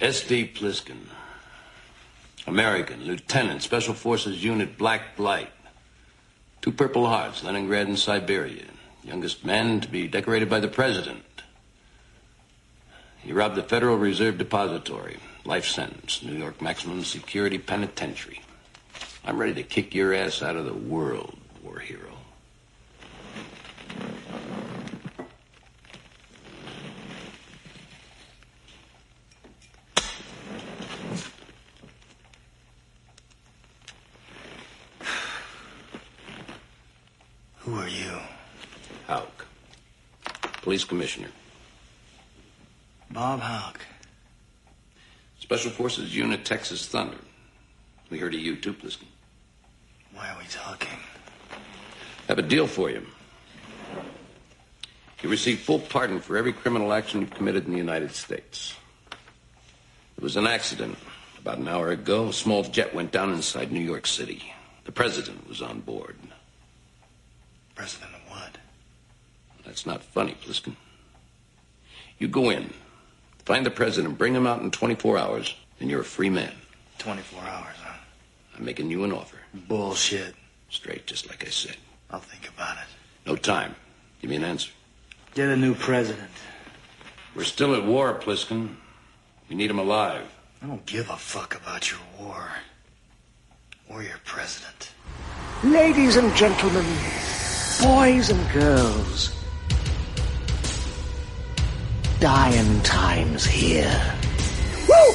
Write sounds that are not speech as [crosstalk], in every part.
S.D. Plissken. American, Lieutenant, Special Forces Unit Black Light. Two Purple Hearts, Leningrad and Siberia. Youngest man to be decorated by the President. He robbed the Federal Reserve Depository. Life sentence, New York Maximum Security Penitentiary. I'm ready to kick your ass out of the world, war hero. Who are you? Hauk. Police Commissioner. Bob Hauk. Special Forces Unit Texas Thunder. We heard of you too, Plissken. Why are we talking? I have a deal for you. You receive full pardon for every criminal action you've committed in the United States. It was an accident. About an hour ago, a small jet went down inside New York City. The president was on board. President of what? That's not funny, Plissken. You go in, find the president, bring him out in 24 hours, and you're a free man. 24 hours, huh? I'm making you an offer. Bullshit. Straight, just like I said. I'll think about it. No time. Give me an answer. Get a new president. We're still at war, Plissken. We need him alive. I don't give a fuck about your war. Or your president. Ladies and gentlemen, boys and girls, dying times here. Woo!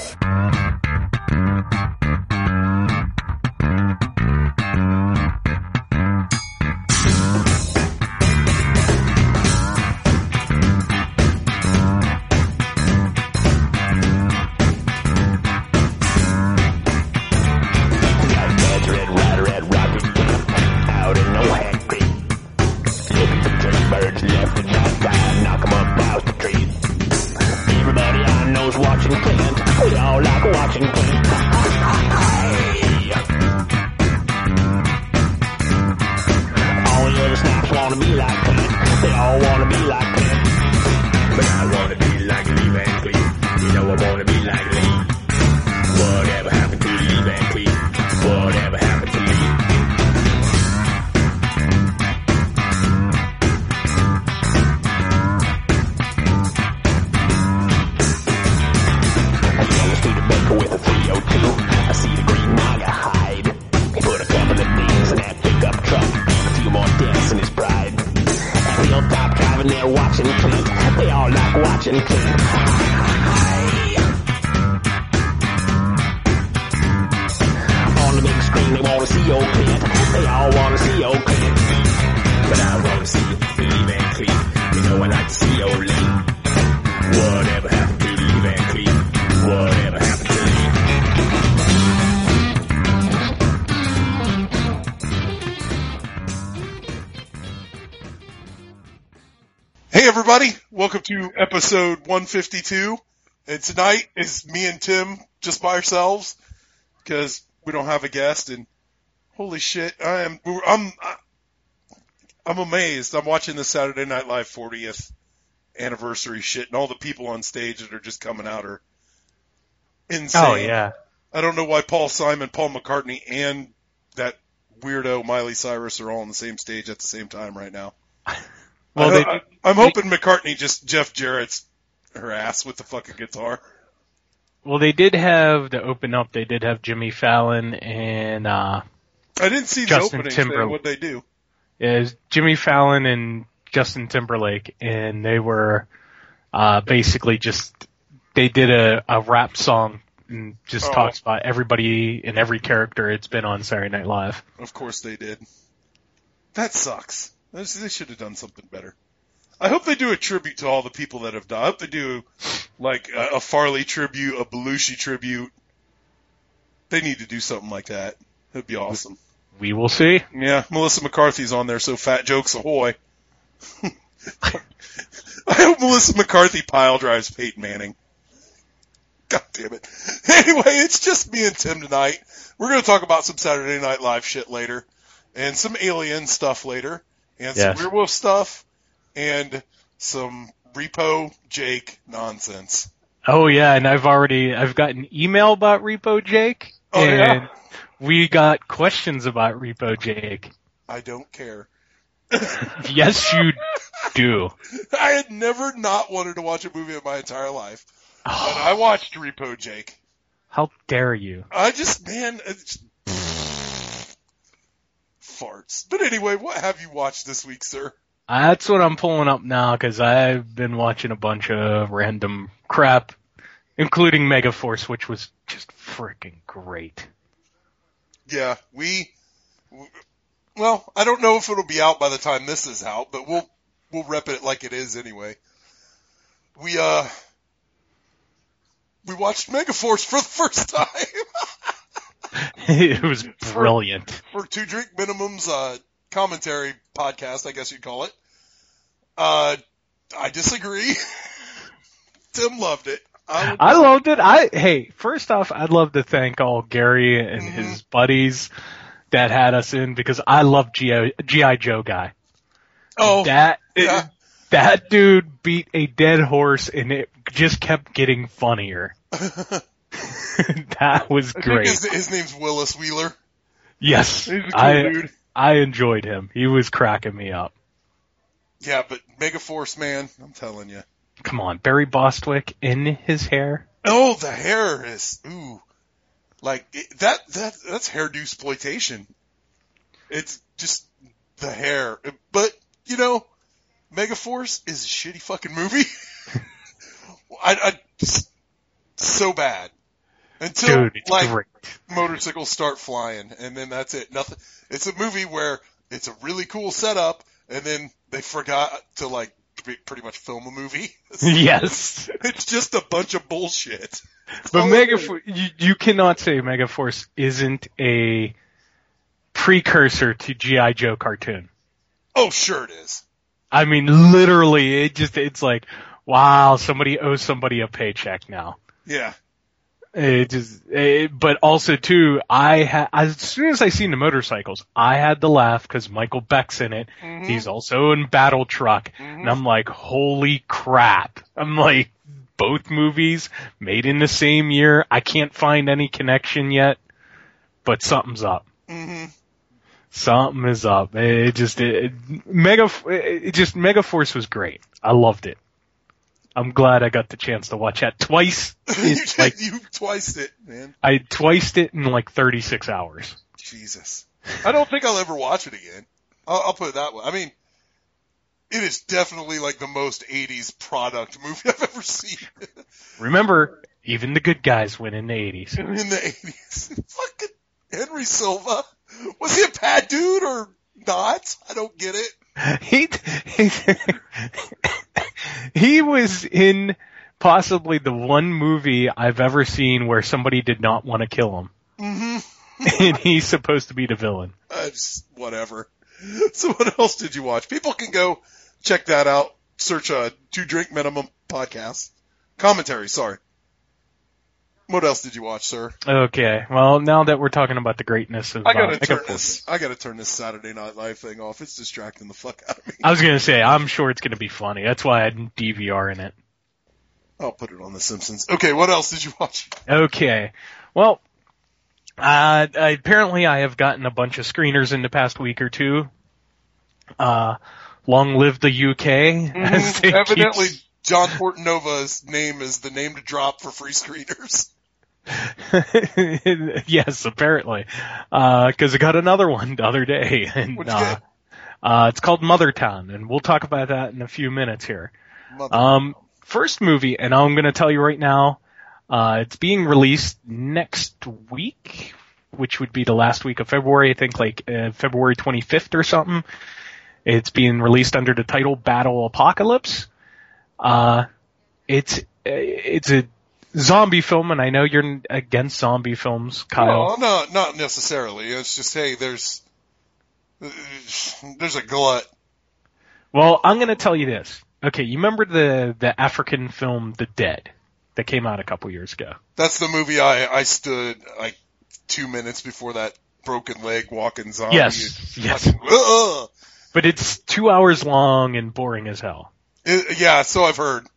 Know's watching Clint. We all like watching Clint. All the other snaps wanna be like Clint. They all wanna be like Clint. But I wanna be like Lee Van Cleef. You know I wanna be like Lee. Whatever happened to Lee Van Cleef? Whatever happened to driving there watching Clint. They all like watching Clint. On the big screen they wanna see old Clint. They all wanna see old Clint. But I wanna see Lee Van Cleef. You know I like to see old Lee. Whatever happened everybody, welcome to episode 152. And tonight is me and Tim just by ourselves because we don't have a guest. And holy shit, I am I'm I'm amazed. I'm watching the Saturday Night Live 40th anniversary shit, and all the people on stage that are just coming out are insane. Oh yeah. I don't know why Paul Simon, Paul McCartney, and that weirdo Miley Cyrus are all on the same stage at the same time right now. [laughs] Well, I, they, I'm hoping McCartney just Jeff Jarrett's her ass with the fucking guitar. well, they did have to open up. They did have Jimmy Fallon and uh, I didn't see the Justin opening Timberlake. What'd they do? is Jimmy Fallon and Justin Timberlake, and they were uh, basically just they did a, a rap song and just Oh. talks about everybody and every character it's been on Saturday Night Live. Of course they did. That sucks. They they should have done something better. I hope they do a tribute to all the people that have died. I hope they do like a, a Farley tribute, a Belushi tribute. They need to do something like that. It'd be awesome. We will see. Yeah, Melissa McCarthy's on there, so fat jokes ahoy. [laughs] I hope Melissa McCarthy pile drives Peyton Manning. God damn it. [laughs] Anyway, it's just me and Tim tonight. We're going to talk about some Saturday Night Live shit later, and some alien stuff later, and some Yes. werewolf stuff, and some Repo Jake nonsense. Oh yeah, and I've already I've got an email about Repo Jake, Oh, and yeah? we got questions about Repo Jake. I don't care. [laughs] Yes, you do. [laughs] I had never not wanted to watch a movie in my entire life, but [sighs] I watched Repo Jake. How dare you? I just, man, it's farts. But anyway, what have you watched this week, sir? That's what I'm pulling up now because I've been watching a bunch of random crap, including Megaforce, which was just freaking great. Yeah, we, well, I don't know if it'll be out by the time this is out, but we'll, we'll rep it like it is anyway. We, uh, we watched Megaforce for the first [laughs] time. [laughs] it was brilliant. for Two Drink Minimum's uh, commentary podcast, I guess you'd call it. Uh, I disagree. [laughs] Tim loved it. I, I loved it. I hey, first off, I'd love to thank all Gary and Mm-hmm. his buddies that had us in because I love GI, GI Joe guy. oh, That yeah. that dude beat a dead horse and it just kept getting funnier. [laughs] [laughs] that was great. his, his name's Willis Wheeler. Yes, cool I dude. I enjoyed him. He was cracking me up. Yeah, but Megaforce, man, I'm telling you. Come on, Barry Bostwick in his hair. Oh, the hair is ooh, like it, that. That that's hairdo exploitation. It's just the hair, but you know, Megaforce is a shitty fucking movie. [laughs] I, I so bad until Dude, like great. motorcycles start flying, and then that's it. Nothing. It's a movie where it's a really cool setup, and then they forgot to like pretty much film a movie. [laughs] yes. It's just a bunch of bullshit. But Megaforce, you, you cannot say Megaforce isn't a precursor to GI Joe cartoon. Oh, sure it is. I mean, literally, it just it's like, wow, somebody owes somebody a paycheck now. Yeah. It just, it, but also too, I ha- as soon as I seen the motorcycles, I had to laugh because Michael Beck's in it. He's also in Battle Truck, and I'm like, holy crap! I'm like, both movies made in the same year. I can't find any connection yet, but something's up. hmm Something is up. It just, it, it, Mega, it just Megaforce was great. I loved it. I'm glad I got the chance to watch that twice. [laughs] like you twiced it, man. I twiced it in like 36 hours. Jesus. I don't think I'll ever watch it again. I'll, I'll put it that way. I mean, it is definitely like the most 80s product movie [laughs] I've ever seen Remember, even the good guys win in the 80s. in the 80s. [laughs] Fucking Henry Silva. Was he a bad dude or not? I don't get it. He, he, he was in possibly the one movie I've ever seen where somebody did not want to kill him. hmm and he's supposed to be the villain. Uh, whatever. So what else did you watch? People can go check that out. Search a two drink minimum podcast. Commentary, sorry. What else did you watch, sir? Okay, well, now that we're talking about the greatness of I gotta uh, turn this. I gotta turn this Saturday Night Live thing off. It's distracting the fuck out of me. I was gonna say, I'm sure it's gonna be funny. That's why I had DVR in it. I'll put it on The Simpsons. Okay, what else did you watch? Okay. Well, uh, apparently I have gotten a bunch of screeners in the past week or two. Uh, long live the UK. keep- Mm-hmm. Evidently, John Portnova's name is the name to drop for free screeners. [laughs] yes, apparently. Uh, cause I got another one the other day. [laughs] And, uh, uh, it's called Mother Town, and we'll talk about that in a few minutes here. Um, first movie, and I'm going to tell you right now, uh, it's being released next week, which would be the last week of February, I think like uh, February 25th or something. It's being released under the title Battle Apocalypse. Uh, it's it's a zombie film, and I know you're against zombie films, Kyle. Well, no, not necessarily. It's just hey, there's uh, there's a glut. Well, I'm going to tell you this. Okay, you remember the the African film The Dead that came out a couple years ago? That's the movie I I stood like two minutes before that broken leg walking zombie. Yes, yes. Fucking. But it's two hours long and boring as hell. It- yeah, so I've heard.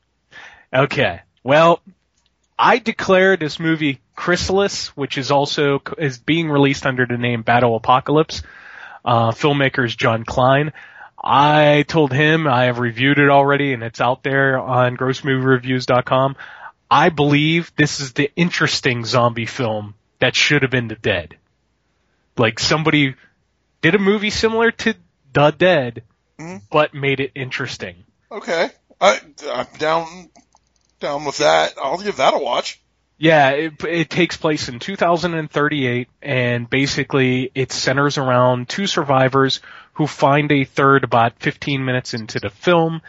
Okay. Well, I declare this movie Chrysalis, which is also is being released under the name Battle Apocalypse. Uh, filmmaker is John Klein. I told him I have reviewed it already and it's out there on grossmoviereviews.com. I believe this is the interesting zombie film that should have been The Dead. Like somebody did a movie similar to The Dead, Mhm. but made it interesting. Okay, I I'm down with that. I'll give that a watch. Yeah, it, it takes place in 2038, and basically it centers around two survivors who find a third about 15 minutes into the film,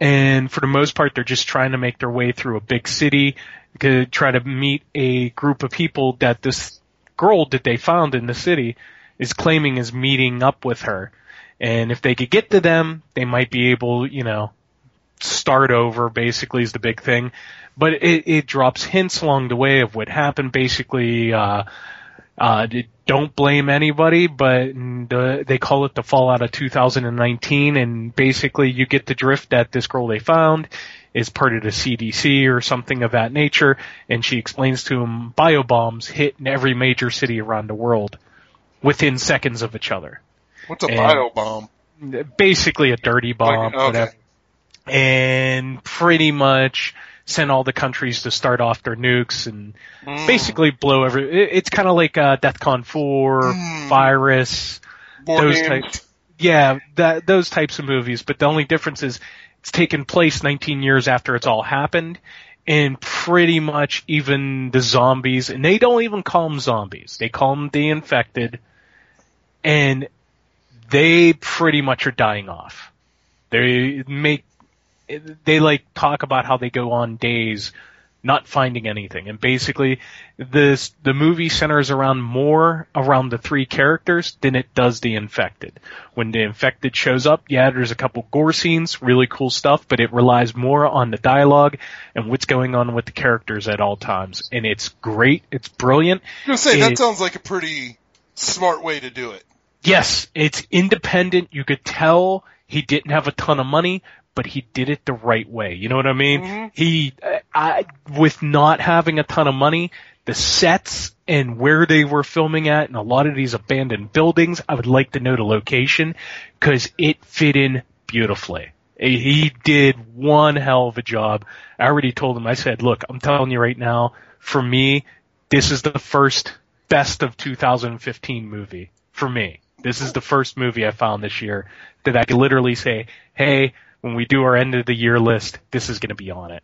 and for the most part, they're just trying to make their way through a big city to try to meet a group of people that this girl that they found in the city is claiming is meeting up with her. And if they could get to them, they might be able, you know, start over basically is the big thing. But it, it drops hints along the way of what happened. Basically, uh, uh, don't blame anybody, but the, they call it the fallout of 2019. And basically, you get the drift that this girl they found is part of the CDC or something of that nature. And she explains to him biobombs hit in every major city around the world within seconds of each other. What's a And- bio bomb? Basically, a dirty bomb. Like, okay. whatever and pretty much send all the countries to start off their nukes and Mm. basically blow every. it- It's kind of like uh, DEFCON 4, Mm. Virus, those Bourdain. types. Yeah, that those types of movies. But the only difference is it's taken place 19 years after it's all happened, and pretty much even the zombies, and they don't even call them zombies. They call them the infected, and they pretty much are dying off. They make they like talk about how they go on days not finding anything. And basically this the movie centers around more around the three characters than it does the infected. When the infected shows up yeah there's a couple gore scenes really cool stuff but it relies more on the dialogue and what's going on with the characters at all times. And it's great. It's brilliant. I was gonna say that sounds like a pretty smart way to do it. Yes, it's independent. You could tell he didn't have a ton of money, but he did it the right way. You know what I mean? He, uh, I, with not having a ton of money, the sets and where they were filming at and a lot of these abandoned buildings, I would like to know the location because it fit in beautifully. He he did one hell of a job. I already told him, I said, look, I'm telling you right now, for me, this is the first best of 2015 movie for me. This is the first movie I found this year that I could literally say, hey, when we do our end of the year list, this is going to be on it.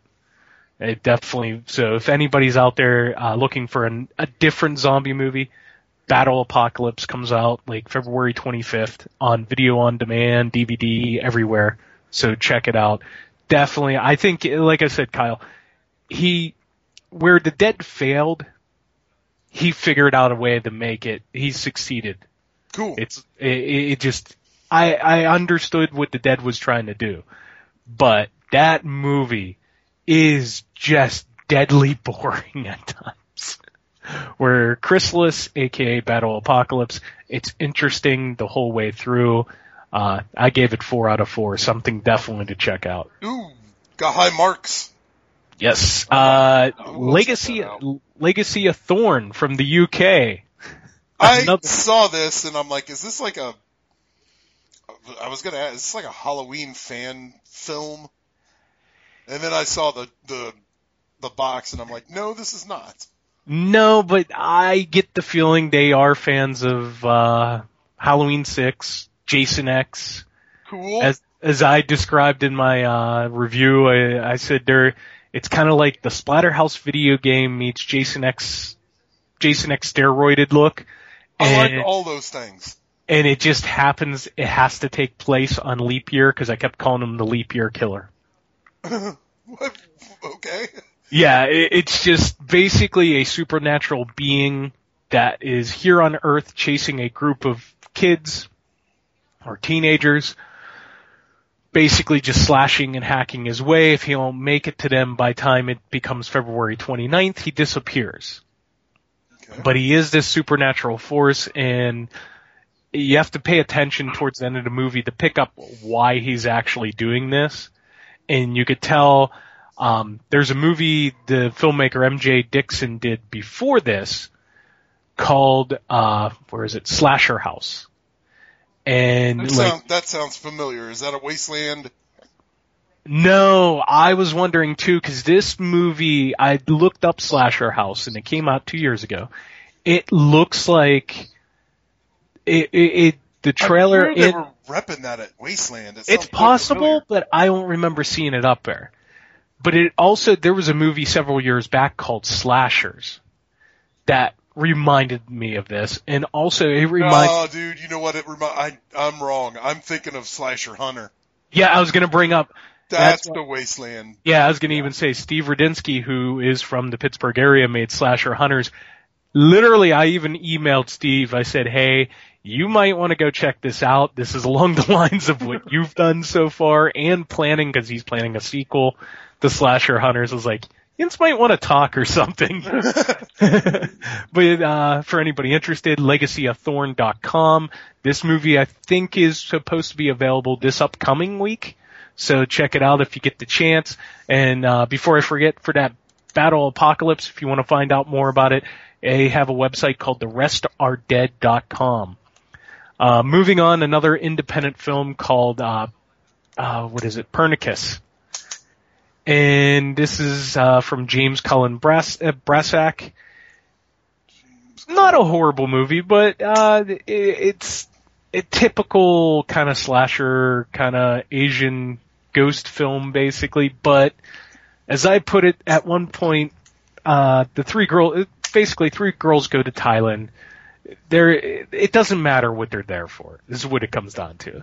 It definitely. So if anybody's out there uh, looking for an, a different zombie movie, Battle Apocalypse comes out like February 25th on video on demand, DVD, everywhere. So check it out. Definitely. I think, like I said, Kyle, he, where the dead failed, he figured out a way to make it. He succeeded. Cool. It's it, it just I I understood what the dead was trying to do, but that movie is just deadly [laughs] boring at times. Where Chrysalis, aka Battle Apocalypse, it's interesting the whole way through. Uh, I gave it four out of four. Something definitely to check out. Ooh, got high marks. Yes. Uh, Legacy, Legacy of Thorn from the UK. I Another- saw this and I'm like, is this like a? I was gonna ask, is this like a Halloween fan film? And then I saw the the the box and I'm like, no, this is not. No, but I get the feeling they are fans of uh, Halloween Six, Jason X. Cool. As as I described in my uh, review, I, I said they're it's kind of like the Splatterhouse video game meets Jason X, Jason X steroided look. I And- like all those things. And it just happens. It has to take place on leap year because I kept calling him the leap year killer. [laughs] Okay. Yeah, it, it's just basically a supernatural being that is here on Earth chasing a group of kids or teenagers, basically just slashing and hacking his way. If he don't make it to them by time it becomes February 29th, he disappears. Okay. But he is this supernatural force and you have to pay attention towards the end of the movie to pick up why he's actually doing this. And you could tell um, there's a movie the filmmaker MJ Dixon did before this called uh, where is it Slasher House, and That, like sound, that sounds familiar. Is that a wasteland? no, I was wondering too because this movie I looked up Slasher House and it came out two years ago. It looks like it. it, it the trailer I knew they it, were repping that at Wasteland. It It's possible, familiar. but I don't remember seeing it up there. But it also there was a movie several years back called Slashers that reminded me of this, and also it reminds. Oh, dude, you know what? It remi- I, I'm wrong. I'm thinking of Slasher Hunter. yeah, I was gonna bring up. That's, That's the Wasteland. Yeah, I was gonna even say Steve Rudinsky, who is from the Pittsburgh area, made Slasher Hunters. Literally, I even emailed Steve. I said, "Hey, you might want to go check this out. This is along the [laughs] lines of what you've done so far and planning because he's planning a sequel. The Slasher Hunters was like, you might want to talk or something. [laughs] but uh, for anybody interested, legacyofthorn.com. This movie I think is supposed to be available this upcoming week. So check it out if you get the chance. And uh, before I forget, for that Battle Apocalypse, if you want to find out more about it, they have a website called therestaredead.com. Uh, moving on, another independent film called, uh, uh, what is it, Pernicious. And this is, uh, from James Cullen Brass, uh, Bressack. Not a horrible movie, but, uh, it, it's a typical kind of slasher, kind of Asian ghost film, basically, but as I put it at one point, uh, the three girl, basically three girls go to Thailand. There, it doesn't matter what they're there for. This is what it comes down to.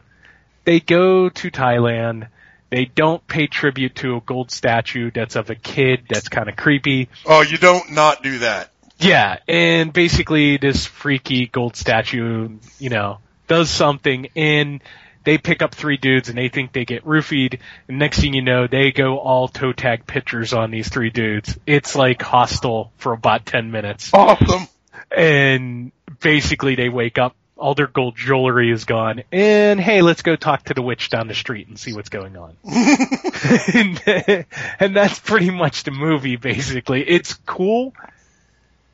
They go to Thailand. They don't pay tribute to a gold statue that's of a kid that's kind of creepy. Oh, you don't not do that. Yeah, and basically this freaky gold statue, you know, does something and they pick up three dudes and they think they get roofied and next thing you know they go all toe tag pictures on these three dudes. It's like Hostel for about 10 minutes. Awesome. And basically they wake up, all their gold jewelry is gone and hey, let's go talk to the witch down the street and see what's going on. and, [laughs] [laughs] and that's pretty much the movie basically. It's cool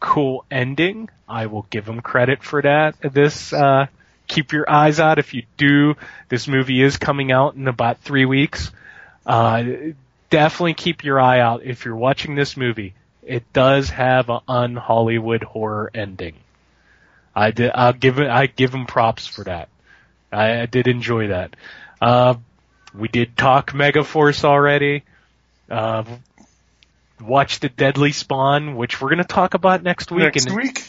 cool ending. I will give them credit for that. This, uh, keep your eyes out if you do. This movie is coming out in about three weeks. Uh, definitely keep your eye out if you're watching this movie. It does have an un-Hollywood horror ending. I did, I'll give it, I give them props for that. I, I did enjoy that. Uh, we did talk Megaforce already. Uh, watch the Deadly Spawn, which we're going to talk about next week. Next week.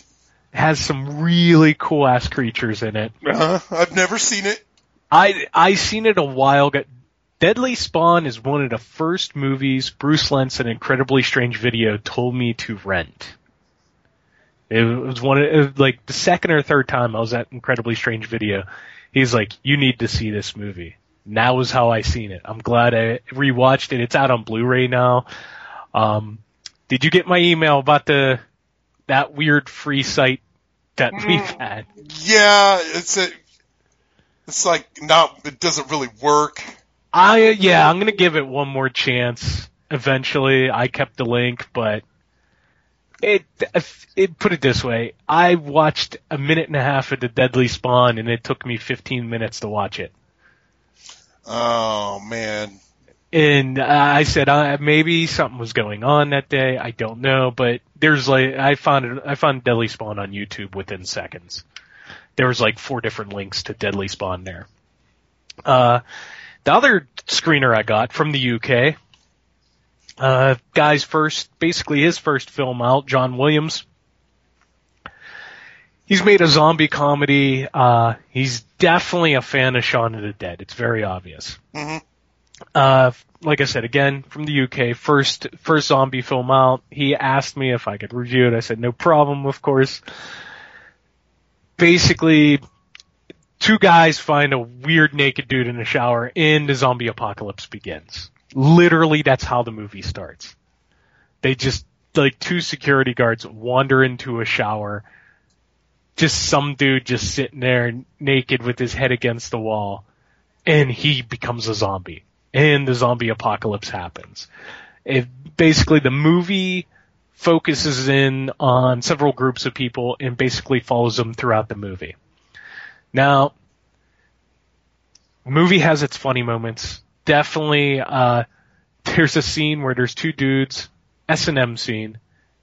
Has some really cool ass creatures in it. Uh, I've never seen it. I I seen it a while ago. Deadly Spawn is one of the first movies Bruce Lentz an incredibly strange video told me to rent. It was one of it was like the second or third time I was at incredibly strange video. He's like, "You need to see this movie." And that was how I seen it. I'm glad I rewatched it. It's out on Blu-ray now. Um, did you get my email about the that weird free site that we've had? Yeah, it's a, it's like not, it doesn't really work. I yeah, I'm gonna give it one more chance. Eventually, I kept the link, but it it put it this way: I watched a minute and a half of the Deadly Spawn, and it took me 15 minutes to watch it. Oh man. And I said uh, maybe something was going on that day. I don't know, but there's like I found it. I found Deadly Spawn on YouTube within seconds. There was like four different links to Deadly Spawn there. Uh, the other screener I got from the UK, uh, guy's first, basically his first film out, John Williams. he's made a zombie comedy. Uh, he's definitely a fan of Shaun of the Dead. It's very obvious. hmm Uh, like I said, again, from the UK, first, first zombie film out. He asked me if I could review it. I said, no problem, of course. Basically, two guys find a weird naked dude in a shower and the zombie apocalypse begins. Literally, that's how the movie starts. They just, like two security guards wander into a shower. Just some dude just sitting there naked with his head against the wall and he becomes a zombie and the zombie apocalypse happens. It basically the movie focuses in on several groups of people and basically follows them throughout the movie. Now, the movie has its funny moments. Definitely, uh, there's a scene where there's two dudes, S&M scene,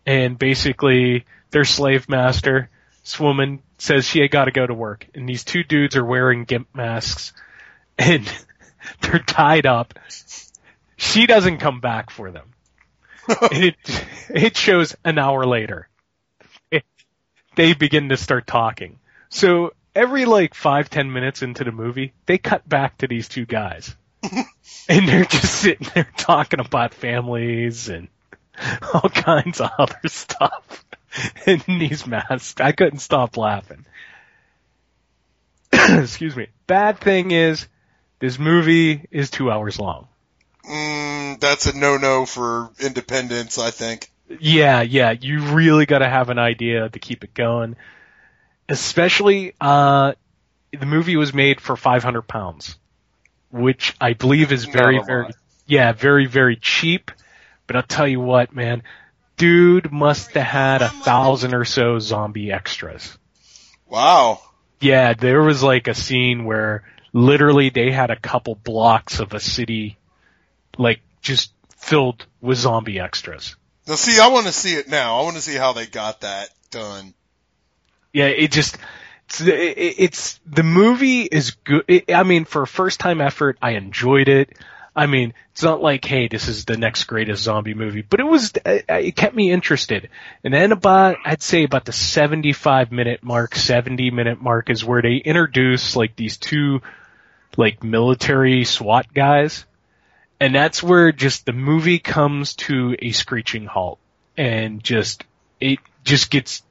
and basically their slave master, this woman says she ain't gotta go to work, and these two dudes are wearing gimp masks, [laughs] and [laughs] they're tied up. She doesn't come back for them. [laughs] it it shows an hour later. It, they begin to start talking. So every like five ten minutes into the movie, they cut back to these two guys, [laughs] and they're just sitting there talking about families and [laughs] all kinds of other stuff. [laughs] in these masks, I couldn't stop laughing. [coughs] Excuse me. Bad thing is, this movie is two hours long. Mm, that's a no-no for independence, I think. Yeah, yeah, you really gotta have an idea to keep it going. Especially, uh, the movie was made for 500 pounds, which I believe is very, very, yeah, very, very cheap. But I'll tell you what, man, dude must have had a thousand or so zombie extras. Wow. Yeah, there was like a scene where literally they had a couple blocks of a city, like just filled with zombie extras. Now see, I want to see it now. I want to see how they got that done. Yeah, it just, it's, it- it's, the movie is good. It, I mean, for a first time effort, I enjoyed it. I mean, it's not like, hey, this is the next greatest zombie movie, but it was, it kept me interested. And then about, I'd say about the 75 minute mark, 70 minute mark is where they introduce like these two, like military SWAT guys. And that's where just the movie comes to a screeching halt and just, it just gets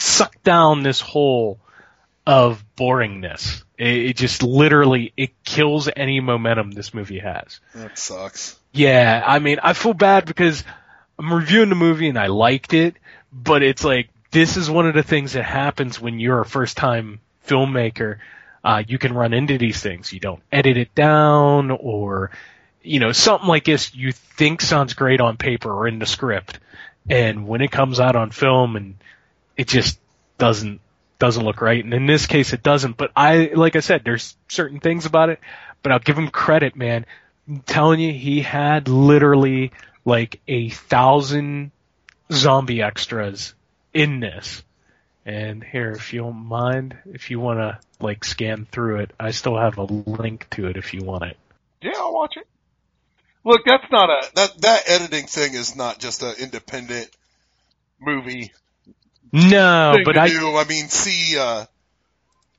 sucked down this hole of boringness. It, it just literally, it kills any momentum this movie has. That sucks. Yeah, I mean, I feel bad because I'm reviewing the movie and I liked it, but it's like, this is one of the things that happens when you're a first time filmmaker. Uh, you can run into these things. You don't edit it down or, you know, something like this you think sounds great on paper or in the script. And when it comes out on film and it just doesn't, doesn't look right. And in this case it doesn't, but I, like I said, there's certain things about it, but I'll give him credit, man. I'm telling you, he had literally like a thousand zombie extras in this. And here, if you don't mind, if you want to like scan through it, I still have a link to it if you want it. Yeah, I'll watch it. Look, that's not a that that editing thing is not just an independent movie No, but I do. I mean, see, uh,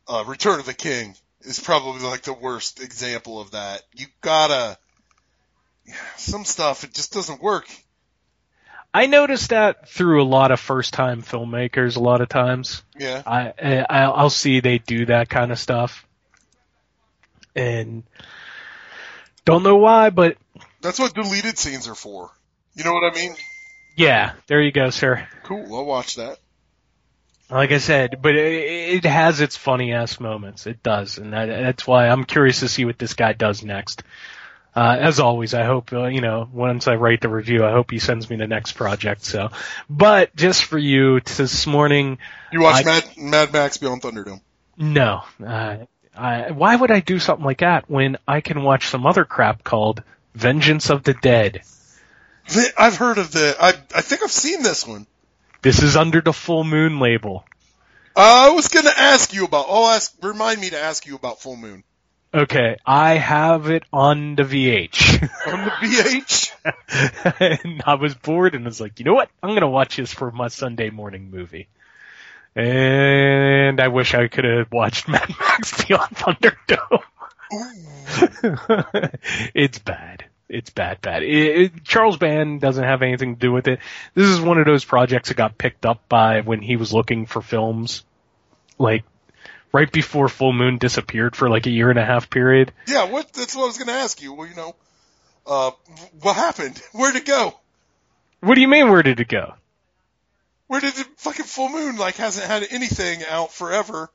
uh, Return of the King is probably like the worst example of that. You gotta some stuff it just doesn't work. I noticed that through a lot of first time filmmakers. A lot of times, Yeah. I, I I'll see they do that kind of stuff, and don't know why, but That's what deleted scenes are for. You know what I mean? yeah, there you go, sir. Cool. I'll watch that. Like I said, but it, it has its funny ass moments. It does, and that, that's why I'm curious to see what this guy does next. Uh, as always, I hope uh, you know once I write the review, I hope he sends me the next project. So, but just for you, this morning, You watch I- Mad Mad Max Beyond Thunderdome. no. Uh, I, why would I do something like that when I can watch some other crap called Vengeance of the Dead? I've heard of the. I I think I've seen this one. This is under the Full Moon label. Uh, I was gonna ask you about. Oh, ask. Remind me to ask you about Full Moon Okay, I have it on the VH. [laughs] on the VH. and I was bored and was like, you know what? I'm gonna watch this for my Sunday morning movie. And I wish I could have watched [laughs] Mad Max Beyond Thunderdome. [laughs] it's bad. It's bad, bad. It, it, Charles Band doesn't have anything to do with it. This is one of those projects that got picked up by when he was looking for films, like right before Full Moon disappeared for like a year and a half period. Yeah, what? That's what I was going to ask you. Well, you know, uh, what happened? [laughs] Where'd it go? What do you mean? Where did it go? Where did the fucking Full Moon like hasn't had anything out forever?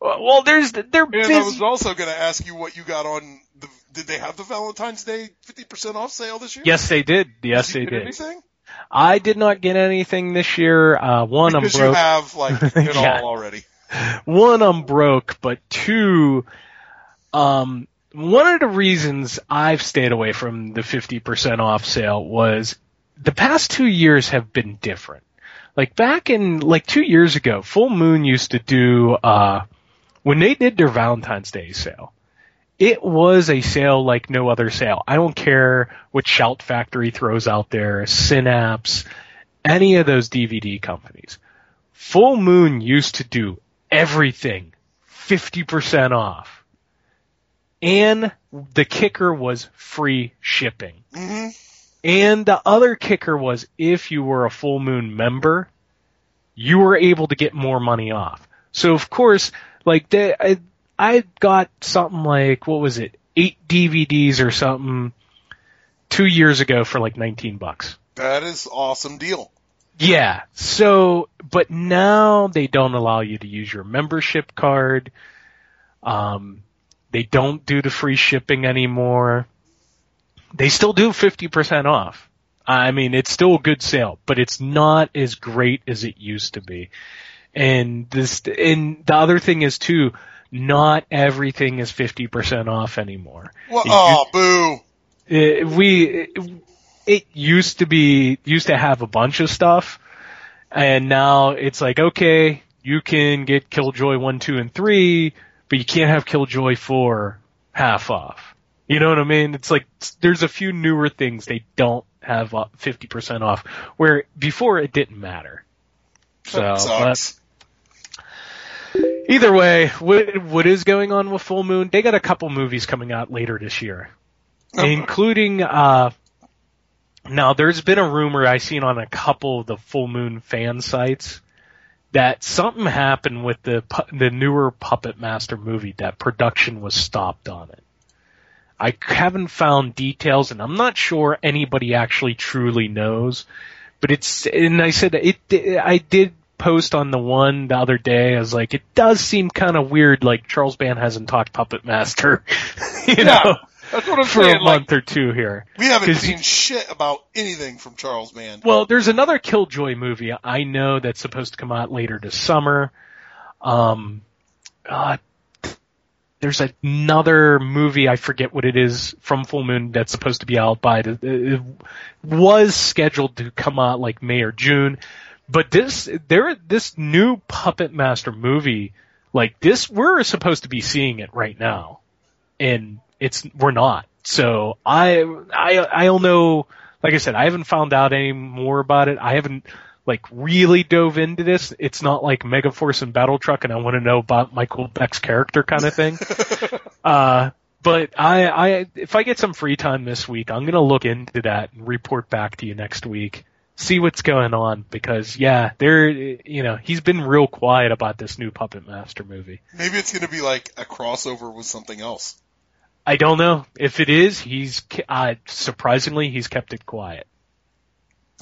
Well, there's they're And busy. I was also going to ask you what you got on the. Did they have the Valentine's Day 50% off sale this year? Yes, they did. Yes, Did you they get did. Anything? I did not get anything this year. Uh, one, Because I'm you broke. have like [laughs] it Yeah. all already. one, I'm broke, but two, um, one of the reasons I've stayed away from the 50% off sale was the past two years have been different. Like back in, like two years ago, Full Moon used to do, uh, when they did their Valentine's Day sale, it was a sale like no other sale. I don't care what Shout Factory throws out there, Synapse, any of those DVD companies. Full Moon used to do everything 50% off. And the kicker was free shipping. hmm And the other kicker was if you were a Full Moon member, you were able to get more money off. So of course, like they, I, I got something like, what was it, eight DVDs or something two years ago for like 19 bucks. That is awesome deal. Yeah. So, but now they don't allow you to use your membership card. Um, they don't do the free shipping anymore. They still do 50% off. I mean, it's still a good sale, but it's not as great as it used to be. And this, and the other thing is too, not everything is 50% off anymore. Well, It oh, boo. it, we it used to be used to have a bunch of stuff and now it's like okay you can get killjoy 1 2 and 3 but you can't have killjoy 4 half off you know what i mean? It's like there's a few newer things they don't have uh, 50% off where before it didn't matter. So either way what what is going on with full moon? They got a couple movies coming out later this year including uh now there's been a rumor I've seen on a couple of the full moon fan sites that something happened with the the newer Puppet Master movie that production was stopped on it. I haven't found details and I'm not sure anybody actually truly knows, but it's and I said it I did post on the one the other day. I was like, it does seem kind of weird. Like Charles Band hasn't talked Puppet Master, [laughs] you Yeah, know, That's what I'm for saying. a Like, month or two here. we haven't seen shit about anything from Charles Band. Well, there's another Killjoy movie I know that's supposed to come out later this summer. Um, uh, there's another movie I forget what it is from Full Moon that's supposed to be out by the it was scheduled to come out like May or June, but this there this new Puppet Master movie like this we're supposed to be seeing it right now, and it's we're not. So I I I don't know. Like I said, I haven't found out any more about it. I haven't like really dove into this. It's not like Megaforce and Battle Truck, and I want to know about Michael Beck's character kind of thing. [laughs] uh, but I, I, if I get some free time this week, I'm gonna look into that and report back to you next week. See what's going on because yeah, there, you know, he's been real quiet about this new Puppet Master movie. Maybe it's going to be like a crossover with something else. I don't know if it is. He's uh, surprisingly he's kept it quiet.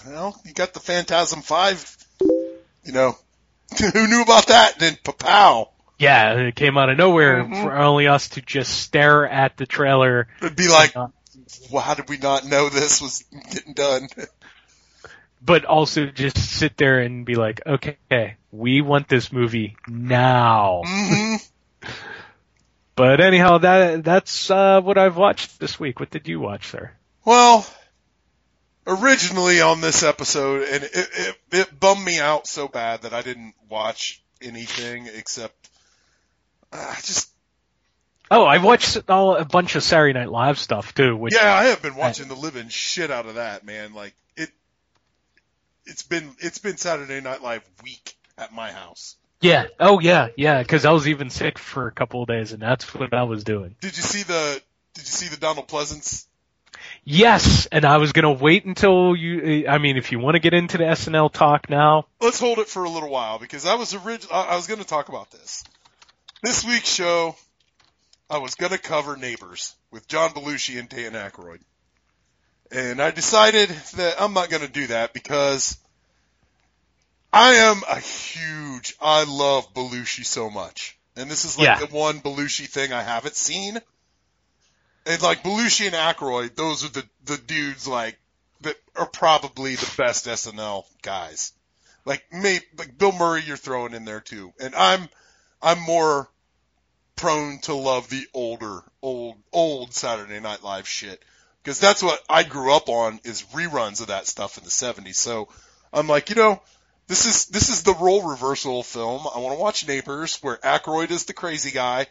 Well, you got the Phantasm Five. You know, [laughs] who knew about that? Then pow. Yeah, it came out of nowhere Mhm. for only us to just stare at the trailer. It'd be like, well, how did we not know this was getting done? [laughs] but also just sit there and be like, okay, we want this movie now. hmm [laughs] But anyhow, that that's uh, what I've watched this week. What did you watch, sir? Well, originally on this episode, and it, it, it bummed me out so bad that I didn't watch anything except uh, I just Oh, I watched all, a bunch of Saturday Night Live stuff too. Which yeah, I have been watching the living shit out of that man. Like it, it's been it's been Saturday Night Live week. at my house. Yeah. Oh yeah, yeah. Because I was even sick for a couple of days, and that's what I was doing. Did you see the Did you see the Donald Pleasence? Yes, and I was gonna wait until you. I mean, if you want to get into the SNL talk now, Let's hold it for a little while because I was orig- I was going to talk about this. This week's show, I was going to cover Neighbors with John Belushi and Dan Aykroyd, and I decided that I'm not going to do that because I am a huge. I love Belushi so much, and this is like Yeah. the one Belushi thing I haven't seen. And like Belushi and Aykroyd, those are the the dudes like that are probably the best SNL guys. Like me, like Bill Murray, you're throwing in there too, and I'm I'm more prone to love the older, old, old Saturday Night Live shit because that's what I grew up on is reruns of that stuff in the '70s. So I'm like, you know, this is this is the role reversal film. I want to watch Neighbors, where Aykroyd is the crazy guy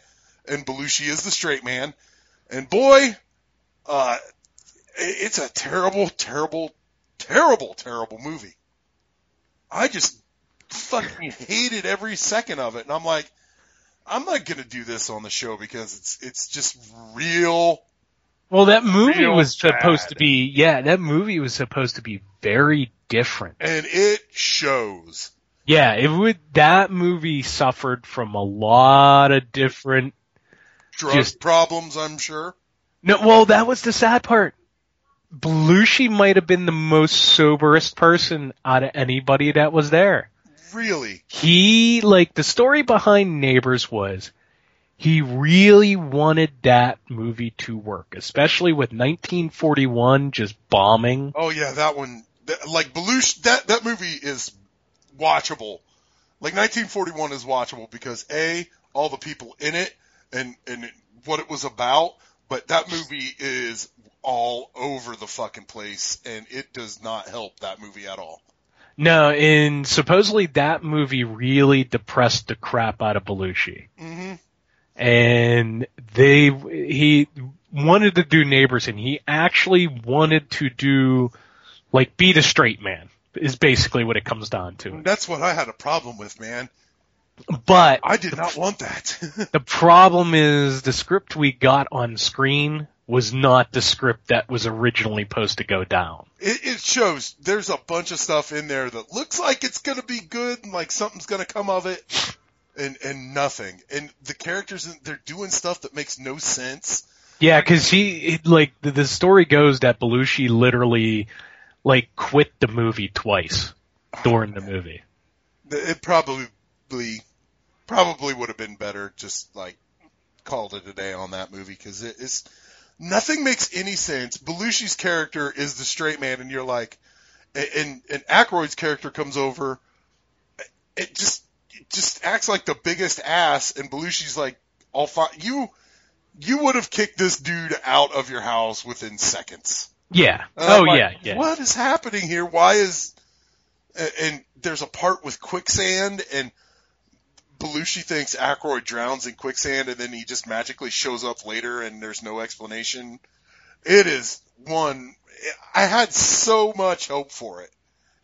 and Belushi is the straight man. And boy, uh, it's a terrible, terrible, terrible, terrible movie. I just fucking hated every second of it, and I'm like, I'm not gonna do this on the show because it's it's just real. well, that movie was supposed to be. Yeah, that movie was supposed to be very different. and it shows. Yeah, it would. That movie suffered from a lot of different. Drug Just- problems, I'm sure. No, well, that was the sad part. Belushi might have been the most soberest person out of anybody that was there. Really, He, like, the story behind Neighbors was he really wanted that movie to work, especially with 1941 just bombing. Oh yeah, that one. That, like Belushi, that that movie is watchable. Like 1941 is watchable because a all the people in it and and what it was about. But that movie is all over the fucking place, and it does not help that movie at all. No, and supposedly that movie really depressed the crap out of Belushi. hmm and they he wanted to do neighbors and he actually wanted to do like be the straight man is basically what it comes down to That's what I had a problem with, man. But I did not want that. [laughs] the problem is the script we got on screen was not the script that was originally supposed to go down it, it shows there's a bunch of stuff in there that looks like it's gonna be good and like something's gonna come of it, and and nothing. And the characters they're doing stuff that makes no sense. yeah because he like the, the story goes that Belushi literally like quit the movie twice during the movie It probably probably would have been better just like called it a day on that movie because it is nothing makes any sense. Belushi's character is the straight man, and you're like, and and Aykroyd's character comes over, it just it just acts like the biggest ass, and Belushi's like, all fine. You you would have kicked this dude out of your house within seconds. yeah oh like, yeah yeah What is happening here? Why is and there's a part with quicksand and Belushi thinks Aykroyd drowns in quicksand and then he just magically shows up later and there's no explanation. It is one I had so much hope for it.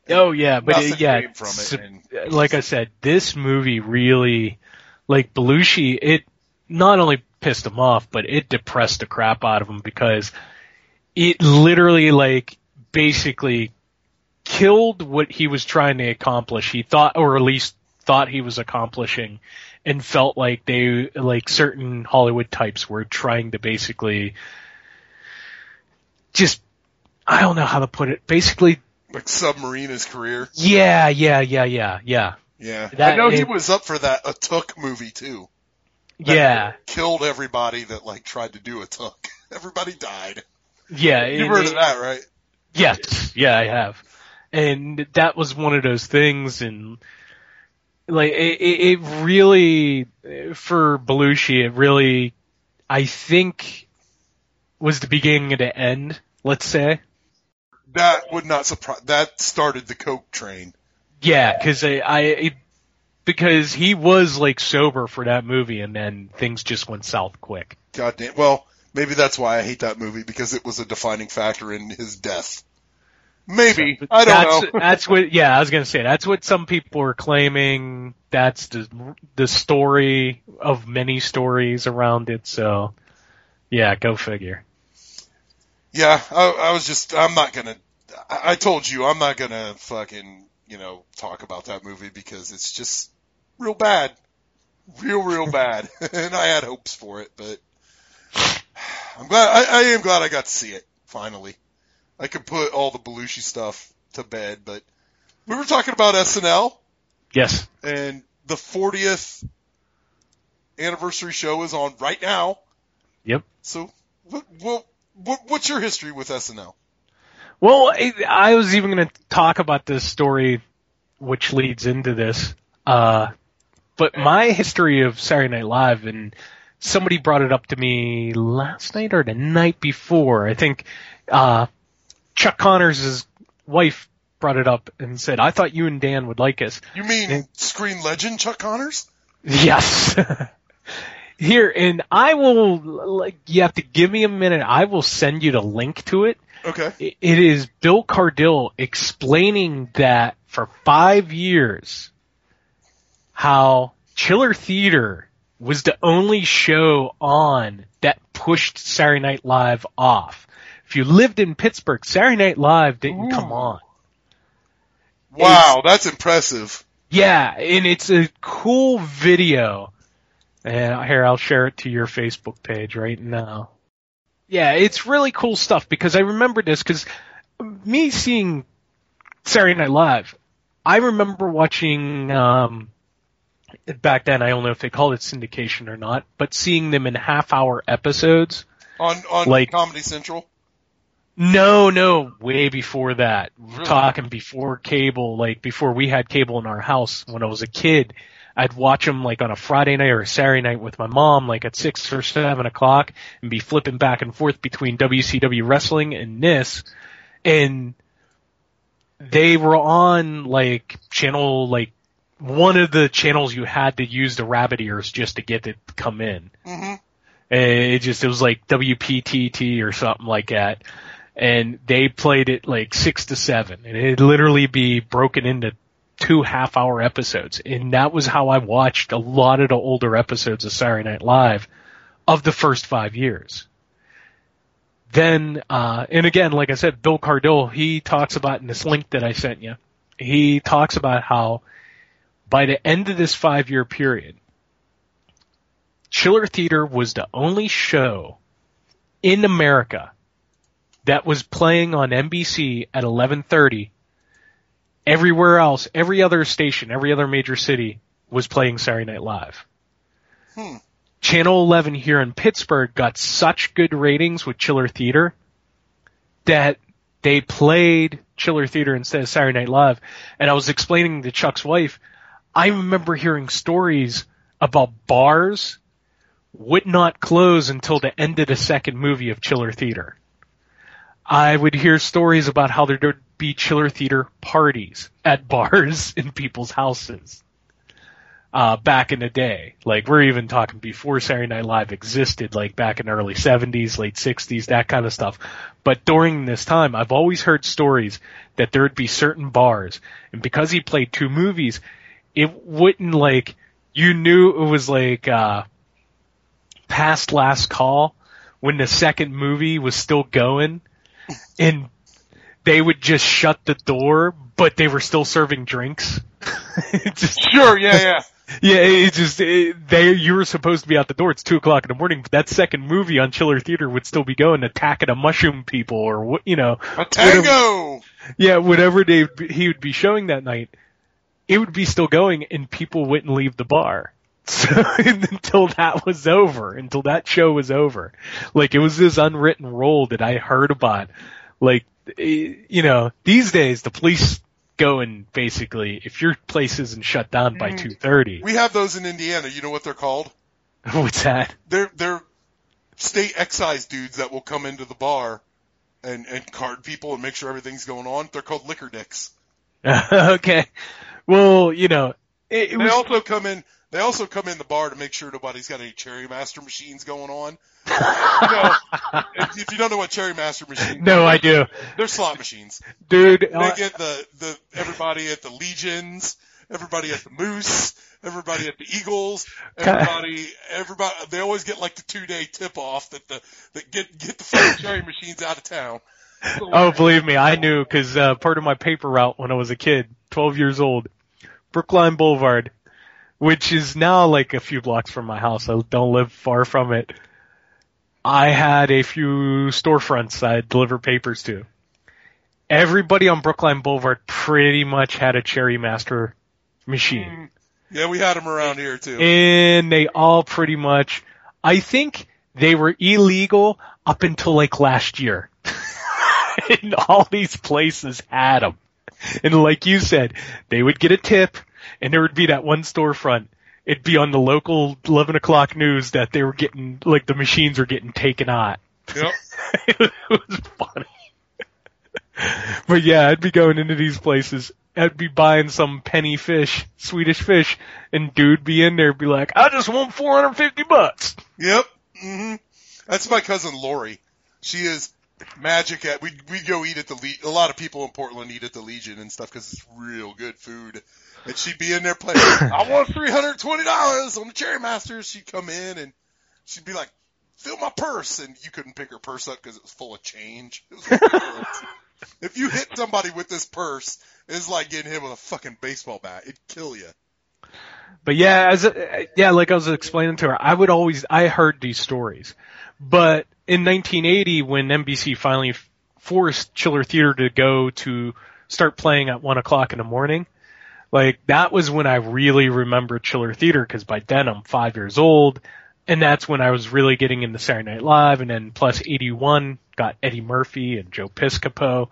Oh yeah, but it, yeah, it, and- like I said, this movie really, like Belushi, it not only pissed him off, but it depressed the crap out of him because it literally, like, basically killed what he was trying to accomplish. He thought, or at least thought he was accomplishing, and felt like they, like certain Hollywood types were trying to basically just, I don't know how to put it, basically Like submarine his career. yeah, yeah, yeah, yeah, yeah. Yeah. That- I know he was up for that a Took movie too. Yeah, Killed everybody that like tried to do a Took. [laughs] Everybody died. yeah. You've it- heard of that, right? Yes, yeah, I have. And that was one of those things, and like it, it really for Belushi, it really, I think, was the beginning of the end. Let's say, That would not surprise. That started the Coke train. yeah, because I, I it, because he was like sober for that movie, and then things just went south quick. God damn. Well, maybe that's why I hate that movie because it was a defining factor in his death. Maybe. I don't that's, know. that's what. Yeah, I was gonna say that's what some people are claiming. That's the the story of many stories around it. So, yeah, go figure. Yeah, I, I was just, I'm not gonna, I, I told you, I'm not gonna fucking, you know, talk about that movie because it's just real bad. Real, real [laughs] bad. [laughs] and I had hopes for it, but [sighs] I'm glad, I, I am glad I got to see it, finally. I could put all the Belushi stuff to bed, but we were talking about SNL Yes. and the 40th anniversary show is on right now. Yep. So, what, what, what what's your history with SNL? Well, I, I was even going to talk about this story, which leads into this. Uh, but my history of Saturday Night Live, and somebody brought it up to me last night or the night before. I think uh, Chuck Connors' wife brought it up and said, "I thought you and Dan would like us." You mean screen legend Chuck Connors? Yes. [laughs] Here, and I will, like, you have to give me a minute. I will send you the link to it. Okay. It it is Bill Cardille explaining that for five years, how Chiller Theater was the only show on that pushed Saturday Night Live off. If you lived in Pittsburgh, Saturday Night Live didn't come on. Wow, that's impressive. Yeah, and it's a cool video. And here, I'll share it to your Facebook page right now. Yeah, it's really cool stuff because I remember this because me seeing Saturday Night Live, I remember watching, um, back then, I don't know if they called it syndication or not, but seeing them in half hour episodes. On on Like- Comedy Central. No, no, way before that. We're talking before cable, like before we had cable in our house when I was a kid. I'd watch them like on a Friday night or a Saturday night with my mom, like at six or seven o'clock, and be flipping back and forth between WCW wrestling and this. And they were on like channel, like one of the channels you had to use the rabbit ears just to get it to come in. hmm And it just it was like WPTT or something like that. And they played it like six to seven, and it'd literally be broken into two half hour episodes. And that was how I watched a lot of the older episodes of Saturday Night Live of the first five years. Then, uh, and again, like I said, Bill Cardille, he talks about in this link that I sent you, he talks about how by the end of this five year period, Chiller Theater was the only show in America that was playing on NBC at 11:30. Everywhere else, every other station, every other major city was playing Saturday Night Live. Hmm. Channel 11 here in Pittsburgh got such good ratings with Chiller Theater that they played Chiller Theater instead of Saturday Night Live. And I was explaining to Chuck's wife, I remember hearing stories about bars would not close until the end of the second movie of Chiller Theater. I would hear stories about how there would be Chiller Theater parties at [laughs] bars in people's houses. Uh, back in the day, like we're even talking before Saturday Night Live existed, like back in the early 70s, late 60s, that kind of stuff. But during this time, I've always heard stories that there would be certain bars, and because he played two movies, it wouldn't like, you knew it was like, uh, past last call when the second movie was still going and they would just shut the door but they were still serving drinks [laughs] just, Sure, yeah, yeah. yeah it just it, they you were supposed to be out the door it's two o'clock in the morning but that second movie on chiller theater would still be going attacking a mushroom people or what you know A tango. yeah, whatever they he would be showing that night, it would be still going, and people wouldn't leave the bar. [laughs] So until that was over, until that show was over, like it was this unwritten rule that I heard about. Like, eh, you know, these days the police go and basically, if your place isn't shut down by two thirty, We have those in Indiana. You know what they're called? [laughs] what's that? They're they're state excise dudes that will come into the bar and and card people and make sure everything's going on. They're called liquor dicks. [laughs] okay, well, you know, it, it They was also come in. They also come in the bar to make sure nobody's got any Cherry Master machines going on. [laughs] you know, if, if you don't know what Cherry Master machines, No, I do. They're slot machines. Dude, They uh, get the the everybody at the Legions, everybody at the Moose, everybody at the Eagles, everybody everybody. They always get like the two day tip off that the that get get the fucking Cherry machines out of town. Oh, believe me, I knew because uh, part of my paper route when I was a kid, 12 years old, Brookline Boulevard, which is now like a few blocks from my house. I don't live far from it. I had a few storefronts I deliver papers to. Everybody on Brookline Boulevard pretty much had a Cherry Master machine. Mm. Yeah, we had them around here too. And they all pretty much, I think they were illegal up until like last year. [laughs] and all these places had them. And like you said, they would get a tip and there would be that one storefront. It'd be on the local 11 o'clock news that they were getting, like the machines were getting taken out. Yep. [laughs] it was funny. but yeah, I'd be going into these places. I'd be buying some penny fish, Swedish fish, and dude be in there be like, I just want 450 bucks. Yep. hmm That's my cousin Lori. She is magic at. We we go eat at the Le- a lot of people in Portland eat at the Legion and stuff because it's real good food. And she'd be in there playing. I want three hundred twenty dollars on the Cherry Masters. She'd come in and she'd be like, "Fill my purse," and you couldn't pick her purse up because it was full of change. [laughs] If you hit somebody with this purse, it's like getting hit with a fucking baseball bat. It'd kill you. But yeah, as a, yeah, like I was explaining to her, I would always I heard these stories, but in 1980 when NBC finally forced Chiller Theater to go to start playing at one o'clock in the morning, like that was when I really remember Chiller Theater because by then I'm five years old, and that's when I was really getting into Saturday Night Live, and then plus 81 got Eddie Murphy and Joe Piscopo.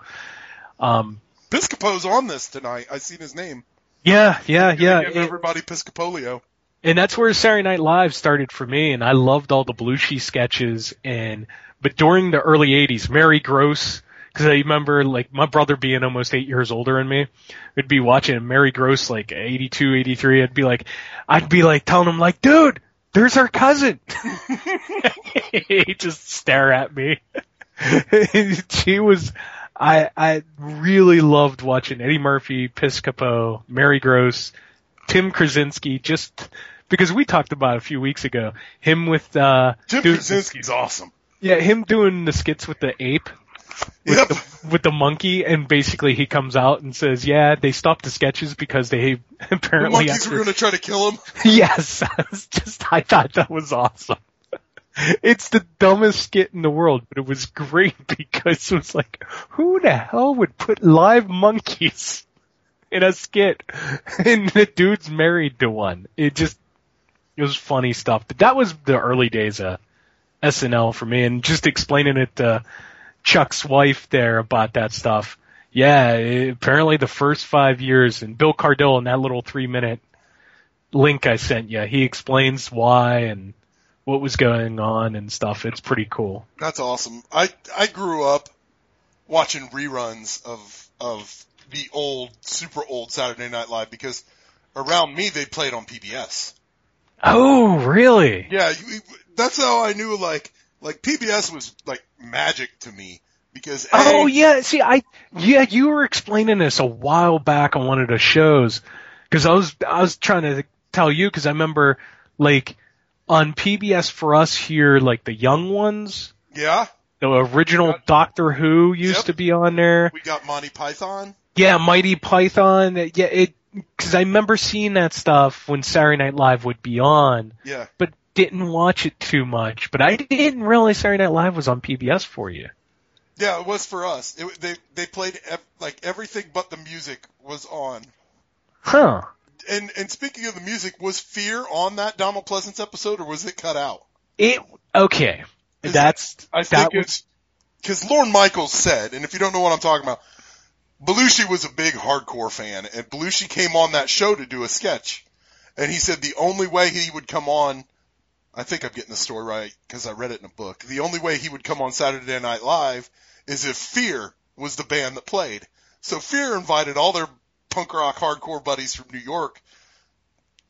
Um, Piscopo's on this tonight. I seen his name. yeah, yeah, yeah. It- everybody Piscopolio. and that's where Saturday Night Live started for me, and I loved all the Belushi sketches. And but during the early '80s, Mary Gross, because I remember like my brother being almost eight years older than me, would be watching Mary Gross like 82, 83. I'd be like, I'd be like telling him like, dude, there's our cousin. [laughs] [laughs] He'd just stare at me. [laughs] she was. I I really loved watching Eddie Murphy, Piscopo, Mary Gross, Tim Kazurinsky, just because we talked about a few weeks ago. Him with uh, doing- Kazurinsky's awesome. yeah, him doing the skits with the ape, with, Yep. the, with the monkey, and basically he comes out and says, "Yeah, they stopped the sketches because they The [laughs] apparently monkeys after- were going to try to kill him. [laughs] yes, [laughs] I just I thought that was awesome. It's the dumbest skit in the world, but it was great because it was like, who the hell would put live monkeys in a skit? And the dude's married to one. It just, it was funny stuff. But that was the early days of SNL for me, and just explaining it to Chuck's wife there about that stuff. Yeah, it- apparently the first five years, and Bill Cardille in that little three minute link I sent you, he explains why and what was going on and stuff. It's pretty cool. That's awesome. I I grew up watching reruns of of the old, super old Saturday Night Live because around me they played on PBS. Oh, really? Yeah, you, that's how I knew like like PBS was like magic to me because A, Oh yeah, see, I yeah, you were explaining this a while back on one of the shows because I was I was trying to tell you because I remember like on PBS for us here, like the young ones, yeah, the original Doctor Who used Yep. to be on there. we got Monty Python. Yeah, Mighty Python. Yeah, it because I remember seeing that stuff when Saturday Night Live would be on, Yeah, but didn't watch it too much. But I didn't realize Saturday Night Live was on PBS for you. yeah, it was for us. It, they they played ev- like everything but the music was on. Huh. And and speaking of the music, was Fear on that Donald Pleasence episode or was it cut out? It okay. Is That's I that think was it's because Lorne Michaels said, and if you don't know what I'm talking about, Belushi was a big hardcore fan, and Belushi came on that show to do a sketch, and he said the only way he would come on, I think I'm getting the story right because I read it in a book. The only way he would come on Saturday Night Live is if Fear was the band that played. So Fear invited all their punk rock hardcore buddies from New York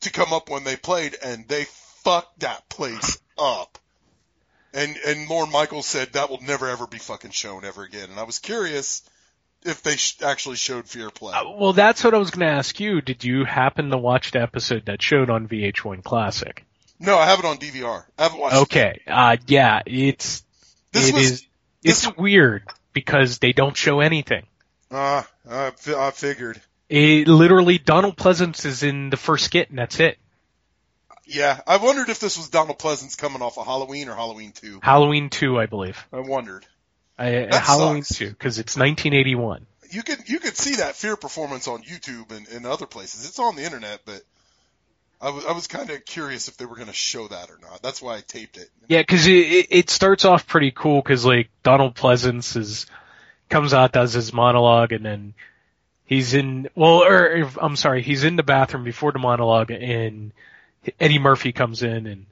to come up when they played, and they fucked that place up. And and Lorne Michaels said that will never ever be fucking shown ever again. And I was curious if they sh- actually showed Fear Play. Uh, well, that's what I was going to ask you. Did you happen to watch the episode that showed on VH1 Classic? No, I have it on DVR. I haven't watched. it. Okay. Uh, yeah, it's This it was- is- it's weird because they don't show anything. Ah, I, fi- I figured. It literally Donald Pleasence is in the first skit and that's it. Yeah, I wondered if this was Donald Pleasence coming off of Halloween or Halloween 2. Halloween 2, I believe. I wondered. I, That Halloween sucks. 2 because it's 1981. You could you could see that fear performance on YouTube and, and other places. It's on the internet, but I was I was kind of curious if they were going to show that or not. That's why I taped it. Yeah, because it, it it starts off pretty cool because like Donald Pleasence is comes out does his monologue and then he's in well or I'm sorry he's in the bathroom before the monologue and Eddie Murphy comes in and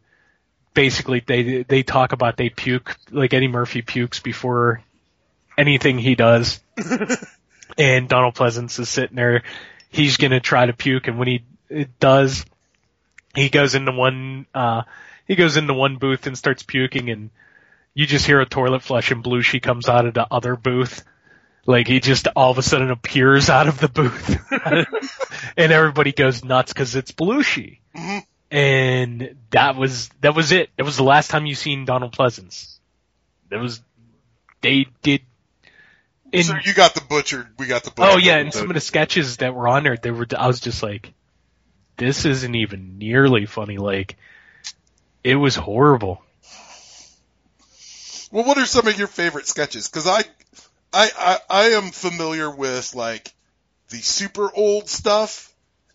basically they they talk about they puke like Eddie Murphy pukes before anything he does [laughs] and Donald Pleasence is sitting there he's gonna try to puke and when he it does he goes into one uh he goes into one booth and starts puking and you just hear a toilet flush and Belushi comes out of the other booth. Like he just all of a sudden appears out of the booth [laughs] and everybody goes nuts cause it's Belushi. Mhm. And that was, that was it. That was the last time you seen Donald Pleasence. That was, they did, in, so you got the butchered. We got the butchered. Oh yeah, and some of the sketches that were on there, they were. I was just like, this isn't even nearly funny. Like, it was horrible. Well, what are some of your favorite sketches? Because I, I, I, I am familiar with like the super old stuff,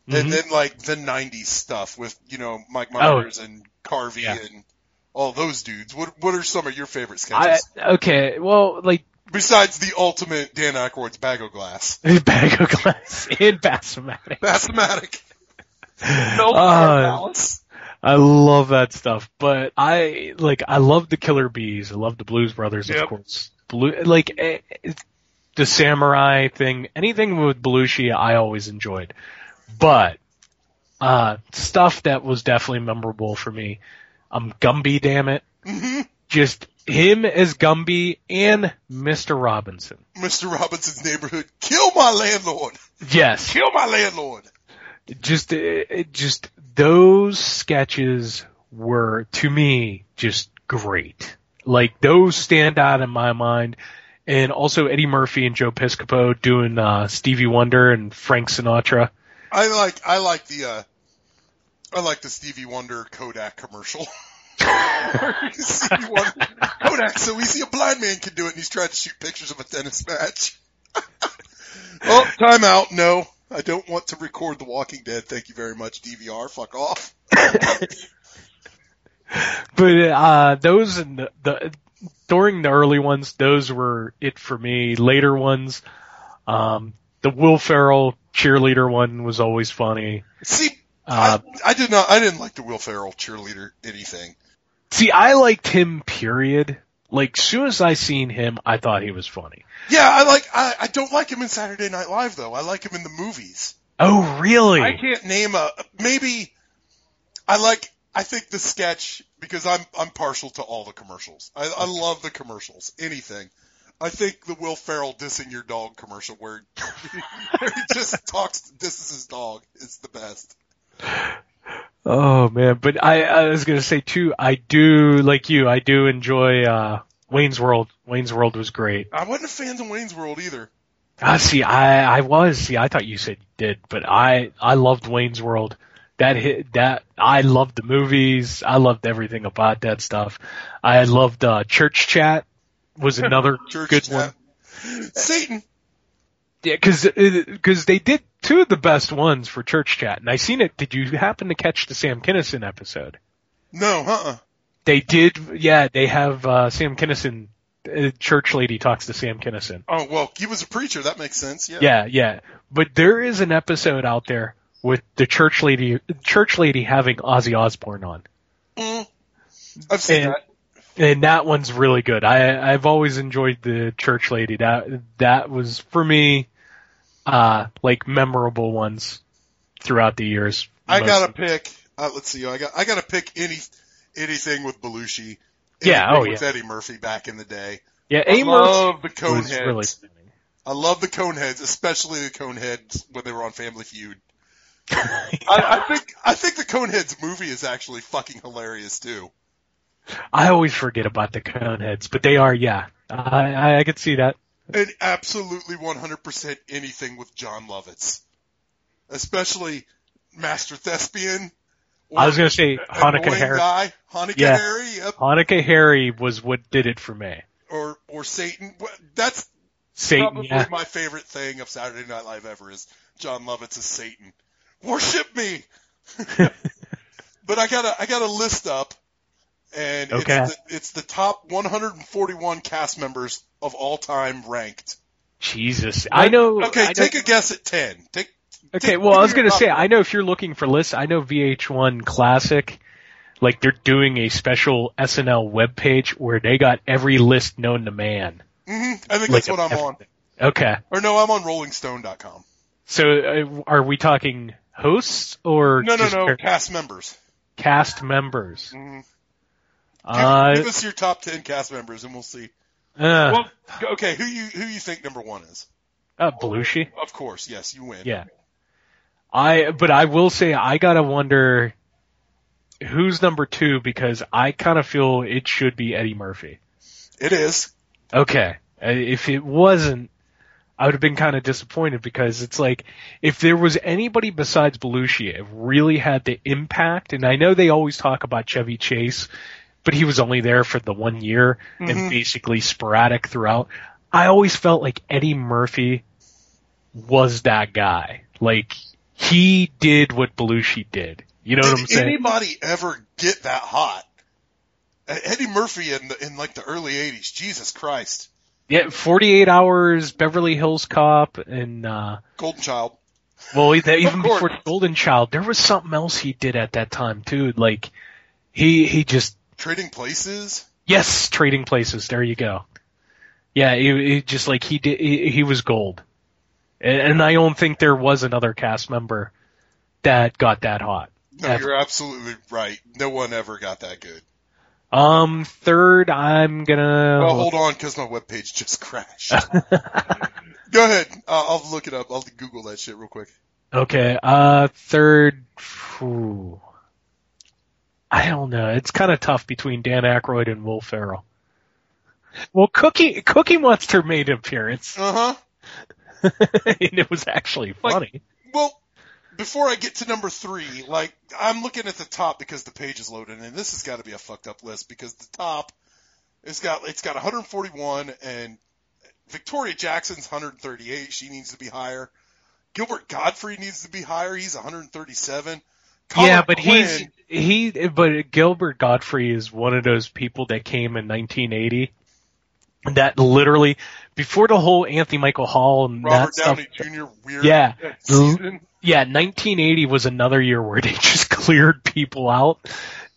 and Mhm. then like the '90s stuff with you know Mike Oh. Myers and Carvey Yeah. and all those dudes. What What are some of your favorite I sketches okay. Well, like besides the ultimate Dan Aykroyd's Bag of Glass? [laughs] bag of glass and Bassomatic. Bassomatic. [laughs] No, Uh, I love that stuff, but I like I love the Killer Bees. I love the Blues Brothers, Yep. of course. Blue, like eh, the samurai thing, anything with Belushi, I always enjoyed. But uh stuff that was definitely memorable for me. Um, Gumby, damn it, hmm just him as Gumby and Mr. Robinson. Mr. Robinson's Neighborhood. Kill my landlord. Yes, Kill my landlord. Just it just those sketches were to me just great. Like those stand out in my mind. And also Eddie Murphy and Joe Piscopo doing uh Stevie Wonder and Frank Sinatra. I like I like the uh I like the Stevie Wonder Kodak commercial. [laughs] Stevie Wonder, Kodak so easy a blind man can do it and he's trying to shoot pictures of a tennis match. [laughs] oh, time out. No. I don't want to record The Walking Dead. Thank you very much, DVR. Fuck off. [laughs] But uh those and the, the during the early ones, those were it for me. Later ones, um the Will Ferrell cheerleader one was always funny. See, Uh I, I did not, I didn't like the Will Ferrell cheerleader anything. see I liked him period. Like soon as I seen him, I thought he was funny. Yeah, I like, I, I don't like him in Saturday Night Live though. I like him in the movies. Oh, really? I can't name a maybe. I like. I think the sketch because I'm I'm partial to all the commercials. I, I love the commercials. Anything. I think the Will Ferrell dissing your dog commercial where, [laughs] where he just talks disses his dog is the best. Oh man, but I, I was gonna say too, I do, like you, I do enjoy, uh, Wayne's World. Wayne's World was great. I wasn't a fan of Wayne's World either. Ah, see, I, I was, see, I thought you said you did, but I, I loved Wayne's World. That hit, that, I loved the movies. I loved everything about that stuff. I loved, uh, Church Chat was [laughs] another good chat. one. Satan. Yeah, cause, cause they did two of the best ones for Church Chat, and I seen it. Did you happen to catch the Sam Kinison episode? No, uh-uh. They did, yeah. They have uh, Sam Kinison. Uh, church lady talks to Sam Kinison. Oh well, he was a preacher. That makes sense. Yeah. Yeah, yeah. But there is an episode out there with the church lady, church lady having Ozzy Osbourne on, Mm. I've seen And- that. and that one's really good. I I've always enjoyed the church lady. That that was for me, uh, like memorable ones throughout the years. I gotta pick. Uh, let's see. I got I gotta pick any anything with Belushi. Yeah, oh, with yeah. Eddie Murphy back in the day. Yeah, I love the Coneheads. really I love the Coneheads, especially the Coneheads when they were on Family Feud. [laughs] I, I think I think the Coneheads movie is actually fucking hilarious too. I always forget about the Coneheads, but they are, yeah. I, I, I could see that. And absolutely 100% anything with Jon Lovitz, especially Master Thespian. I was gonna say Hanukkah Harry. guy, Hanukkah Yeah. Harry, yep, Hanukkah Harry was what did it for me. or or Satan. That's Satan, probably yeah. my favorite thing of Saturday Night Live ever is Jon Lovitz as Satan. Worship me. [laughs] but I got a I got a list up, and Okay. it's, the, it's the top 141 cast members of all time ranked. Jesus, I know. Okay, I know- take a guess at 10. Take Okay, take- well, I was gonna say, I know if you're looking for lists, I know VH1 Classic, like they're doing a special SNL webpage where they got every list known to man. Mhm, I think Like that's what a- I'm on. Okay, Or no, I'm on RollingStone.com. so uh, are we talking hosts or No, no, no, char- cast members. cast members? Mhm. Give, Uh, give us your top 10 cast members and we'll see. uh, Well, okay, who you who you think number one is? uh, Belushi. Of course, yes, you win. Yeah. I, but I will say I gotta wonder who's number two because I kind of feel it should be Eddie Murphy. It is. Okay. Uh, If it wasn't, I would have been kind of disappointed because it's like, if there was anybody besides Belushi it really had the impact, and I know they always talk about Chevy Chase, but he was only there for the one year and basically sporadic throughout. I always felt like Eddie Murphy was that guy. Like, he did what Belushi did. You know Did what I'm saying? anybody ever get that hot? Eddie Murphy in the, in like the early '80s. Jesus Christ, Yeah, 48 Hours, Beverly Hills Cop, and, uh, Golden Child. Well, [laughs] even before Golden Child, there was something else he did at that time too. Like he he just Trading Places. yes, trading places. There you go. Yeah, he, he just like he did. He, he was gold, and, and I don't think there was another cast member that got that hot. No, Ever. you're absolutely right. No one ever got that good. Um, third, I'm gonna. Well, hold on, because my webpage just crashed. [laughs] Go ahead. Uh, I'll look it up. I'll Google that shit real quick. Okay, uh, third. phew. I don't know. It's kind of tough between Dan Aykroyd and Will Ferrell. Well, Cookie Cookie Monster [laughs] made an appearance, Uh huh. [laughs] and it was actually funny. Well, before I get to number three, like I'm looking at the top because the page is loading, and this has got to be a fucked up list because the top it's got it's got 141 and Victoria Jackson's 138. She needs to be higher. Gilbert Gottfried needs to be higher. He's 137. Colin yeah, but Quinn- he's he. But Gilbert Gottfried is one of those people that came in 1980. That literally before the whole Anthony Michael Hall and Robert that stuff. Downey Jr. weird Yeah. season. yeah, 1980 was another year where they [laughs] just cleared people out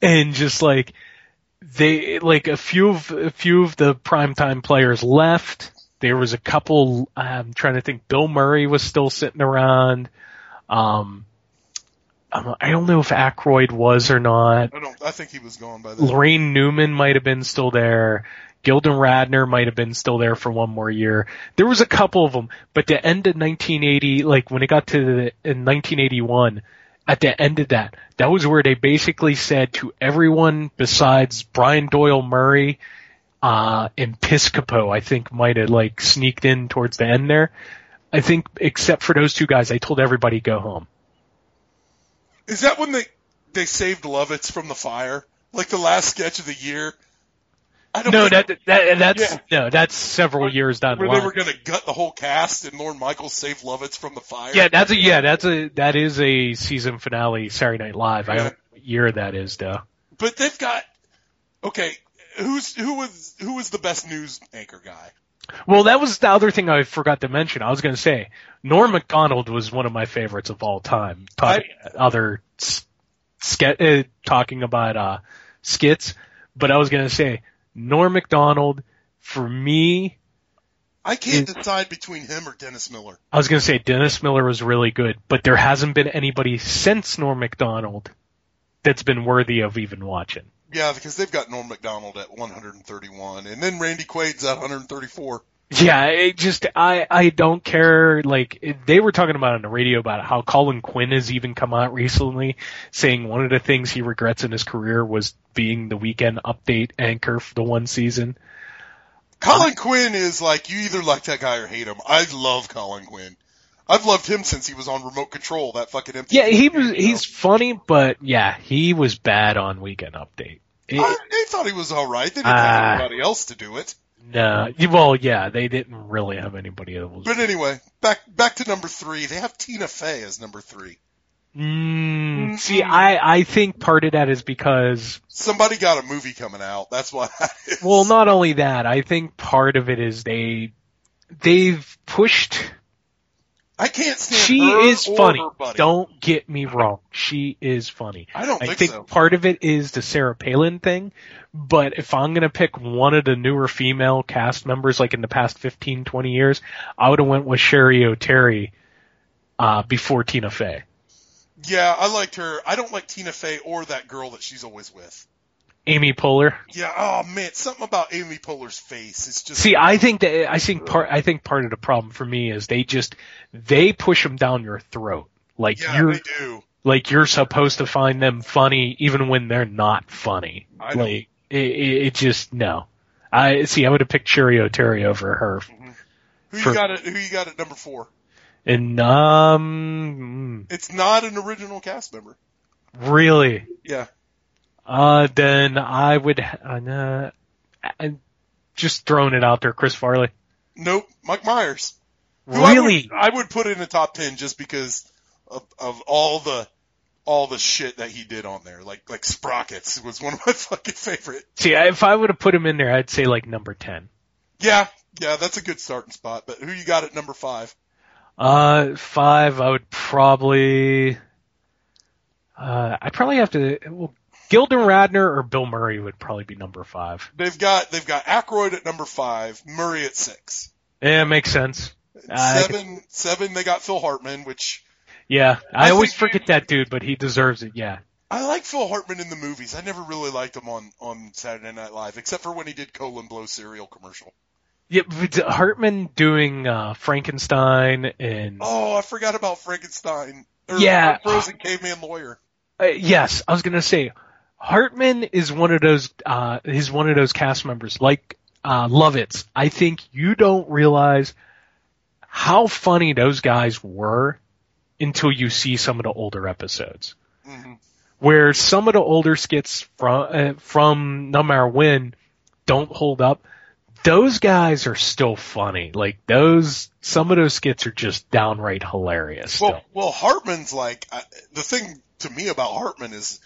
and just like they like a few of a few of the primetime players left. There was a couple. I'm trying to think. Bill Murray was still sitting around. Um, I don't know if Aykroyd was or not. I don't. I think he was gone by then. Laraine Newman might have been still there. Gilda Radner might have been still there for one more year. There was a couple of them, but the end of 1980, like when it got to the, in 1981, at the end of that, that was where they basically said to everyone besides Brian Doyle Murray, uh, and Piscopo, I think might have like sneaked in towards the end there. I think except for those two guys, I told everybody go home. Is that when they they saved Lovitz from the fire? Like the last sketch of the year? I don't No, think- that, that that's Yeah. no, that's several years down the line. where they were going to gut the whole cast and Lorne Michaels saved Lovitz from the fire. Yeah, that's a yeah, that's a that is a season finale Saturday Night Live. I don't know what year that is though. But they've got okay. Who's who was who was the best news anchor guy? Well, that was the other thing I forgot to mention. I was going to say Norm Macdonald was one of my favorites of all time. Talking other ske- uh, talking about uh skits, but I was going to say Norm Macdonald for me I can't decide between him or Dennis Miller. I was going to say Dennis Miller was really good, but there hasn't been anybody since Norm Macdonald that's been worthy of even watching. Yeah, because they've got Norm Macdonald at 131, and then Randy Quaid's at 134. Yeah, it just I I don't care. Like they were talking about on the radio about how Colin Quinn has even come out recently saying one of the things he regrets in his career was being the weekend update anchor for the one season. Colin Quinn is like you either like that guy or hate him. I love Colin Quinn. I've loved him since he was on Remote Control. That fucking MTV Yeah, he was show. he's funny, but yeah, he was bad on weekend update. It- I, they thought he was all right. They didn't Ah. have anybody else to do it. no, well, yeah, they didn't really have anybody else. But anyway, back back to number three. They have Tina Fey as number three. Mm, see, I I think part of that is because Somebody got a movie coming out. That's why. that. Well, not only that, I think part of it is they they've pushed. I can't stand She is funny. Don't get me wrong. She is funny. I don't I think, think so. part of it is the Sarah Palin thing, but if I'm gonna pick one of the newer female cast members, like in the past 15, 20 years, I would have went with Cheri Oteri uh, before Tina Fey. Yeah, I liked her. I don't like Tina Fey or that girl that she's always with. Amy Poehler. Yeah. Oh man, something about Amy Poehler's face. It's just. See, I think that I think part I think part of the problem for me is they just they push them down your throat. Like yeah, you're they do. like you're supposed to find them funny even when they're not funny. I like it, it, just no. I see. I would have picked Cheri Oteri over her. Who for- you got? At, who you got at number four? And um, It's not an original cast member. really, Yeah. Uh, then I would uh, uh, just throwing it out there. Chris Farley. Nope. Mike Myers. Who I would- Really? I would, put in the top ten just because of, of all the all the shit that he did on there. Like like Sprockets was one of my [laughs] fucking favorite. See, if I would have put him in there, I'd say like number ten. Yeah, yeah, that's a good starting spot. But who you got at number five? Uh, five, I would probably, uh, I'd probably have to, well, Gilda Radner or Bill Murray would probably be number five. They've got they've got Aykroyd at number five, Murray at six. Yeah, makes sense. Could- Seven seven they got Phil Hartman, which Yeah, I, I always forget that dude, but he deserves it, yeah. I like Phil Hartman in the movies. I never really liked him on on Saturday Night Live, except for when he did Colon Blow cereal commercial. Yeah, but Hartman doing, uh, Frankenstein and, Oh, I forgot about Frankenstein. Or Yeah. Frozen Caveman Lawyer. uh, yes, I was gonna say, Hartman is one of those, uh, he's one of those cast members, like, uh, Lovitz. I think you don't realize how funny those guys were until you see some of the older episodes. hmm Where some of the older skits from, uh, from No Matter When don't hold up. Those guys are still funny. Like those, some of those skits are just downright hilarious. Still. Well, well, Hartman's like I, the thing to me about Hartman is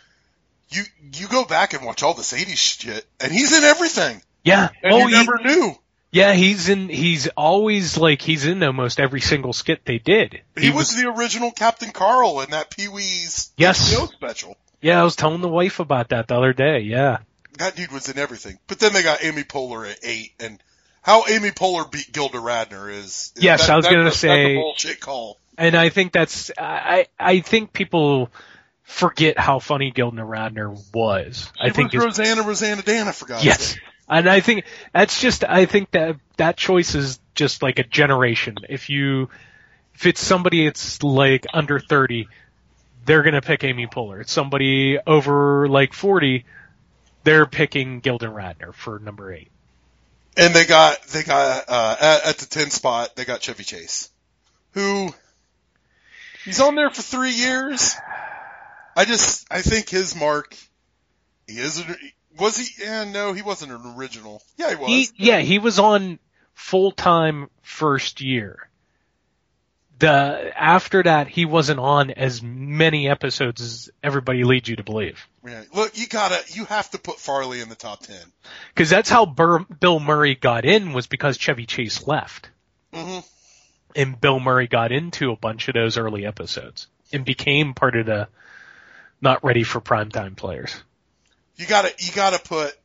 you you go back and watch all this '80s shit, and he's in everything, yeah. and oh, you he- never knew. Yeah, he's in. He's always like he's in almost every single skit they did. He, was, the original Captain Carl in that Pee Wee's Yes. HBO special. Yeah, I was telling the wife about that the other day. Yeah. That dude was in everything. But then they got Amy Poehler at eight, and how Amy Poehler beat Gilda Radner is Yes, that- I was gonna a- that's a say- bullshit call. And I think that's I I think people forget how funny Gilda Radner was. I It think was Rosanna Rosanna Dan. I forgot. yes. And I think that's just I think that that choice is just like a generation. If you if it's somebody it's like under 30, they're going to pick Amy Poehler. It's somebody over like 40, they're picking Gilda Radner for number 8. And they got they got uh, at, at the ten spot they got Chevy Chase, who he's on there for three years. I just I think his mark. He is was he? Yeah, no, he wasn't an original. Yeah, he was. He, yeah, he was on full time first year. The after that, he wasn't on as many episodes as everybody leads you to believe. Yeah. Look, you gotta you have to put Farley in the top ten. Because that's how Bur- Bill Murray got in was because Chevy Chase left, hmm and Bill Murray got into a bunch of those early episodes and became part of the not ready for primetime players. You gotta you gotta put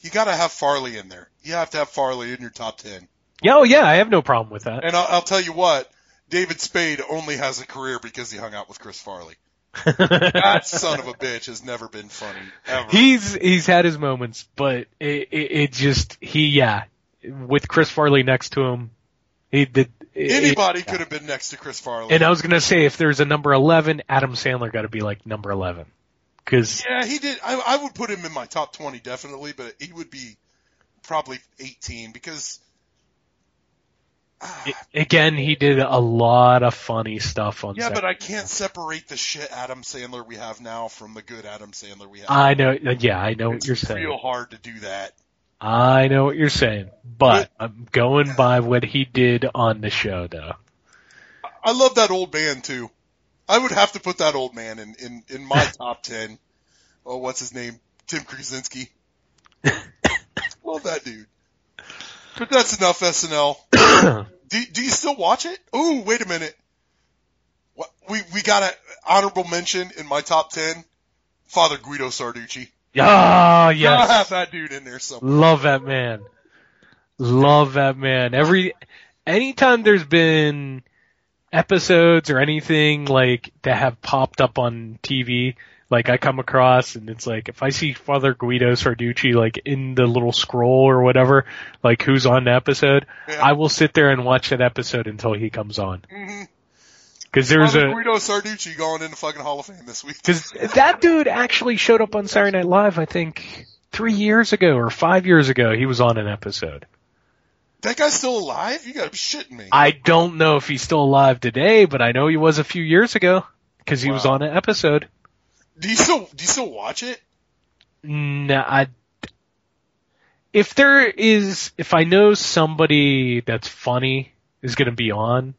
you gotta have Farley in there. You have to have Farley in your top ten. Yeah, oh yeah, I have no problem with that. And I'll, I'll tell you what, David Spade only has a career because he hung out with Chris Farley. [laughs] that son of a bitch has never been funny ever. He's he's had his moments, but it, it, it just he yeah, with Chris Farley next to him, he did. Eh, Anybody it- could have been next to Chris Farley. And I was gonna say if there's a number eleven, Adam Sandler got to be like number eleven, because yeah, he did. I, I would put him in my top 20 definitely, but he would be probably 18 because ah. again he did a lot of funny stuff on. yeah, Saturday but I can't separate the shit Adam Sandler we have now from the good Adam Sandler we have. I know. Uh, yeah, I know what it's you're saying. real hard to do that. I know what you're saying, but I'm going by what he did on the show, though. I love that old man too. I would have to put that old man in in, in my [laughs] top 10. Oh, what's his name? Tim Kazurinsky. [coughs] love that dude. But that's enough SNL. [coughs] do, do you still watch it? Oh, wait a minute. What, we we got an honorable mention in my top 10. Father Guido Sarducci. Ah, yes. have that dude in there somewhere. Love that man. Love that man. Every anytime there's been episodes or anything like that have popped up on TV, like I come across and it's like if I see Father Guido Sarducci like in the little scroll or whatever, like who's on the episode, Yeah. I will sit there and watch that episode until he comes on. hmm Cause there's a, Guido Sarducci going into fucking Hall of Fame this week. Cause that dude actually showed up on Saturday Night Live, I think, three years ago or five years ago. He was on an episode. That guy's still alive? You gotta be shitting me. I don't know if he's still alive today, but I know he was a few years ago because he was on an episode. Do you still do you still watch it? Nah, I, if there is, if I know somebody that's funny is going to be on,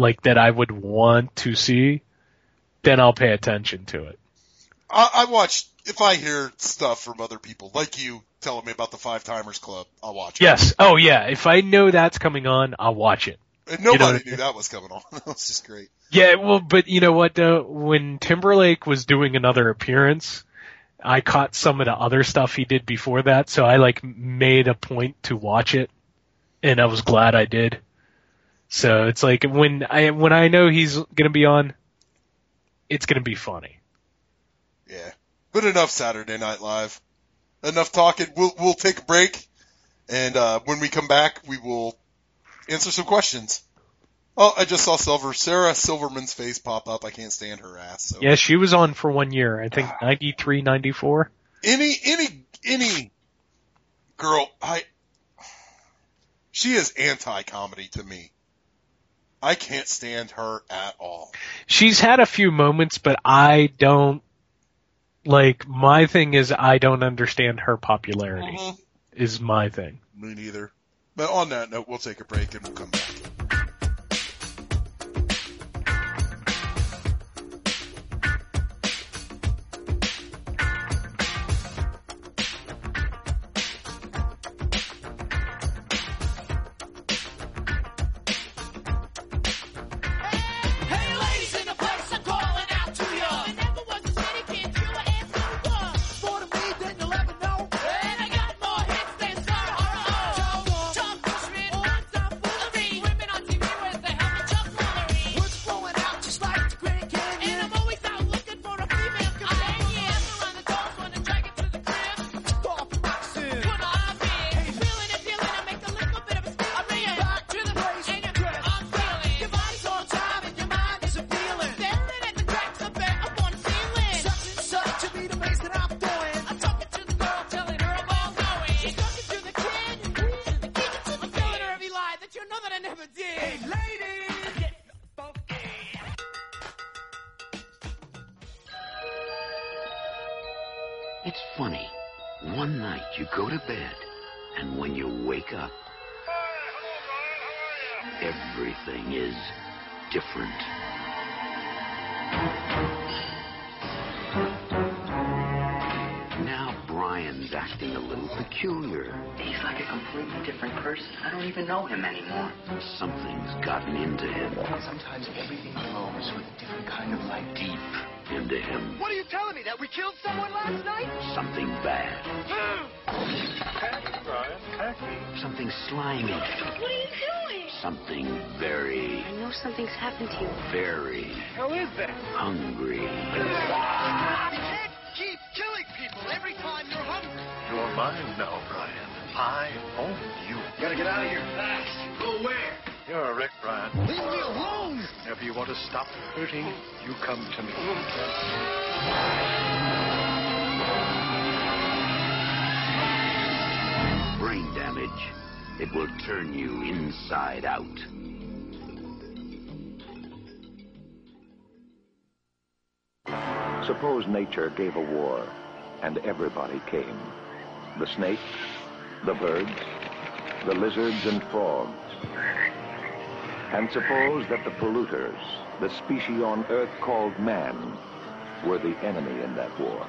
like that I would want to see, then I'll pay attention to it. I, I watch if I hear stuff from other people, like you telling me about the Five Timers Club. I'll watch it. Yes. Oh yeah. If I know that's coming on, I'll watch it. And You know nobody knew that was coming on. [laughs] that was just great. Yeah, well, but you know what though? When Timberlake was doing another appearance, I caught some of the other stuff he did before that, so I like made a point to watch it, and I was glad I did. So it's like when I when I know he's gonna be on, it's gonna be funny. Yeah. But enough Saturday Night Live. Enough talking. We'll we'll take a break, and uh, when we come back, we will answer some questions. Oh, I just saw Silver Sarah Silverman's face pop up. I can't stand her ass. So. Yeah, she was on for one year. I think ninety three, ninety four. Any any any girl, I she is anti-comedy to me. I can't stand her at all. She's had a few moments, but I don't like my thing is I don't understand her popularity. Mhm. Is my thing. Me neither. But on that note, we'll take a break and we'll come back. Me? That we killed someone last night? Something bad. Hmm. Something slimy. What are you doing? Something very, I know something's happened to you. very How is that? hungry. You can't keep killing people every time you're hungry. You're mine now, Brian. I own you. Gotta get out of here fast. Go where? You're a wreck, Brian. Leave me alone. If you want to stop hurting, you come to me. Brain damage. It will turn you inside out. Suppose nature gave a war and everybody came. The snakes, the birds, the lizards and frogs. And suppose that the polluters, the species on earth called man, were the enemy in that war.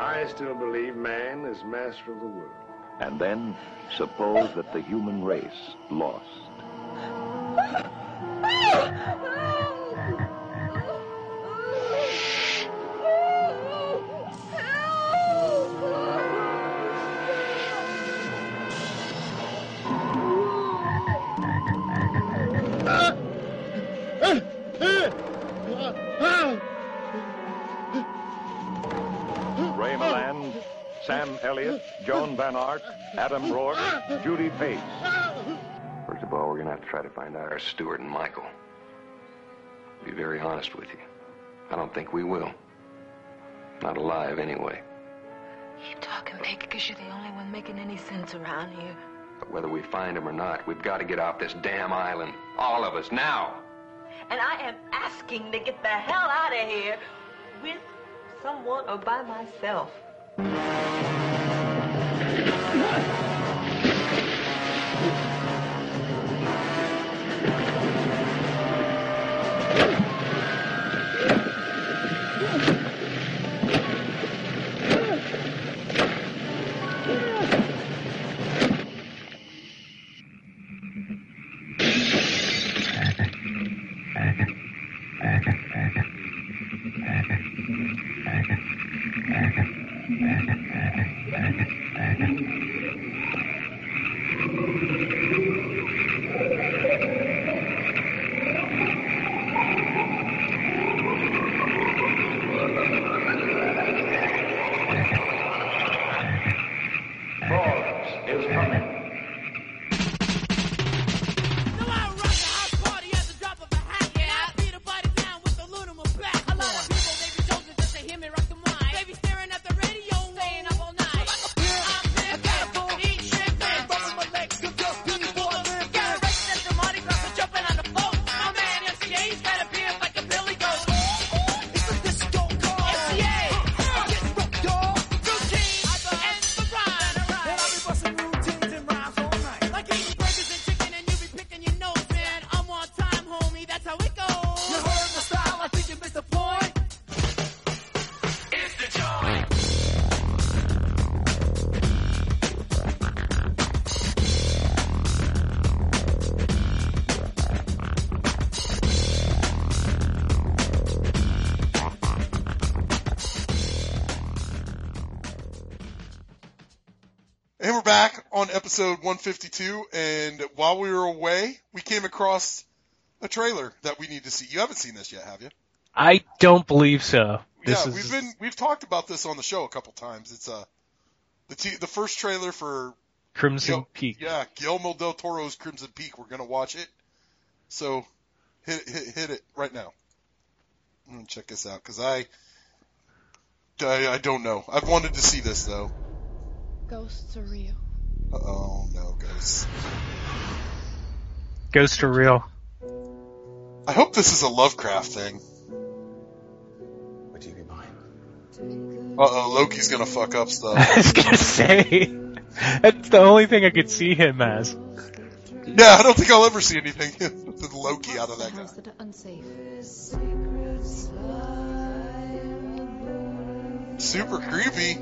I still believe man is master of the world. And then suppose that the human race lost. [laughs] Elliott, Joan Van Ark, Adam Roarke, Judy Pace. First of all, we're going to have to try to find out our Stuart and Michael. I'll Be very honest with you. I don't think we will. Not alive, anyway. You talking big because you're the only one making any sense around here. But whether we find them or not, we've got to get off this damn island. All of us, now. And I am asking to get the hell out of here with someone or by myself. Episode 152. And while we were away, we came across a trailer that we need to see. You haven't seen this yet, have you? I don't believe so. This yeah, is we've been we've talked about this on the show a couple times. It's uh the t- the first trailer for Crimson Gil- Peak. Yeah, Guillermo del Toro's Crimson Peak. We're gonna watch it. So hit hit hit it right now. I'm check this out because I, I I don't know. I've wanted to see this though. Ghosts are real. Oh no, guys. Ghost are real. I hope this is a Lovecraft thing. Would you be mine? Uh oh, Loki's gonna fuck up stuff. [laughs] I was gonna say that's the only thing I could see him as. Yeah, I don't think I'll ever see anything [laughs] with Loki out of that guy. That unsafe. Super creepy.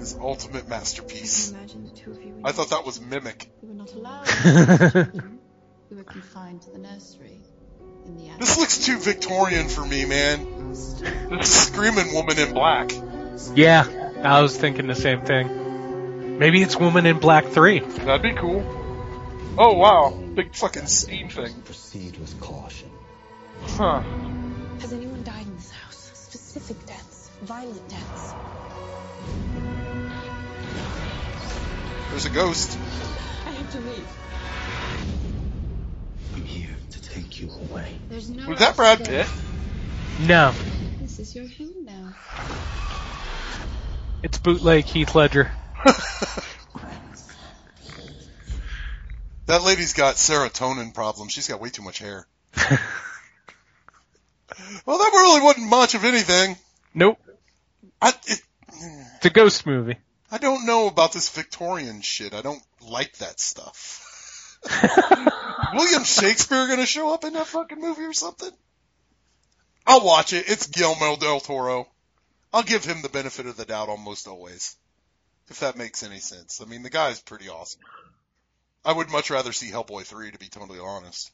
His ultimate masterpiece. Imagine the two of you. I thought that was Mimic. You were not allowed. [laughs] to have children. you were confined to the nursery. The This looks too Victorian for me, man. This screaming woman in black. Yeah, I was thinking the same thing. Maybe it's Woman in Black 3. That'd be cool. Oh wow, big fucking steam thing. Proceed with caution. Huh. Has anyone died in this house? Specific deaths, violent deaths. There's a ghost. I have to leave. I'm here to take you away. There's no. Was that Brad Pitt? No, This is your home now. it's bootleg Heath Ledger. [laughs] That lady's got serotonin problems. She's got way too much hair. [laughs] well, that really wasn't much of anything. Nope. I, it, It's a ghost movie. I don't know about this Victorian shit. I don't like that stuff. [laughs] William Shakespeare gonna show up in that fucking movie or something? I'll watch it. It's Guillermo del Toro. I'll give him the benefit of the doubt almost always. If that makes any sense. I mean, the guy's pretty awesome. I would much rather see Hellboy 3 to be totally honest.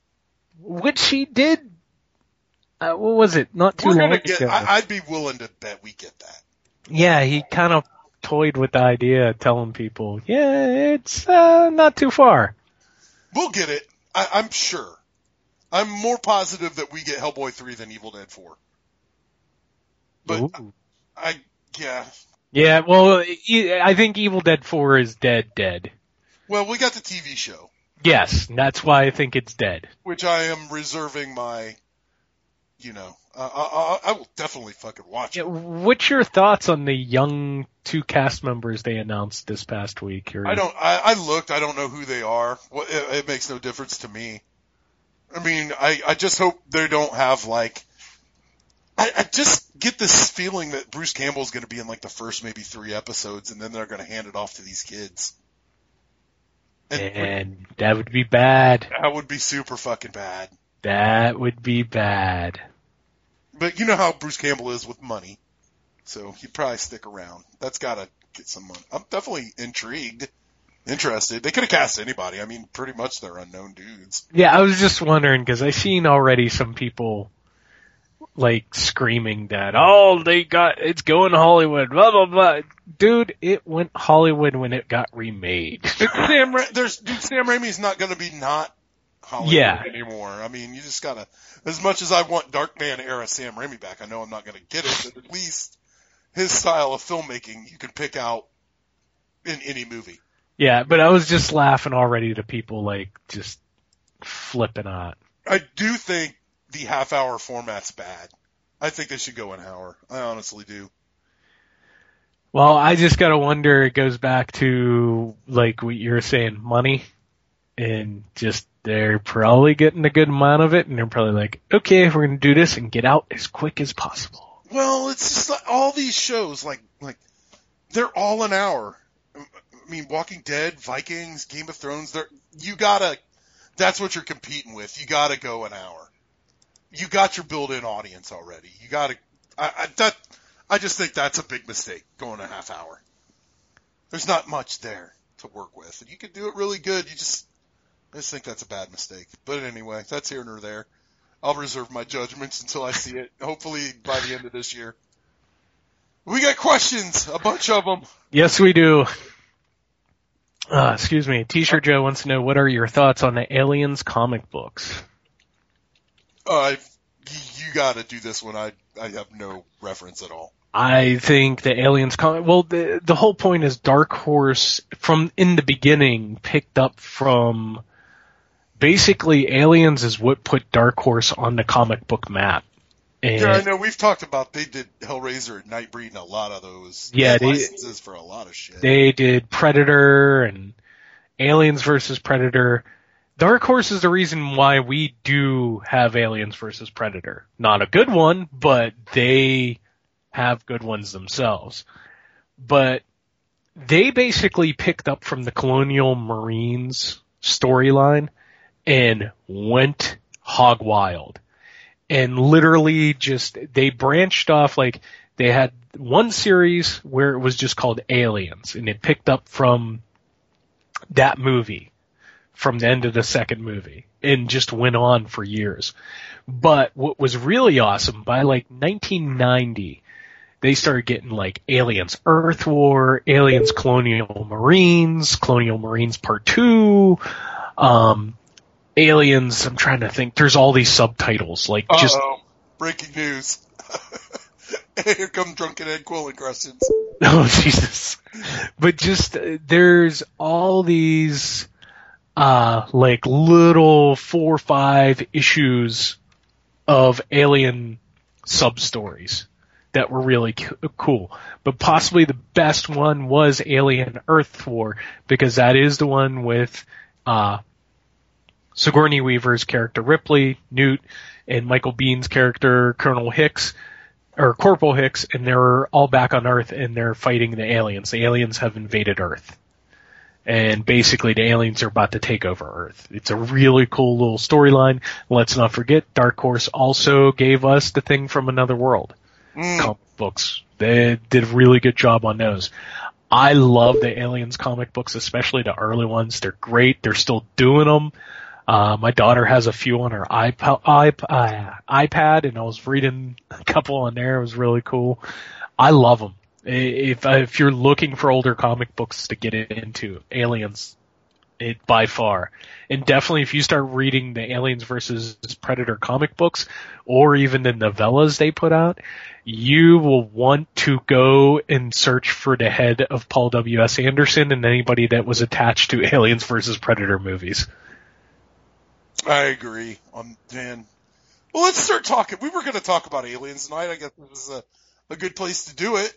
Which he did. Uh, what was it? Not too We're long get, ago. I, I'd be willing to bet we get that. yeah, he kind of toyed with the idea, of telling people, "Yeah, it's uh, not too far." We'll get it. I, I'm sure. I'm more positive that we get Hellboy 3 than Evil Dead 4. But Ooh. I, yeah. Yeah, well, I think Evil Dead 4 is dead, dead. Well, we got the TV show, Yes, that's why I think it's dead. which I am reserving my, you know, uh, I, I, I will definitely fucking watch it. What's your thoughts on the young two cast members they announced this past week? Or- I don't, I, I looked, I don't know who they are. Well, it, it makes no difference to me. I mean, I, I just hope they don't have like, I, I just get this feeling that Bruce Campbell's going to be in like the first maybe three episodes and then they're going to hand it off to these kids. And that would be bad. That would be super fucking bad. That would be bad. But you know how Bruce Campbell is with money. So he'd probably stick around. That's gotta get some money. I'm definitely intrigued. Interested. They could have cast anybody. I mean, pretty much they're unknown dudes. Yeah, I was just wondering because I've seen already some people like screaming that, oh, they got, it's going to Hollywood, blah, blah, blah. Dude, it went Hollywood when it got remade. Sam, Ra- there's, dude, Sam Raimi's not gonna be not Hollywood Yeah. anymore. I mean, you just gotta, as much as I want Darkman era Sam Raimi back, I know I'm not gonna get it, but at least his style of filmmaking you can pick out in any movie. yeah, but I was just laughing already to people like just flipping out. I do think the half hour format's bad. I think they should go an hour. I honestly do. Well, I just gotta wonder, it goes back to, like what you were saying, money, and just, they're probably getting a good amount of it, and they're probably like, okay, we're gonna do this and get out as quick as possible. Well, it's just like all these shows, like like they're all an hour. I mean, Walking Dead, Vikings, Game of Thrones. They're you gotta. That's what you're competing with. You gotta go an hour. You got your built-in audience already. You gotta. I, I that. I just think that's a big mistake going a half hour. There's not much there to work with, and you could do it really good. You just. I just think that's a bad mistake. But anyway, that's here nor there. I'll reserve my judgments until I see it. Hopefully by the end of this year. We got questions, a bunch of them. Yes, we do. Uh, excuse me. T-shirt Joe wants to know what are your thoughts on the Aliens comic books? Uh, you got to do this one. I I have no reference at all. I think the Aliens comic. Well, the the whole point is Dark Horse from in the beginning picked up from basically Aliens is what put Dark Horse on the comic book map. And yeah, I know we've talked about they did Hellraiser and Nightbreed and a lot of those. Yeah, they- licenses for a lot of shit. They did Predator and Aliens versus Predator. Dark Horse is the reason why we do have Aliens versus Predator. Not a good one, but they have good ones themselves. But they basically picked up from the Colonial Marines storyline and went hog wild. And literally just, they branched off like, they had one series where it was just called Aliens, and it picked up from that movie, from the end of the second movie, and just went on for years. But what was really awesome, by like 1990, they started getting like Aliens Earth War, Aliens Colonial Marines, Colonial Marines Part 2, um, Aliens, I'm trying to think, there's all these subtitles, like just, Uh-oh. Breaking news. [laughs] Here come Drunken Ed Quillen questions. [laughs] oh Jesus. But just, uh, there's all these, uh, like little four or five issues of alien sub stories that were really co- cool. But possibly the best one was Alien Earth War because that is the one with uh, Sigourney Weaver's character Ripley, Newt, and Michael Biehn's character Colonel Hicks or Corporal Hicks, and they're all back on Earth and they're fighting the aliens. The aliens have invaded Earth. And basically the aliens are about to take over Earth. It's a really cool little storyline. Let's not forget Dark Horse also gave us the thing from another world Mm. comic books. They did a really good job on those. I love the Aliens comic books, especially the early ones. They're great. They're still doing them. Uh, my daughter has a few on her uh, iPad, and I was reading a couple on there. It was really cool. I love them. If if you're looking for older comic books to get into, Aliens, it by far, and definitely if you start reading the Aliens versus Predator comic books, or even the novellas they put out, you will want to go and search for the head of Paul W. S. Anderson and anybody that was attached to Aliens versus Predator movies. I agree on Dan. Well, let's start talking. We were going to talk about aliens tonight. I guess this is a, a good place to do it.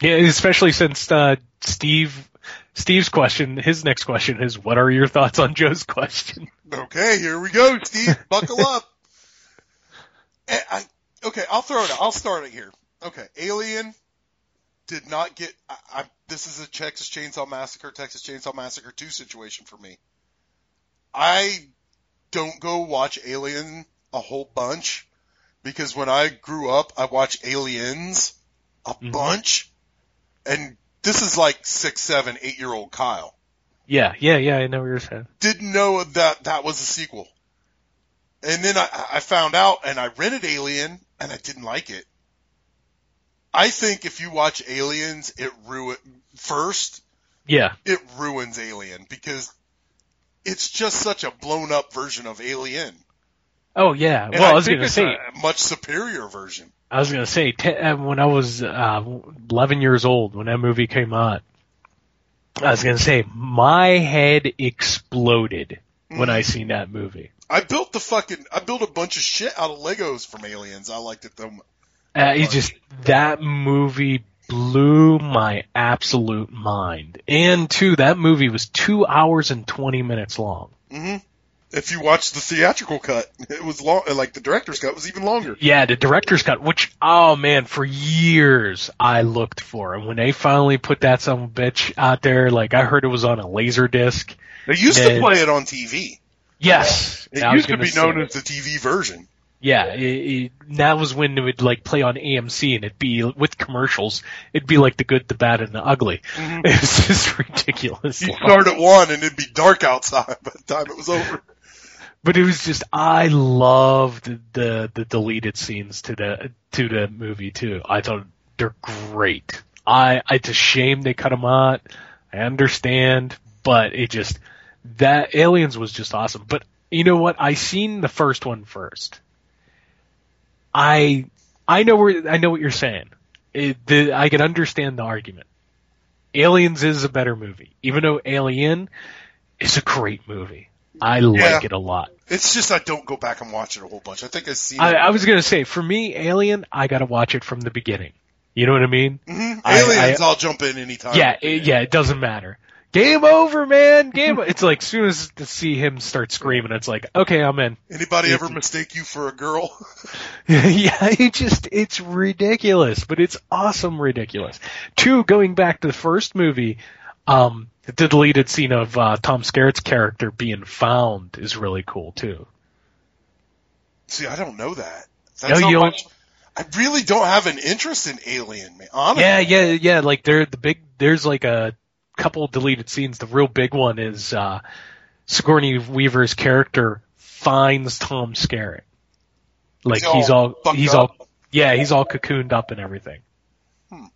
Yeah, especially since uh, Steve Steve's question, his next question is, "What are your thoughts on Joe's question?" Okay, here we go, Steve. [laughs] Buckle up. Eh, I, okay, I'll throw it out. I'll start it here. Okay, Alien did not get. I, I, this is a Texas Chainsaw Massacre, Texas Chainsaw Massacre 2 situation for me. I don't go watch Alien a whole bunch because when I grew up, I watched Aliens a mm-hmm. bunch, and this is like six, seven, eight year old Kyle Yeah, yeah, yeah. I know what you're saying. didn't know that that was a sequel. And then I, I found out and I rented Alien and I didn't like it. I think if you watch Aliens, it ruin first, Yeah, it ruins Alien because it's just such a blown up version of Alien. Oh yeah. And well, I, was gonna say, a much superior version. I was gonna say, te- uh, when I was uh, 11 years old, when that movie came out, I was gonna say my head exploded when I seen that movie. I built the fucking, I built a bunch of shit out of Legos from Aliens. I liked it though. Uh, it just that movie blew my absolute mind. And two, that movie was two hours and 20 minutes long. hmm If you watch the theatrical cut, it was long, like the director's cut was even longer. Yeah, the director's cut, which, oh man, for years I looked for. And when they finally put that some bitch out there, like I heard it was on a laser disc. They used to play it on TV. Yes. It used to be known as the TV version. Yeah, it, it, that was when it would like play on AMC and it'd be with commercials. It'd be like the good, the bad, and the ugly. [laughs] Mhm. It was just ridiculous. You start at one and it'd be dark outside by the time it was over. But it was just I loved the the deleted scenes to the to the movie too. I thought they're great. I it's a shame they cut them out. I understand, but it just that Aliens was just awesome. But you know what? I seen the first one first. I I know where I know what you're saying. It, the, I can understand the argument. Aliens is a better movie, even though Alien is a great movie. I like Yeah. it a lot. It's just I don't go back and watch it a whole bunch. I think I've seen I. I was gonna say, for me, Alien, I gotta watch it from the beginning. You know what I mean? Mhm. I- Aliens, I, will jump in anytime. Yeah, it, yeah, it doesn't matter. Game over, man. Game. Over! [laughs] It's like as soon as to see him start screaming, it's like, okay, I'm in. Anybody It's- ever mistake you for a girl? [laughs] [laughs] yeah, it just it's ridiculous, but it's awesome ridiculous. Two, going back to the first movie, um, the deleted scene of uh, Tom Skerritt's character being found is really cool too. See, I don't know that. No, That's you don't- much. I really don't have an interest in Alien, man. Honestly. Yeah, yeah, yeah. Like there, the big, there's like a couple deleted scenes. The real big one is uh, Sigourney Weaver's character finds Tom Skerritt. Like He's he's all all, he's all, yeah, he's all cocooned up and everything. Hmm.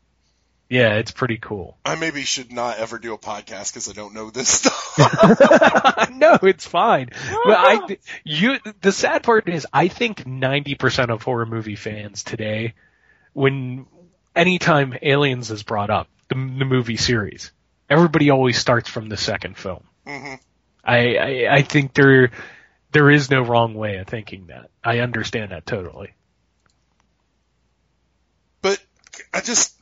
Yeah, it's pretty cool. I maybe should not ever do a podcast because I don't know this [laughs] stuff. [laughs] no, it's fine. But I, [laughs] you, the sad part is, I think 90% of horror movie fans today, when anytime Aliens is brought up, the, the movie series, everybody always starts from the second film. hmm I, I, I think there, there is no wrong way of thinking that. I understand that totally. But I just,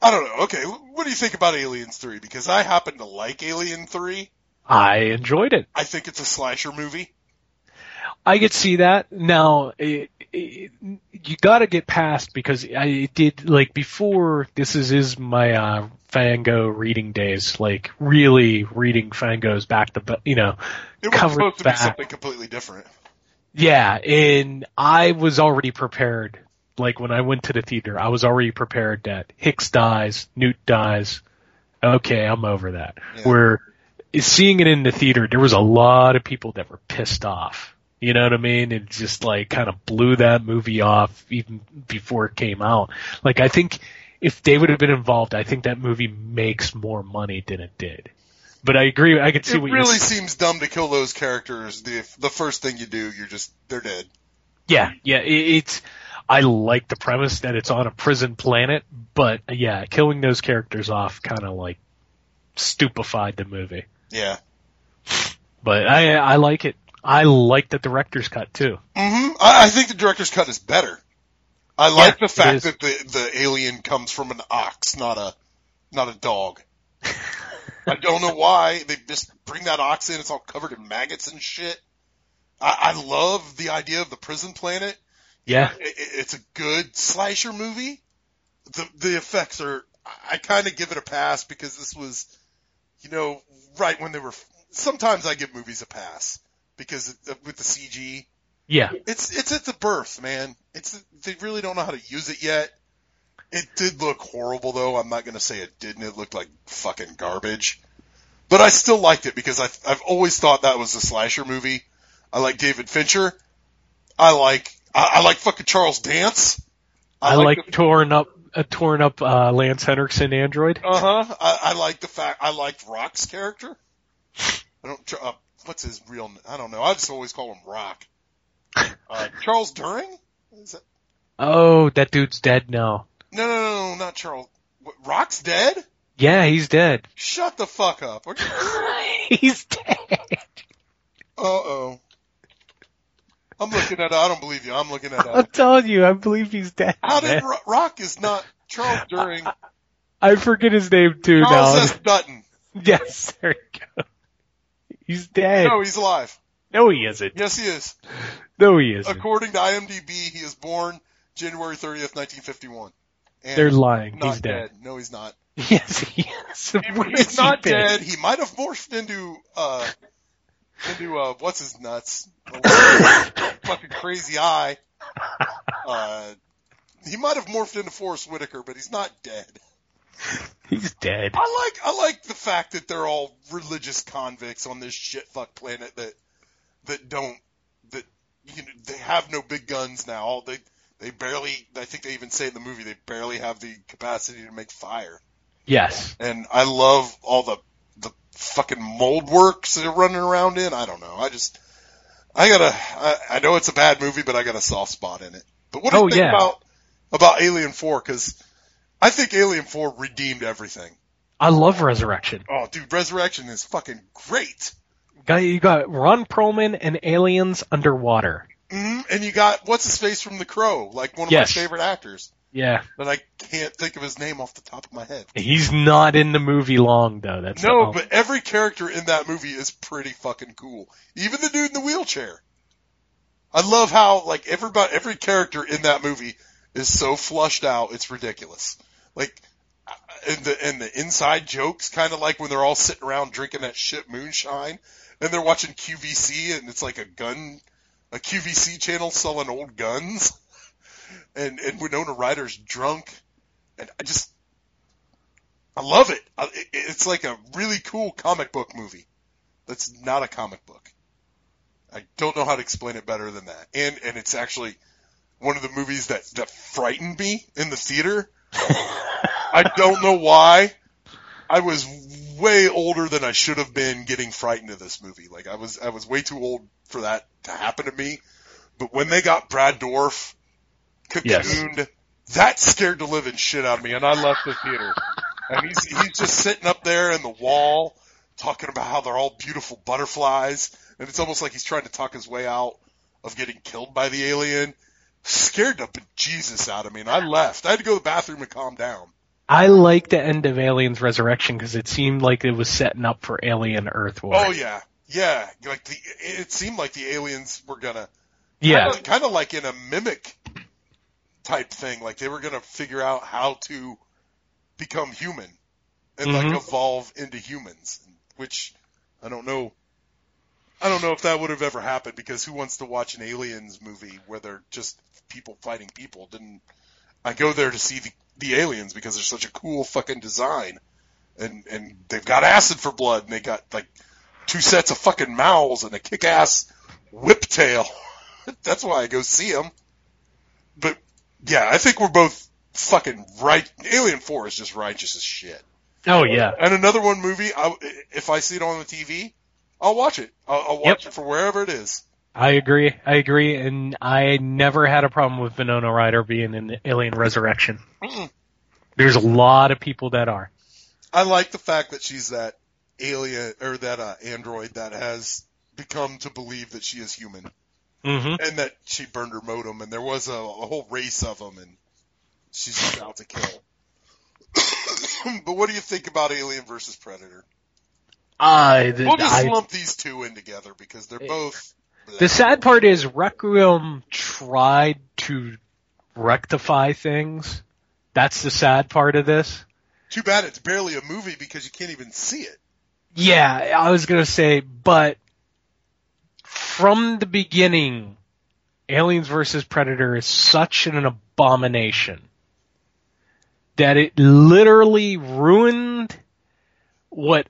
I don't know. Okay, what do you think about Aliens 3? Because I happen to like Alien 3. I enjoyed it. I think it's a slasher movie. I could see that. Now, it, it, you got to get past because I did like before. This is is my uh, Fango reading days. Like really reading Fango's back to ba- you know It was supposed to back. be something completely different. Yeah, and I was already prepared. Like when I went to the theater, I was already prepared that Hicks dies, Newt dies. Okay, I'm over that. Where seeing it in the theater, there was a lot of people that were pissed off. You know what I mean? It just like kind of blew that movie off even before it came out. Like I think if they would have been involved, I think that movie makes more money than it did. But I agree. I could see It what really seems dumb to kill those characters. The the first thing you do, you're just they're dead. Yeah, yeah. It, it's. I like the premise that it's on a prison planet, but yeah, killing those characters off kind of like stupefied the movie. Yeah. But I I like it. I like the director's cut too. hmm I, I think the director's cut is better. I like Yeah, the fact that the the alien comes from an ox, not a not a dog. [laughs] I don't know why they just bring that ox in. It's all covered in maggots and shit. I, I love the idea of the prison planet. Yeah. It, it- it's a good slasher movie. The the effects are. I kind of give it a pass because this was, you know, right when they were. Sometimes I give movies a pass because it, with the CG. Yeah. It's it's at the birth, man. It's they really don't know how to use it yet. It did look horrible though. I'm not gonna say it didn't. It looked like fucking garbage. But I still liked it because I've I've always thought that was a slasher movie. I like David Fincher. I like I, I like fucking Charles Dance. I, like, torn up uh, torn up uh, Lance Henriksen android. Uh huh. I, I like the fact I liked Rock's character. [laughs] I don't. Uh, what's his real? I don't know. I just always call him Rock. [laughs] Uh, Charles Durning? That, Oh, that dude's dead now. no, no, no, no, not Charles. What, Rock's dead? Yeah, he's dead. Shut the fuck up. [laughs] He's dead. Uh oh. I'm looking at. I don't believe you. I'm looking at. I'm telling you, I believe he's dead. How did. Ro- Rock is not Charles [laughs] Durning? I forget his name too Charles now. S. Dutton. Yes, there you go. He's dead. No, he's alive. No, he isn't. Yes, he is. No, he isn't. According to IMDb, he is born January 30th, 1951. And They're lying. Not He's dead. No, he's not. [laughs] Yes, he is. He's has he not dead. He might have morphed into uh into uh what's his nuts? [coughs] fucking crazy eye. Uh he might have morphed into Forest Whitaker, but he's not dead. He's dead. I like I like the fact that they're all religious convicts on this shit fuck planet that that don't that you know they have no big guns now. They they barely I think they even say in the movie they barely have the capacity to make fire. Yes. And I love all the the fucking mold works they're running around in. I don't know. I just I gotta I, I know it's a bad movie, but I got a soft spot in it. But what do you Oh, think yeah. about about Alien Four? Because I think Alien Four redeemed everything. I love Resurrection. Oh, dude, Resurrection is fucking great. Guy, you got Ron Perlman and aliens underwater. hmm And you got what's his face from The Crow, like one of Yes. my favorite actors. Yeah. But I can't think of his name off the top of my head. He's not in the movie long though. That's No, but every character in that movie is pretty fucking cool. Even the dude in the wheelchair. I love how like everybody, every character in that movie is so flushed out, it's ridiculous. Like, uh, and the and the inside jokes, kind of like when they're all sitting around drinking that shit moonshine, and they're watching QVC, and it's like a gun, a QVC channel selling old guns. [laughs] and and Winona Ryder's drunk, and I just I love it. I- it- It's like a really cool comic book movie. That's not a comic book. I don't know how to explain it better than that. And and it's actually one of the movies that that frightened me in the theater. [laughs] I don't know why. I was way older than I should have been getting frightened of this movie. Like I was I was way too old for that to happen to me. But when they got Brad Dourif cocooned, that scared the living shit out of me and I left the theater. And he's he's just sitting up there in the wall talking about how they're all beautiful butterflies and it's almost like he's trying to talk his way out of getting killed by the alien. Scared the bejesus out of me and I left. I had to go to the bathroom and calm down. I like the end of Aliens Resurrection because it seemed like it was setting up for Alien Earth War. Oh yeah, yeah. Like the, it seemed like the aliens were gonna, Yeah. kind of like in a mimic type thing. Like they were gonna figure out how to become human and like Mhm. evolve into humans, which I don't know. I don't know if that would have ever happened because who wants to watch an aliens movie where they're just people fighting people? Didn't I go there to see the, the aliens because they're such a cool fucking design, and and they've got acid for blood, and they got like two sets of fucking mouths and a kick-ass whip tail. [laughs] That's why I go see them. But yeah, I think we're both fucking right. Alien Four is just righteous as shit. Oh yeah. And another one movie, I, if I see it on the TV, I'll watch it. I'll, I'll watch it for wherever it is. I agree. I agree, and I never had a problem with Winona Ryder being in Alien Resurrection. Mm-mm. There's a lot of people that are. I like the fact that she's that alien or that uh, android that has become to believe that she is human, Mm-hmm. and that she burned her modem, and there was a, a whole race of them, and she's just out to kill. [coughs] but what do you think about Alien versus Predator? I, the, We'll just I- lump these two in together because they're both. The sad part is Requiem tried to rectify things. That's the sad part of this. Too bad it's barely a movie because you can't even see it. Yeah, I was gonna say, but from the beginning, Aliens vs. Predator is such an abomination that it literally ruined what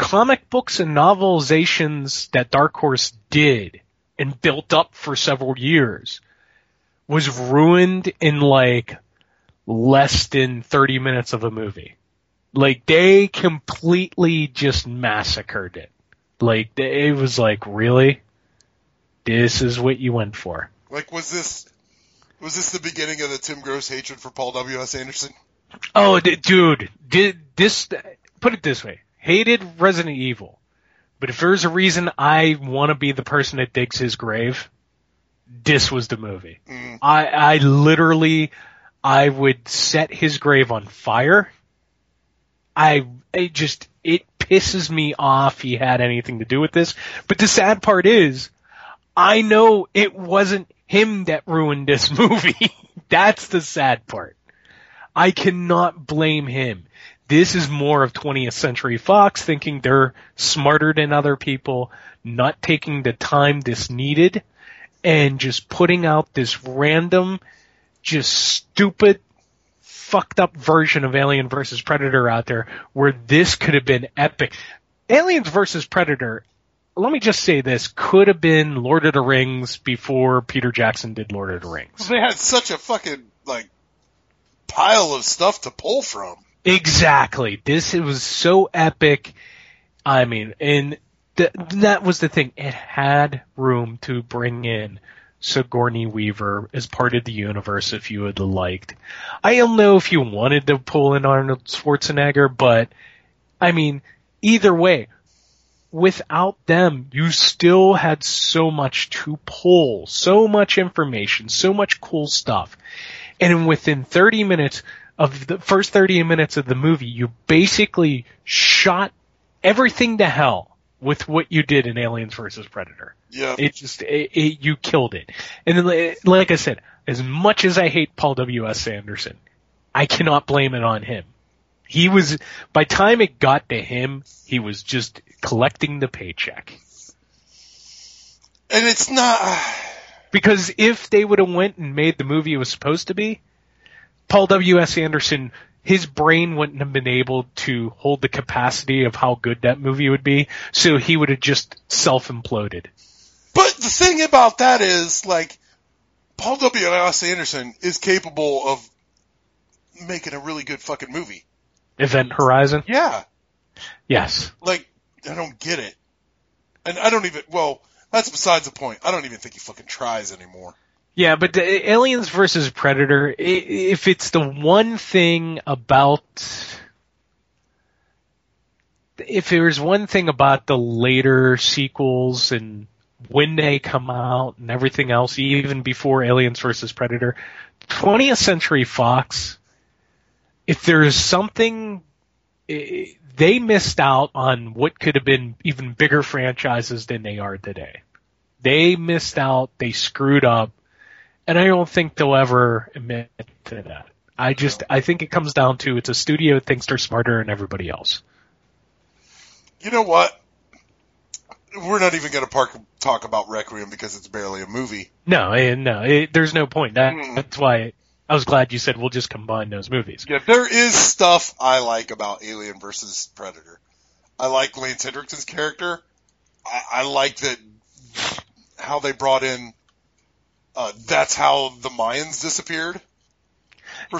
comic books and novelizations that Dark Horse did and built up for several years was ruined in like less than 30 minutes of a movie. Like they completely just massacred it. Like they- it was like, really? This is what you went for. Like, was this was this the beginning of the Tim Gross hatred for Paul W. S. Anderson? Oh, d- dude, did this? Put it this way: hated Resident Evil, but if there's a reason I want to be the person that digs his grave, this was the movie. Mm. I, I literally, I would set his grave on fire. I, it just, it pisses me off he had anything to do with this. But the sad part is, I know it wasn't him that ruined this [laughs] movie. That's the sad part. I cannot blame him. This is more of 20th Century Fox thinking they're smarter than other people, not taking the time this needed, and just putting out this random, just stupid, fucked up version of Alien vs. Predator out there where this could have been epic. Aliens vs. Predator, let me just say this, could have been Lord of the Rings before Peter Jackson did Lord of the Rings. They had such a fucking like pile of stuff to pull from. Exactly. This it was so epic. I mean, and th- that was the thing. It had room to bring in Sigourney Weaver as part of the universe if you had liked. I don't know if you wanted to pull in Arnold Schwarzenegger, but I mean, either way, without them, you still had so much to pull, so much information, so much cool stuff. And within 30 minutes of the first 30 minutes of the movie, you basically shot everything to hell with what you did in Aliens vs. Predator. Yeah. It just, it, it, you killed it. And then, like I said, as much as I hate Paul W.S. Anderson, I cannot blame it on him. He was, by time it got to him, he was just collecting the paycheck. And it's not. [sighs] Because if they would have went and made the movie it was supposed to be, Paul W. S. Anderson, his brain wouldn't have been able to hold the capacity of how good that movie would be, so he would have just self-imploded. But the thing about that is, like, Paul W. S. Anderson is capable of making a really good fucking movie. Event Horizon? Yeah. Yes. Like, I don't get it. And I don't even, well, that's besides the point. I don't even think he fucking tries anymore. Yeah, but Aliens versus Predator, if it's the one thing about, if there's one thing about the later sequels and when they come out and everything else, even before Aliens versus Predator, 20th Century Fox, if there's something, they missed out on what could have been even bigger franchises than they are today. They missed out, they screwed up, and I don't think they'll ever admit to that. I just, I think it comes down to it's a studio that thinks they're smarter than everybody else. You know what? We're not even going to park, talk about Requiem because it's barely a movie. No, eh, no, it, there's no point. That, That's why I was glad you said we'll just combine those movies. Yeah, there is stuff I like about Alien versus Predator. I like Lance Henriksen's character. I, I like that how they brought in. Uh, that's how the Mayans disappeared.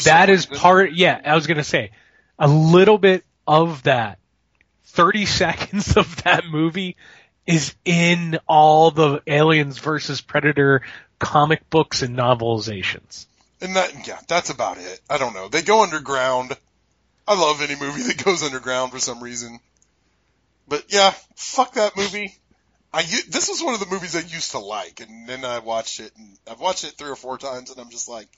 That is reason. part, yeah, I was gonna say, a little bit of that, 30 [laughs] seconds of that movie is in all the Aliens versus Predator comic books and novelizations. And that, yeah, that's about it. I don't know. They go underground. I love any movie [laughs] that goes underground for some reason. But yeah, fuck that movie. I this was one of the movies I used to like, and then I watched it, and I've watched it three or four times, and I'm just like,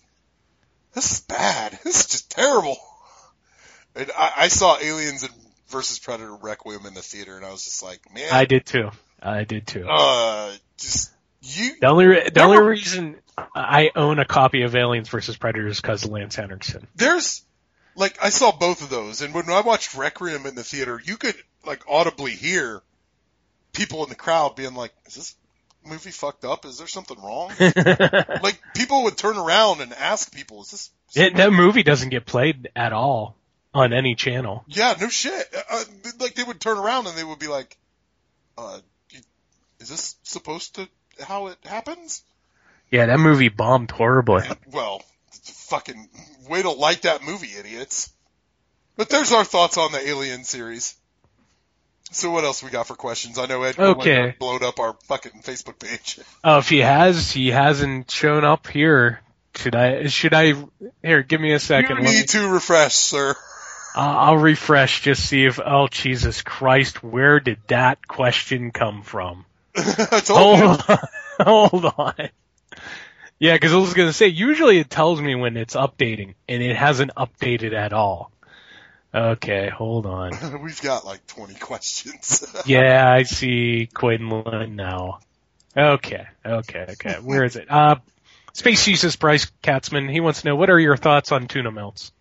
this is bad. This is just terrible. And I, I saw Aliens and versus Predator Requiem in the theater, and I was just like, man, I did too. I did too. uh, just you. The only re- the only reason I own a copy of Aliens versus Predator is because of Lance Henriksen. there's like I saw both of those, and when I watched Requiem in the theater, you could like audibly hear people in the crowd being like, "Is this movie fucked up? Is there something wrong?" [laughs] like people would turn around and ask people, "Is this?" It, that movie doesn't get played at all on any channel. Yeah, no shit. Uh, like they would turn around and they would be like, uh, "Is this supposed to how it happens?" Yeah, that movie bombed horribly. Well, fucking way to like that movie, idiots. But there's our thoughts on the Alien series. So what else we got for questions? I know Ed Okay. blowed up our fucking Facebook page. Oh, [laughs] if he has, he hasn't shown up here. Should I? Should I? Here, give me a second. You Let me- need to refresh, sir. I'll I'll refresh just see if. Oh Jesus Christ! Where did that question come from? [laughs] You. Hold on. [laughs] Hold on. Yeah, because I was gonna say usually it tells me when it's updating, and it hasn't updated at all. Okay, hold on. [laughs] We've got like 20 questions. [laughs] Yeah, I see Quinlan now. Okay, okay, okay. Where is it? Uh, Space Jesus Bryce Katzman. He wants to know what are your thoughts on tuna melts?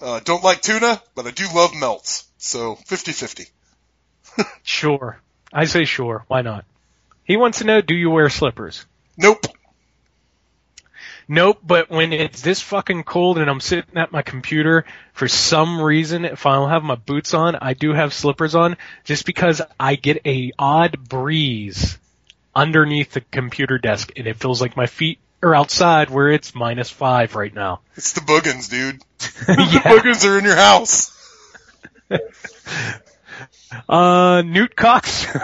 uh, don't like tuna, but I do love melts. So 50-50. [laughs] Sure. I say sure. Why not? He wants to know, do you wear slippers? Nope. Nope, but when it's this fucking cold and I'm sitting at my computer, for some reason, if I don't have my boots on, I do have slippers on, just because I get a odd breeze underneath the computer desk, and it feels like my feet are outside where it's minus five right now. It's the boogans, dude. [laughs] The boogans are in your house. [laughs] Uh, Newt Cox. [laughs]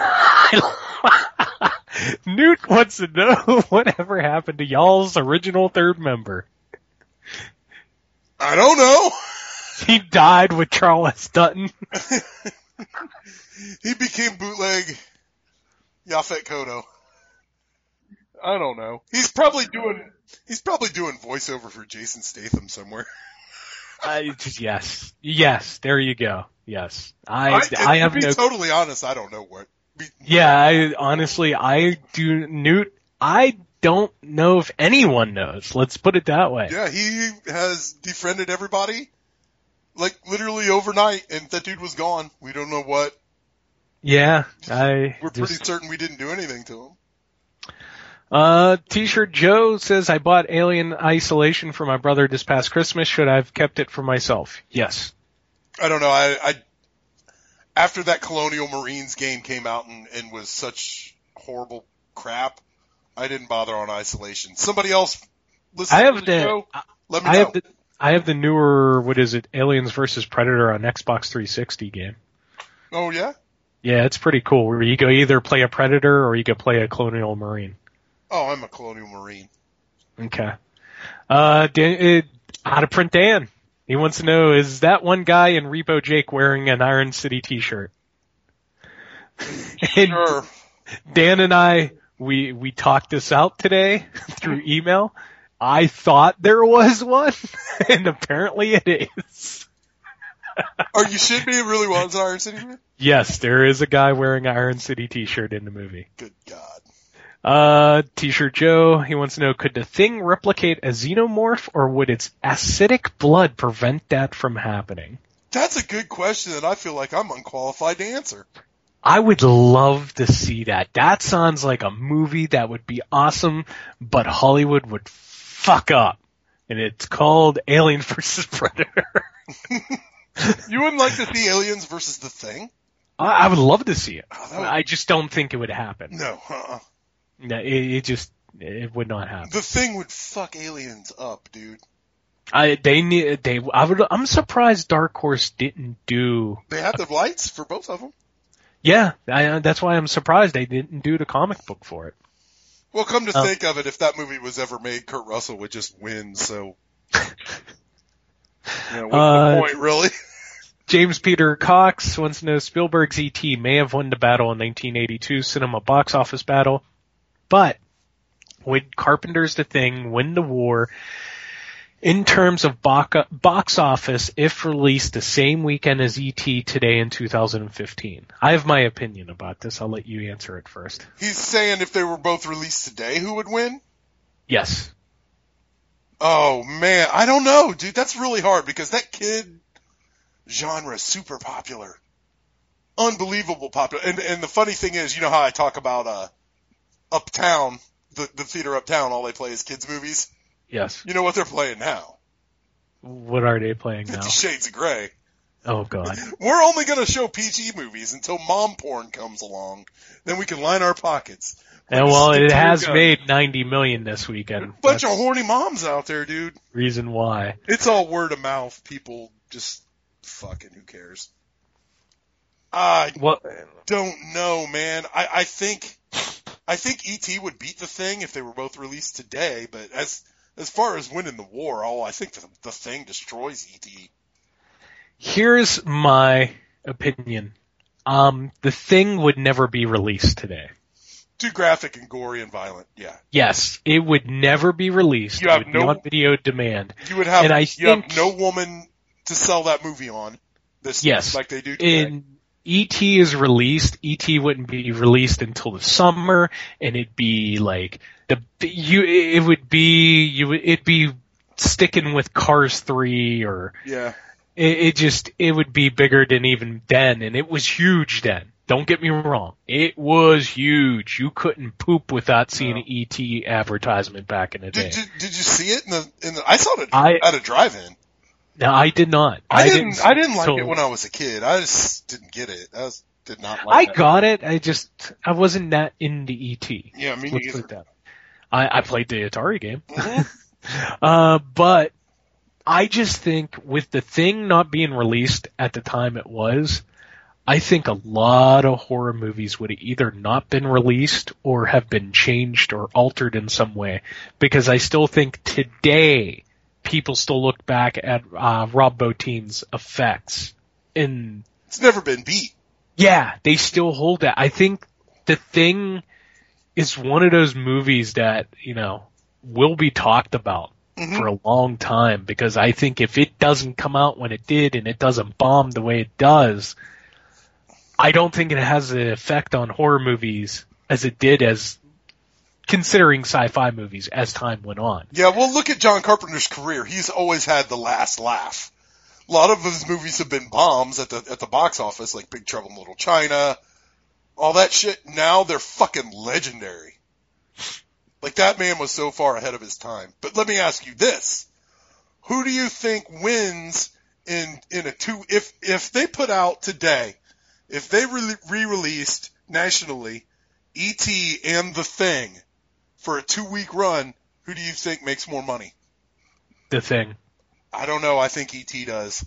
Newt wants to know [laughs] whatever happened to y'all's original third member. I don't know. He died with Charles Dutton. [laughs] He became bootleg Yaphet Kotto. I don't know. He's probably doing he's probably doing voiceover for Jason Statham somewhere. [laughs] I yes, yes, there you go. Yes, I, I, to have be no. totally honest, I don't know what. Yeah, I honestly, I do. Newt, I don't know if anyone knows. Let's put it that way. Yeah, he has defriended everybody like literally overnight, and that dude was gone. We don't know what. Yeah, I. We're just- pretty certain we didn't do anything to him. Uh, T-shirt Joe says, I bought Alien Isolation for my brother this past Christmas. Should I have kept it for myself? Yes. I don't know. I, I after that Colonial Marines game came out and, and was such horrible crap, I didn't bother on Isolation. Somebody else listen I to have the the, show? Let me I know. have the, I have the newer, what is it, Aliens versus Predator on Xbox 360 game. oh yeah. Yeah, it's pretty cool. Where you go either play a Predator or you can play a Colonial Marine. Oh, I'm a Colonial Marine. Okay. Uh, Dan, uh, out of print Dan. He wants to know, is that one guy in Repo Jake wearing an Iron City t-shirt? Sure. Dan and I, we, we talked this out today [laughs] through email. I thought there was one, [laughs] and apparently it is. [laughs] Are you shitting me? It really was an Iron City man? Yes, there is a guy wearing an Iron City t-shirt in the movie. Good God. Uh, T-shirt Joe, he wants to know, could the thing replicate a xenomorph or would its acidic blood prevent that from happening? That's a good question that I feel like I'm unqualified to answer. I would love to see that. That sounds like a movie that would be awesome, but Hollywood would fuck up. And it's called Alien [laughs] vs. Predator. [laughs] You wouldn't like to see Aliens versus the Thing? I, I would love to see it. that would- I just don't think it would happen. No, uh-uh. No, it, it just, it would not happen. The Thing would fuck Aliens up, dude. I, they need, they, I would, I'm surprised Dark Horse didn't do They had the lights for both of them. Yeah, I, that's why I'm surprised they didn't do the comic book for it. Well, come to Oh. think of it, if that movie was ever made, Kurt Russell would just win, so. [laughs] You know, what's Uh, the point, really? [laughs] James Peter Cox wants to know Spielberg's E.T. may have won the battle in 1982 cinema box office battle, but would Carpenter's The Thing win the war in terms of box office if released the same weekend as E.T. today in 2015? I have my opinion about this. I'll let you answer it first. He's saying if they were both released today, who would win? Yes. Oh man, I don't know, dude. That's really hard because that kid genre is super popular. Unbelievable popular. And and the funny thing is, you know how I talk about uh Uptown, the the theater Uptown, all they play is kids movies. Yes. You know what they're playing now? What are they playing now? Fifty Shades of Grey. Oh god. [laughs] We're only going to show PG movies until mom porn comes along. Then we can line our pockets. And well, it has gun. made 90 million this weekend. Bunch That's of horny moms out there, dude. reason why. It's all word of mouth. People just fucking who cares. I What? don't know, man. I, I think I think ET would beat the thing if they were both released today. But as as far as winning the war, oh, I think the, the thing destroys ET. Here's my opinion. Um, the thing would never be released today. Too graphic and gory and violent. Yeah, Yes, it would never be released. You have it would be no- on video demand. you would have And I you think have no woman to sell that movie on. This Yes. like they do today. in ET is released, ET wouldn't be released until the summer, and it'd be like the you. It would be you. It'd be sticking with Cars three or yeah. it, it just it would be bigger than even then, and it was huge then. Don't get me wrong, it was huge. You couldn't poop without seeing an ET advertisement back in the day. Did, did did you see it in the in the? I saw it I- at a drive-in. No, I did not. I, didn't. I didn't like so- it when I was a kid. I just didn't get it. I was, did not like I that. got it. I just I wasn't that into ET. Yeah, me neither. it that. I I played the Atari game. Mm-hmm. [laughs] uh, but I just think with the thing not being released at the time it was, I think a lot of horror movies would have either not been released or have been changed or altered in some way. Because I still think today people still look back at uh, Rob Bottin's effects in It's never been beat. yeah, they still hold that. I think the thing is one of those movies that, you know, will be talked about Mhm. for a long time because I think if it doesn't come out when it did and it doesn't bomb the way it does, I don't think it has the effect on horror movies as it did as considering sci-fi movies as time went on. Yeah, well, look at John Carpenter's career. He's always had the last laugh. A lot of his movies have been bombs at the at the box office, like Big Trouble in Little China, all that shit. Now they're fucking legendary. Like that man was so far ahead of his time. But let me ask you this. Who do you think wins in, in a two, if, if they put out today, if they re- re-released nationally E.T. and The Thing for a two week run, who do you think makes more money? The thing. I don't know. I think E.T. does.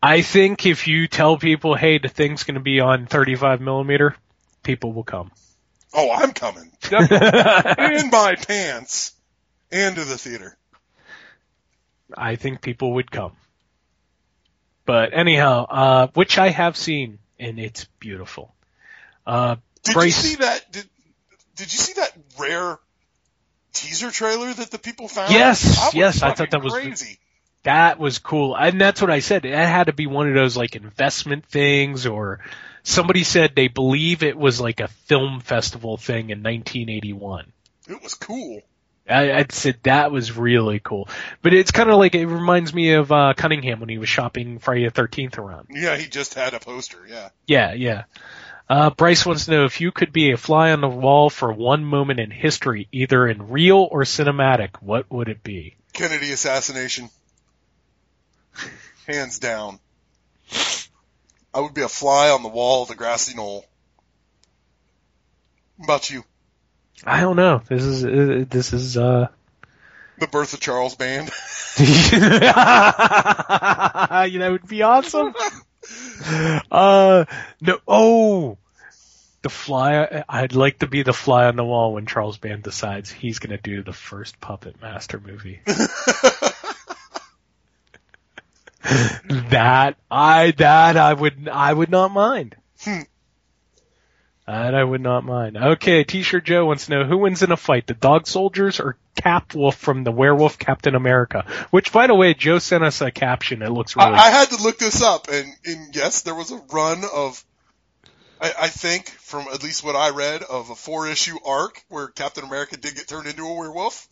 I think if you tell people, hey, the thing's going to be on 35 millimeter, people will come. Oh, I'm coming. [laughs] In my pants and to the theater. I think people would come. But anyhow, uh, which I have seen, and it's beautiful. Uh, Did Bryce, you see that? Did, did you see that rare teaser trailer that the people found? Yes, yes, I thought that was crazy. that was cool, and that's what I said. It had to be one of those like investment things, or somebody said they believe it was like a film festival thing in 1981. It was cool. I, I'd said that was really cool, but it's kind of like it reminds me of uh, Cunningham when he was shopping Friday the Thirteenth around. Yeah, he just had a poster. Yeah. Yeah, yeah. Uh, Bryce wants to know if you could be a fly on the wall for one moment in history, either in real or cinematic, what would it be? Kennedy assassination. Hands down. I would be a fly on the wall of the grassy knoll. What about you? I don't know. This is uh, this is uh The Birth of Charles Band. [laughs] you know, it would be awesome. [laughs] Uh, no, oh, the fly. I'd like to be the fly on the wall when Charles Band decides he's going to do the first Puppet Master movie. [laughs] that I that I would I would not mind. That I would not mind. Okay, T-shirt Joe wants to know who wins in a fight, the dog soldiers or Cap Wolf from the Werewolf Captain America? Which, by the way, Joe sent us a caption. It looks I, really. I had to look this up, and, and yes, there was a run of, I, I think, from at least what I read, of a four issue arc where Captain America did get turned into a werewolf.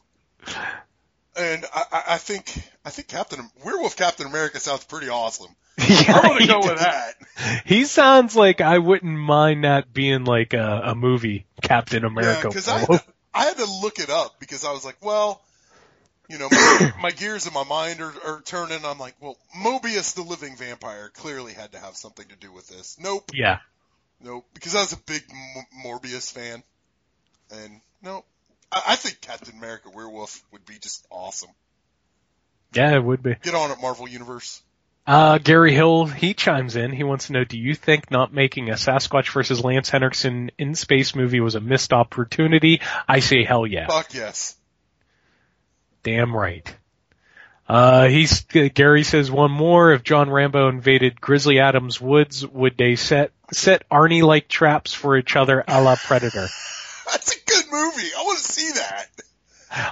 And I, I- I think, I think Captain, Werewolf Captain America sounds pretty awesome. I want to go with that. He sounds like I wouldn't mind that being like a, a movie, Captain America. because I, had to- I had to look it up because I was like, well, you know, my, [coughs] my gears in my mind are, are turning. I'm like, well, Morbius the living vampire clearly had to have something to do with this. Nope. yeah. Nope, because I was a big M- Morbius fan, and no, I, I think Captain America Werewolf would be just awesome. Yeah, it would be. Get on it, Marvel Universe. Uh, Gary Hill, he chimes in. He wants to know, do you think not making a Sasquatch versus Lance Henriksen in space movie was a missed opportunity? I say hell yeah. Fuck yes. Damn right. Uh, he's, Gary says one more. If John Rambo invaded Grizzly Adams woods, would they set, set Arnie-like traps for each other a la Predator? [laughs] That's a good movie. I want to see that.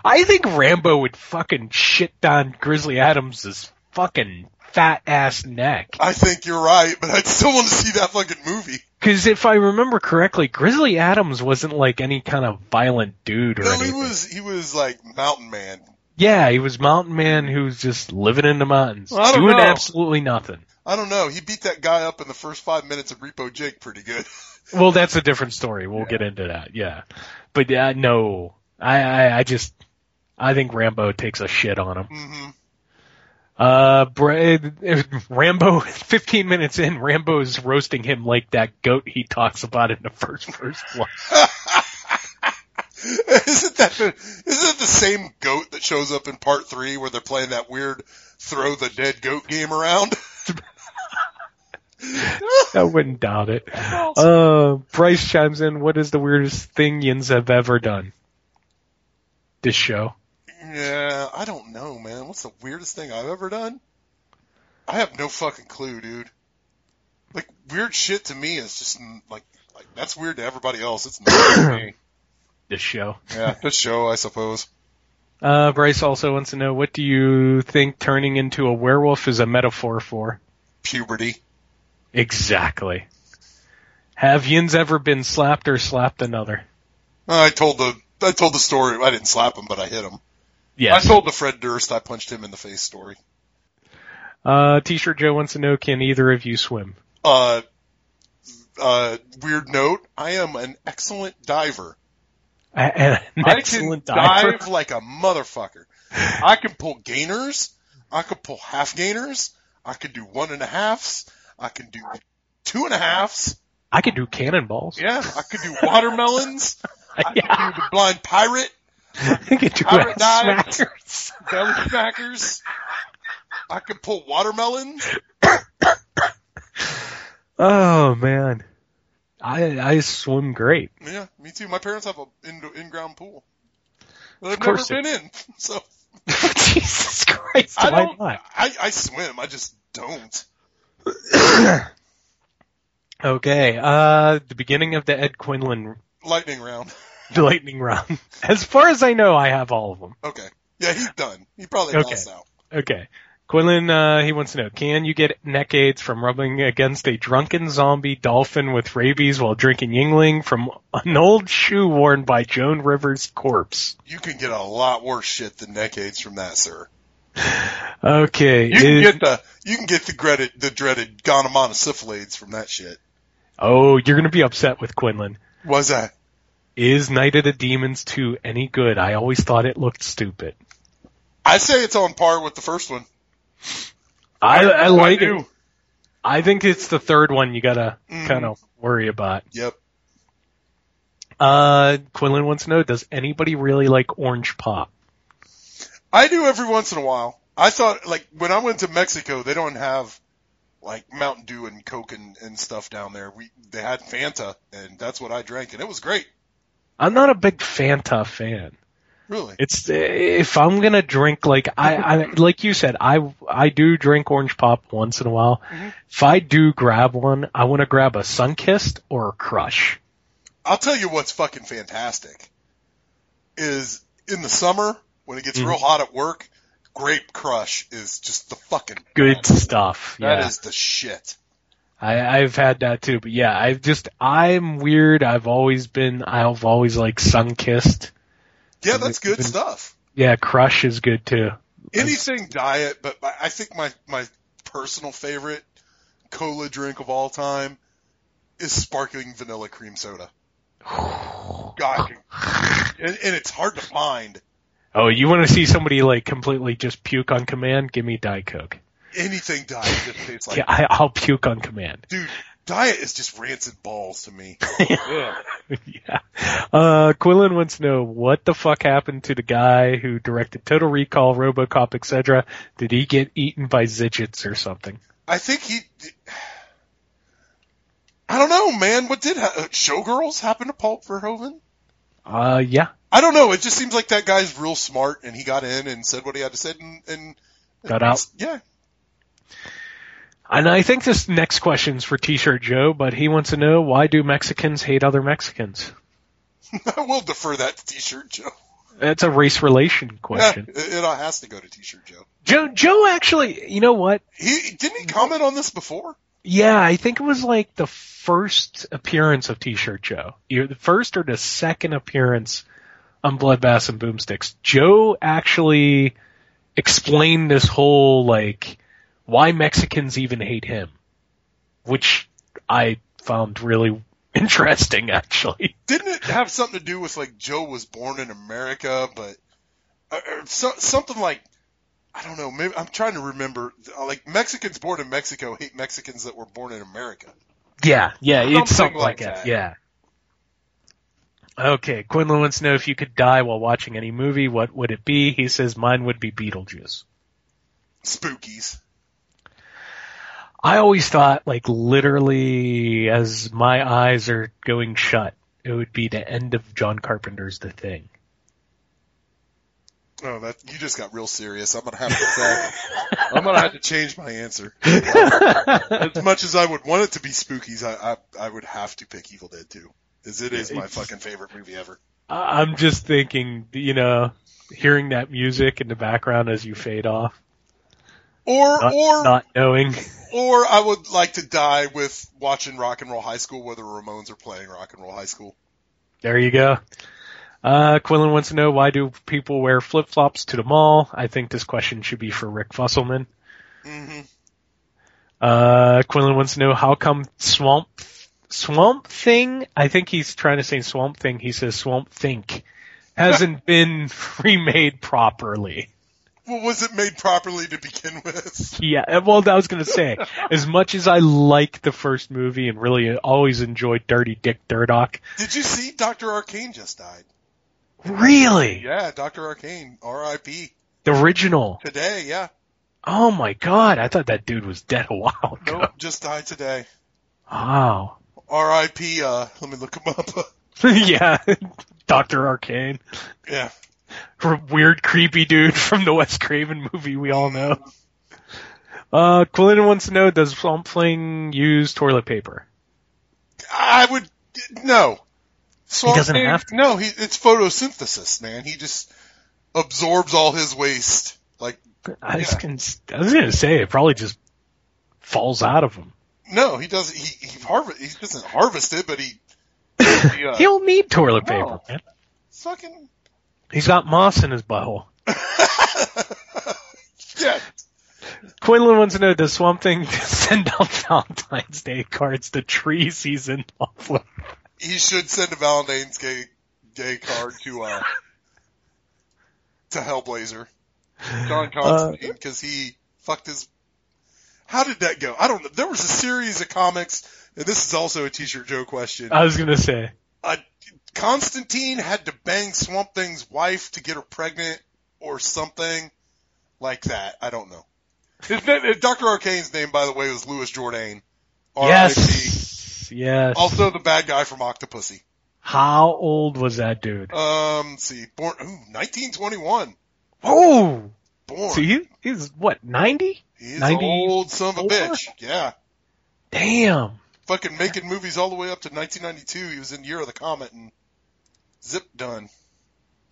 I think Rambo would fucking shit down Grizzly Adams' fucking fat ass neck. I think you're right, but I'd still want to see that fucking movie. Cause if I remember correctly, Grizzly Adams wasn't like any kind of violent dude or No, anything. he was he was like Mountain Man. Yeah, he was mountain man who's just living in the mountains, Well, I don't doing know. absolutely nothing. I don't know. He beat that guy up in the first five minutes of Repo Jake pretty good. [laughs] Well, that's a different story. We'll get into that. Yeah, but yeah, no, I, I, I just, I think Rambo takes a shit on him. hmm Uh, Brad, [laughs] Rambo, [laughs] 15 minutes in, Rambo's roasting him like that goat he talks about in the first first one. [laughs] isn't that the, isn't it the same goat that shows up in part three where they're playing that weird throw the dead goat game around? I wouldn't doubt it. Uh, Bryce chimes in, what is the weirdest thing Yins have ever done? This show. Yeah, I don't know, man. What's the weirdest thing I've ever done? I have no fucking clue, dude. Like weird shit to me is just like like that's weird to everybody else. It's not to me. [coughs] This show. Yeah, this show, I suppose. Uh, Bryce also wants to know, what do you think turning into a werewolf is a metaphor for? Puberty. Exactly. Have Yins ever been slapped or slapped another? I told the I told the story. I didn't slap him, but I hit him. Yes. I sold the Fred Durst I punched him in the face story. Uh, T-shirt Joe wants to know, can either of you swim? Uh, uh, weird note. I am an excellent diver. [laughs] An I can diver. dive like a motherfucker. I can pull gainers. I can pull half gainers. I can do one and a halfs. I can do two and a halves. I can do cannonballs. Yeah, I could do watermelons. [laughs] I could do the blind pirate. [laughs] I could do Pirate ass dives. smackers. Belly smackers. I could pull watermelons. [coughs] Oh man, I I swim great. Yeah, me too. My parents have a in in ground pool. I've never been in, so [laughs] Jesus Christ, I don't. I I swim. I just don't. [coughs] Okay, uh, the beginning of the Ed Quinlan Lightning round. [laughs] lightning round. As far as I know, I have all of them. Okay. Yeah, he's done. He probably Okay. passed out. Okay. Quinlan, uh, he wants to know, can you get neck aids from rubbing against a drunken zombie dolphin with rabies while drinking Yuengling from an old shoe worn by Joan Rivers' corpse? You can get a lot worse shit than neck aids from that, sir. [sighs] Okay. You can is- get the you can get the dreaded the dreaded from that shit. oh, you're gonna be upset with Quinlan. Was that? Is Night of the Demons 2 any good? I always thought it looked stupid. I say it's on par with the first one. I, I I like do. it. I think it's the third one you gotta Mhm. kind of worry about. Yep. Uh, Quinlan wants to know, does anybody really like orange pop? I do every once in a while. I thought like when I went to Mexico, they don't have like Mountain Dew and Coke and, and stuff down there. We they had Fanta, and that's what I drank, and it was great. I'm not a big Fanta fan. Really. It's if I'm gonna drink like I, I like you said I I do drink orange pop once in a while. If I do grab one, I want to grab a Sunkist or a Crush. I'll tell you what's fucking fantastic is in the summer when it gets Mhm. real hot at work. Grape Crush is just the fucking Good stuff. That yeah. is the shit. I, I've had that too, but yeah, I've just I'm weird. I've always been I've always like Sunkist. Yeah, that's good Even- stuff. Yeah, Crush is good too. Anything diet, but I I think my my personal favorite cola drink of all time is sparkling vanilla cream soda. [sighs] God, and, and it's hard to find. Oh, you want to see somebody like completely just puke on command? Give me Diet Coke. Anything diet just tastes like yeah, I, I'll puke on command. dude. Diet is just rancid balls to me. Ugh. [laughs] yeah. Uh, Quinlan wants to know what the fuck happened to the guy who directed Total Recall, RoboCop, etc. Did he get eaten by Zidgets or something? I think he. I don't know, man. What did ha- uh, Showgirls happen to Paul Verhoeven? Uh, yeah. I don't know. It just seems like that guy's real smart, and he got in and said what he had to say, and, and Got out. Yeah, And I think this next question's for T-shirt Joe, but he wants to know why do Mexicans hate other Mexicans? [laughs] I will defer that to T-shirt Joe. That's a race relation question. Yeah, it, it all has to go to T-shirt Joe. Joe, Joe actually, you know what? He didn't he comment on this before? Yeah, I think it was like the first appearance of T-shirt Joe. Either the first or the second appearance on Bloodbath and Boomsticks. Joe actually explained this whole like why Mexicans even hate him, which I found really [laughs] interesting actually. Didn't it have something to do with like Joe was born in America, but uh, uh, so, something like I don't know. Maybe I'm trying to remember. uh, Like Mexicans born in Mexico hate Mexicans that were born in America. Yeah, yeah, it's Something something like like that. that. Yeah. Okay, Quinlan wants to know if you could die while watching any movie, what would it be? He says mine would be Beetlejuice. Spookies. I always thought, like, literally, as my eyes are going shut, it would be the end of John Carpenter's The Thing. Oh, that you just got real serious. I'm gonna have to say, [laughs] I'm gonna have to change my answer. [laughs] as much as I would want it to be Spookies, I I, I would have to pick Evil Dead 2, as it is my It's- fucking favorite movie ever. I- I'm just thinking, you know, hearing that music in the background as you fade off, Or not, or not knowing. or I would like to die with watching Rock and Roll High School, where the Ramones are playing Rock and Roll High School. There you go. Uh, Quinlan wants to know why do people wear flip flops to the mall? I think this question should be for Rick Fusselman. hmm Uh, Quinlan wants to know how come Swamp Swamp Thing, I think he's trying to say Swamp Thing, he says Swamp Think, hasn't [laughs] been remade properly. Well, was it made properly to begin with? [laughs] Yeah, well, I was gonna say, as much as I like the first movie and really always enjoyed Dirty Dick Durock, Did you see Dr. Arcane just died? really, Yeah, Dr. Arcane, R.I.P. the original. Today, yeah. Oh my god, I thought that dude was dead a while ago. Nope, just died today. Wow. R.I.P. Uh, let me look him up. [laughs] [laughs] yeah, Doctor Arcane. yeah. [laughs] R- Weird, creepy dude from the Wes Craven movie we all know. Uh, Quinlan wants to know, does Swamp Thing use toilet paper? I would, no. Swamp doesn't Thing- have to. No, he, it's photosynthesis, man. He just absorbs all his waste. Like, I, was gonna, I was gonna say, it probably just falls out of him. no, he doesn't, he, he harvest, he doesn't harvest it, but he, he, [laughs] uh, He'll need toilet paper, No. man. fucking, He's got moss in his butthole. [laughs] yeah. Quinlan wants to know, does Swamp Thing [laughs] send out Valentine's Day cards to trees he's in? He should send a Valentine's Day, Day card to, uh, to Hellblazer. John [laughs] Constantine, because he fucked his, how did that go? I don't know. There was a series of comics, and this is also a t-shirt Joe question. I was gonna say. uh, Constantine had to bang Swamp Thing's wife to get her pregnant or something like that. I don't know. His name, Dr. Arcane's name, by the way, was Louis Jourdan. R.I.P.. Yes. Yes. Also the bad guy from Octopussy. How old was that dude? Um, see, born, ooh, 1921. Oh! Born. So he, he's what, 90? He's 90 an old son of a bitch. Yeah. Damn. Fucking making movies all the way up to 1992. He was in Year of the Comet and zip done.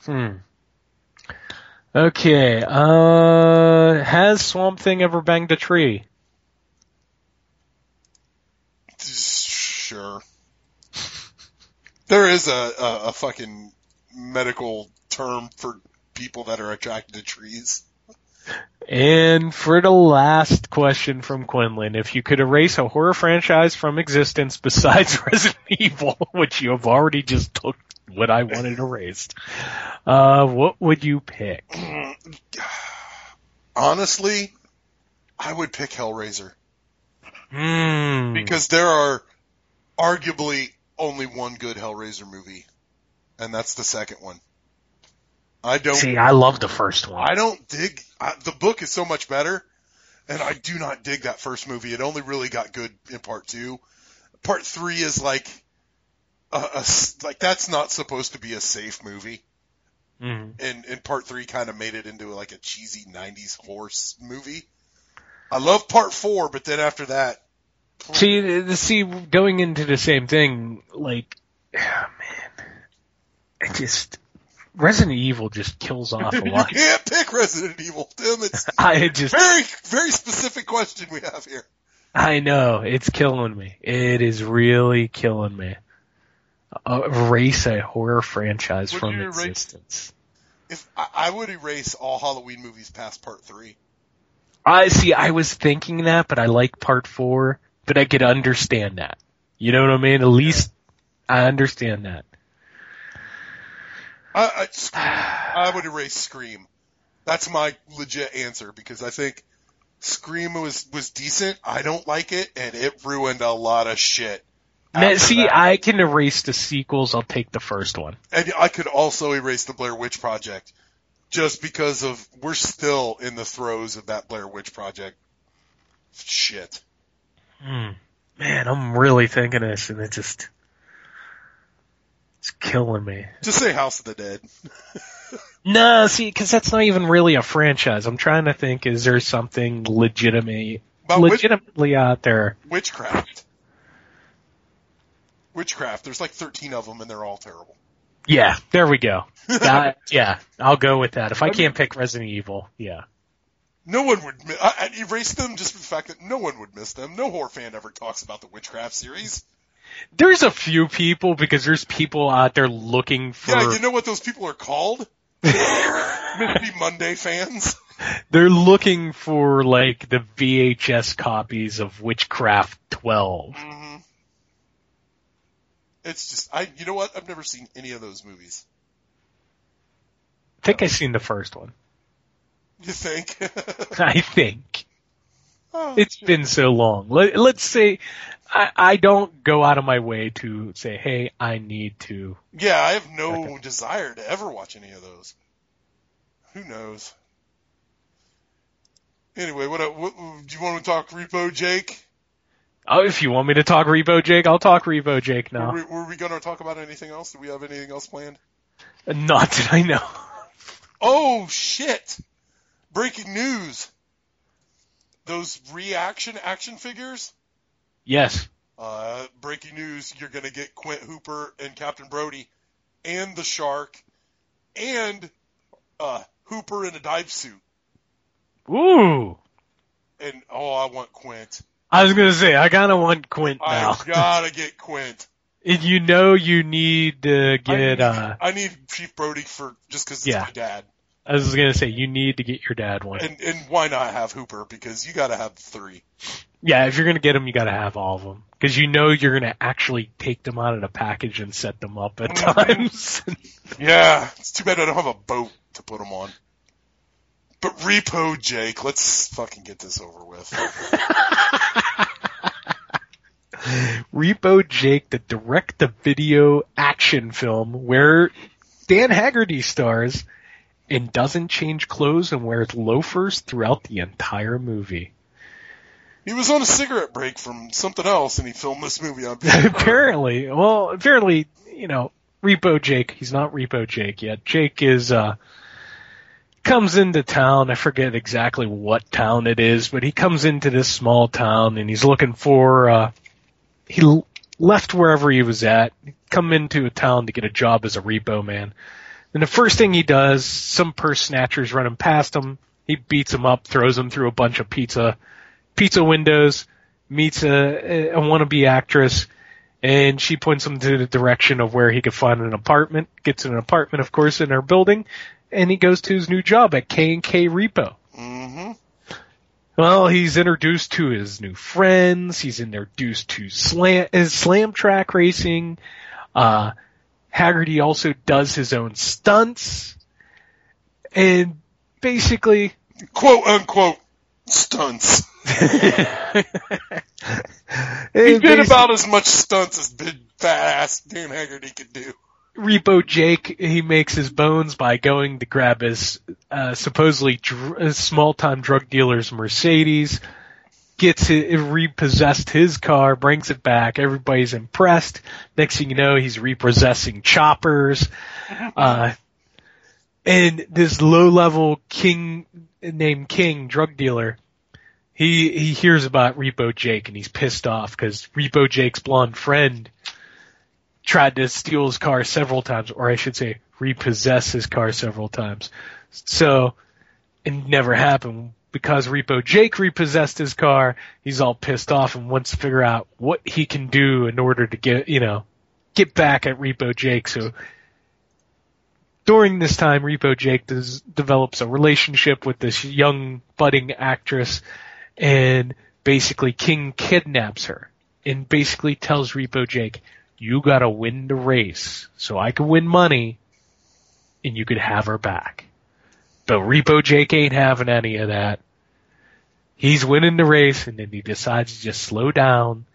Hmm. Okay, uh, has Swamp Thing ever banged a tree? Sure. There is a, a, a fucking medical term for people that are attracted to trees. And for the last question from Quinlan, if you could erase a horror franchise from existence besides [laughs] Resident Evil, which you have already just took what I wanted erased, uh, what would you pick? [sighs] Honestly, I would pick Hellraiser Hmm. because there are arguably only one good Hellraiser movie, and that's the second one. I don't See, I love the first one. I don't dig I, the book is so much better, and I do not dig that first movie. It only really got good in part two. Part three is like a, a like that's not supposed to be a safe movie, Mhm. and and part three kind of made it into like a cheesy '90s horse movie. I love part four, but then after that, See, the- see, going into the same thing, like, ah, [sighs] man, it just Resident Evil just kills off a [laughs] lot. you can't pick Resident Evil, Tim. It's [laughs] I just, very very specific question we have here. I know it's killing me. It is really killing me. Uh, erase a horror franchise Would from erase- existence. If I, I would erase all Halloween movies past part three. I see. I was thinking that, but I like part four. But I could understand that. You know what I mean? At least I understand that. I, I, Scream, I would erase Scream. That's my legit answer because I think Scream was was decent. I don't like it, and it ruined a lot of shit. Man, after see, that. I can erase the sequels. I'll take the first one. and I could also erase the Blair Witch Project, just because of we're still in the throes of that Blair Witch Project shit. Hmm. Man, I'm really thinking this, and it just it's killing me. Just say House of the Dead. [laughs] No, see, because that's not even really a franchise. I'm trying to think: is there something legitimate, About witch- legitimately out there? Witchcraft. Witchcraft. There's like 13 of them, and they're all terrible. Yeah, there we go. [laughs] That, yeah, I'll go with that. If I can't pick Resident Evil, yeah. No one would mi- I, I erase them just for the fact that no one would miss them. No horror fan ever talks about the Witchcraft series. There's a few people because there's people out there looking for. Yeah, you know what those people are called? [laughs] Misty Mundae fans. They're looking for like the VHS copies of Witchcraft 12. Mm-hmm. It's just I. You know what? I've never seen any of those movies. I think I've seen the first one. You think? [laughs] I think. [laughs] Oh, It's been so long. Let, let's say I, I don't go out of my way to say, hey, I need to. yeah, I have no desire to ever watch any of those. Who knows? Anyway, what, uh, what do you want to talk Repo Jake? Oh, if you want me to talk Repo Jake, I'll talk Repo Jake now. Were, we, were we going to talk about anything else? Do we have anything else planned? Not that I know. Oh shit! Breaking news. Those reaction action figures. Yes. Uh, breaking news: You're going to get Quint Hooper and Captain Brody, and the Shark, and uh, Hooper in a dive suit. Ooh. And oh, I want Quint. I was gonna say, I kinda want Quint now. I [laughs] gotta get Quint. And you know you need to get, uh, I need Chief Brody for just because it's Yeah. my dad. I was gonna say, you need to get your dad one. And and why not have Hooper? Because you gotta have three. Yeah, if you're gonna get them, you gotta have all of them. Cause you know you're gonna actually take them out of the package and set them up at [laughs] times. Yeah, it's too bad I don't have a boat to put them on. But Repo Jake, let's fucking get this over with. [laughs] Repo Jake, the direct-to-video action film where Dan Haggerty stars and doesn't change clothes and wears loafers throughout the entire movie. He was on a cigarette break from something else, and he filmed this movie on. [laughs] apparently, well, apparently, you know, Repo Jake, he's not Repo Jake yet. Jake is, uh, comes into town. I forget exactly what town it is, but he comes into this small town and he's looking for, uh, he l- left wherever he was at, come into a town to get a job as a repo man. And the first thing he does, some purse snatchers run him past him. He beats him up, throws him through a bunch of pizza, pizza windows, meets a, a wannabe actress, and she points him to the direction of where he could find an apartment. Gets an apartment, of course, in her building, and he goes to his new job at K and K Repo. Mm-hmm. Well, he's introduced to his new friends. He's introduced to slam, his slam track racing. Uh, Haggerty also does his own stunts. And basically, quote unquote, stunts. [laughs] He did about as much stunts as big fat ass Dan Haggerty could do. Repo Jake, he makes his bones by going to grab his uh, supposedly dr- small time drug dealer's Mercedes, gets it, repossessed his car, brings it back. Everybody's impressed. Next thing you know, he's repossessing choppers. [laughs] Uh, and this low level king named King drug dealer, he he hears about Repo Jake and he's pissed off because Repo Jake's blonde friend tried to steal his car several times, or I should say, repossess his car several times. So, it never happened because Repo Jake repossessed his car. He's all pissed off and wants to figure out what he can do in order to get, you know, get back at Repo Jake. So, during this time, Repo Jake does, develops a relationship with this young budding actress, and basically King kidnaps her and basically tells Repo Jake, you gotta win the race so I can win money and you could have her back. But Repo Jake ain't having any of that. He's winning the race and then he decides to just slow down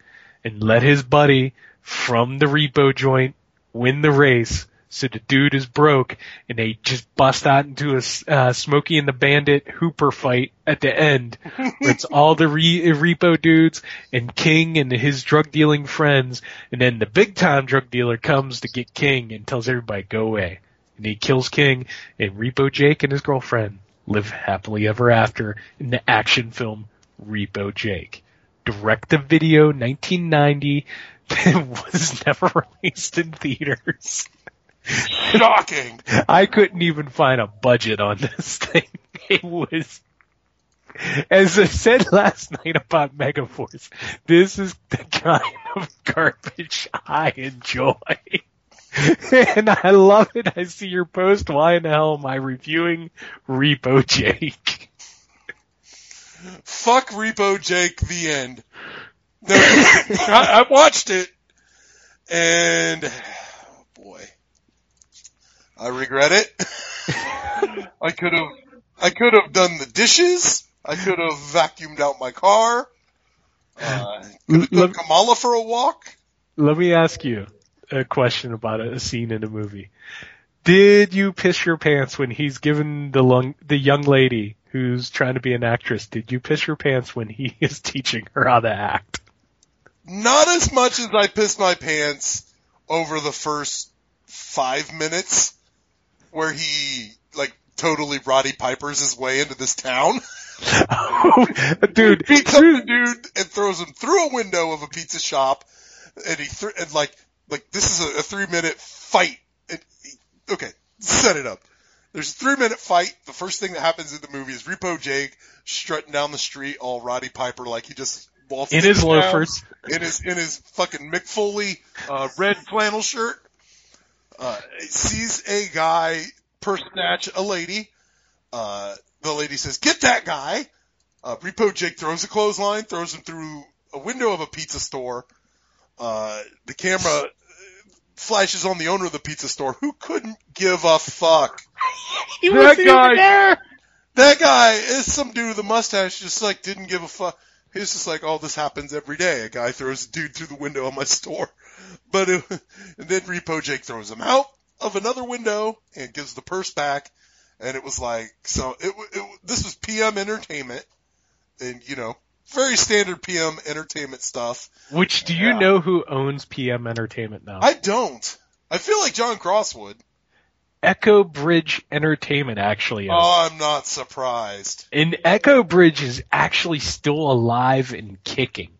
and let his buddy from the repo joint win the race. So the dude is broke and they just bust out into a uh, Smokey and the Bandit Hooper fight at the end [laughs] it's all the re- repo dudes and King and his drug dealing friends and then the big time drug dealer comes to get King and tells everybody go away and he kills King and Repo Jake and his girlfriend live happily ever after in the action film Repo Jake. Direct to video 1990 [laughs] was never [laughs] released in theaters. [laughs] Shocking. I couldn't even find a budget on this thing. [laughs] It was, as I said last night about Megaforce, this is the kind of garbage I enjoy. [laughs] and I love it. I see your post. Why in the hell am I reviewing Repo Jake? Fuck Repo Jake, the end. No, I, I watched it, And I regret it. [laughs] I could have, I could have done the dishes. I could have vacuumed out my car. Uh, could have took Kamala for a walk. Let me ask you a question about a scene in a movie. Did you piss your pants when he's given the lung, the young lady who's trying to be an actress? Did you piss your pants when he [laughs] is teaching her how to act? Not as much as I pissed my pants over the first five minutes where he like totally Roddy Pipers his way into this town. [laughs] [laughs] dude, he beats up the dude and throws him through a window of a pizza shop, and he th- and like like this is a, a three minute fight. And he, okay, set it up. There's a three minute fight. The first thing that happens in the movie is Repo Jake strutting down the street all Roddy Piper like he just waltzed In his loafers. in his in his fucking Mick Foley uh, red flannel shirt. Uh, sees a guy per snatch a lady. Uh, the lady says, "Get that guy." Uh, Repo Jake throws a clothesline, throws him through a window of a pizza store. Uh, the camera flashes on the owner of the pizza store, who couldn't give a fuck. He that wasn't guy, even there. that guy is some dude with a mustache, just like didn't give a fuck. He was just like, "Oh, this happens every day. A guy throws a dude through the window of my store." [laughs] But it, uh, [laughs] and then Repo Jake throws him out of another window and gives the purse back. And it was like, so it, it this was PM Entertainment, and you know, very standard PM Entertainment stuff. Which do you know who owns PM Entertainment now? I don't. I feel like John Cross would. Echo Bridge Entertainment actually owns. Oh, I'm not surprised. And Echo Bridge is actually still alive and kicking.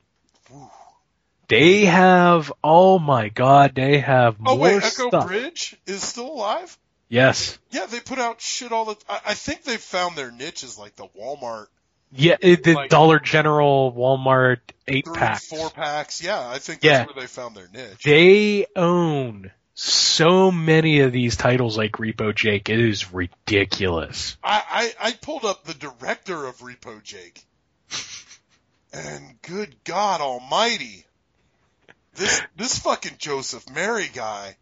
They have, oh my god, they have oh, more. Oh more wait, Echo stuff. Bridge is still alive? Yes. Yeah, they put out shit all the. I, I think they found their niche as like the Walmart Yeah, it, the Like- Dollar General, Walmart, eight packs. four packs. Yeah, I think Yeah. that's where they found their niche. They own so many of these titles like Repo Jake. It is ridiculous. I, I, I pulled up the director of Repo Jake. And good God almighty. This, this fucking Joseph Merhi guy.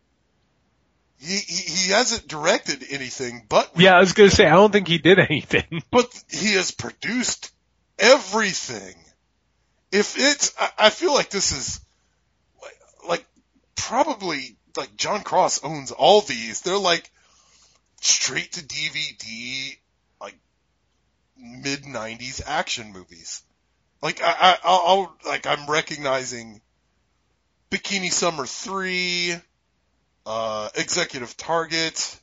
He, he, he hasn't directed anything but, Yeah, I was gonna say, I don't think he did anything. [laughs] but he has produced everything. If it's, I, I feel like this is like, like probably like John Cross owns all these. They're like straight to DVD, like mid '90s action movies. Like I, I, I'll, I'll like I'm recognizing Bikini Summer three, uh, Executive Target.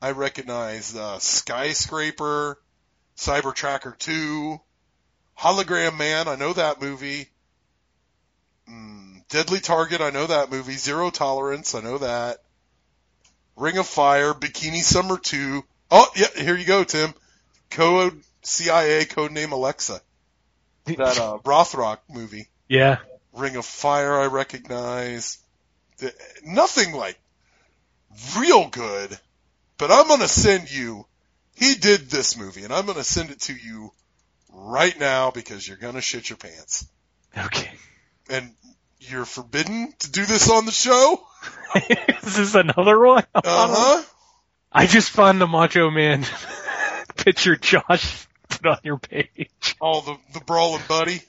I recognize uh, Skyscraper, Cyber Tracker two, Hologram Man. I know that movie. Mm, Deadly Target. I know that movie. Zero Tolerance. I know that. Ring of Fire, Bikini Summer 2. Oh, yeah, here you go, Tim. Code CIA, codename Alexa. That, uh, [laughs] Rothrock movie. Yeah. Ring of Fire, I recognize. Nothing like real good, but I'm gonna send you, he did this movie, and I'm gonna send it to you right now because you're gonna shit your pants. Okay. And you're forbidden to do this on the show? [laughs] Is this another one? Uh huh. I just found the Macho Man [laughs] picture Josh put on your page. Oh, the, the Brawling Buddy.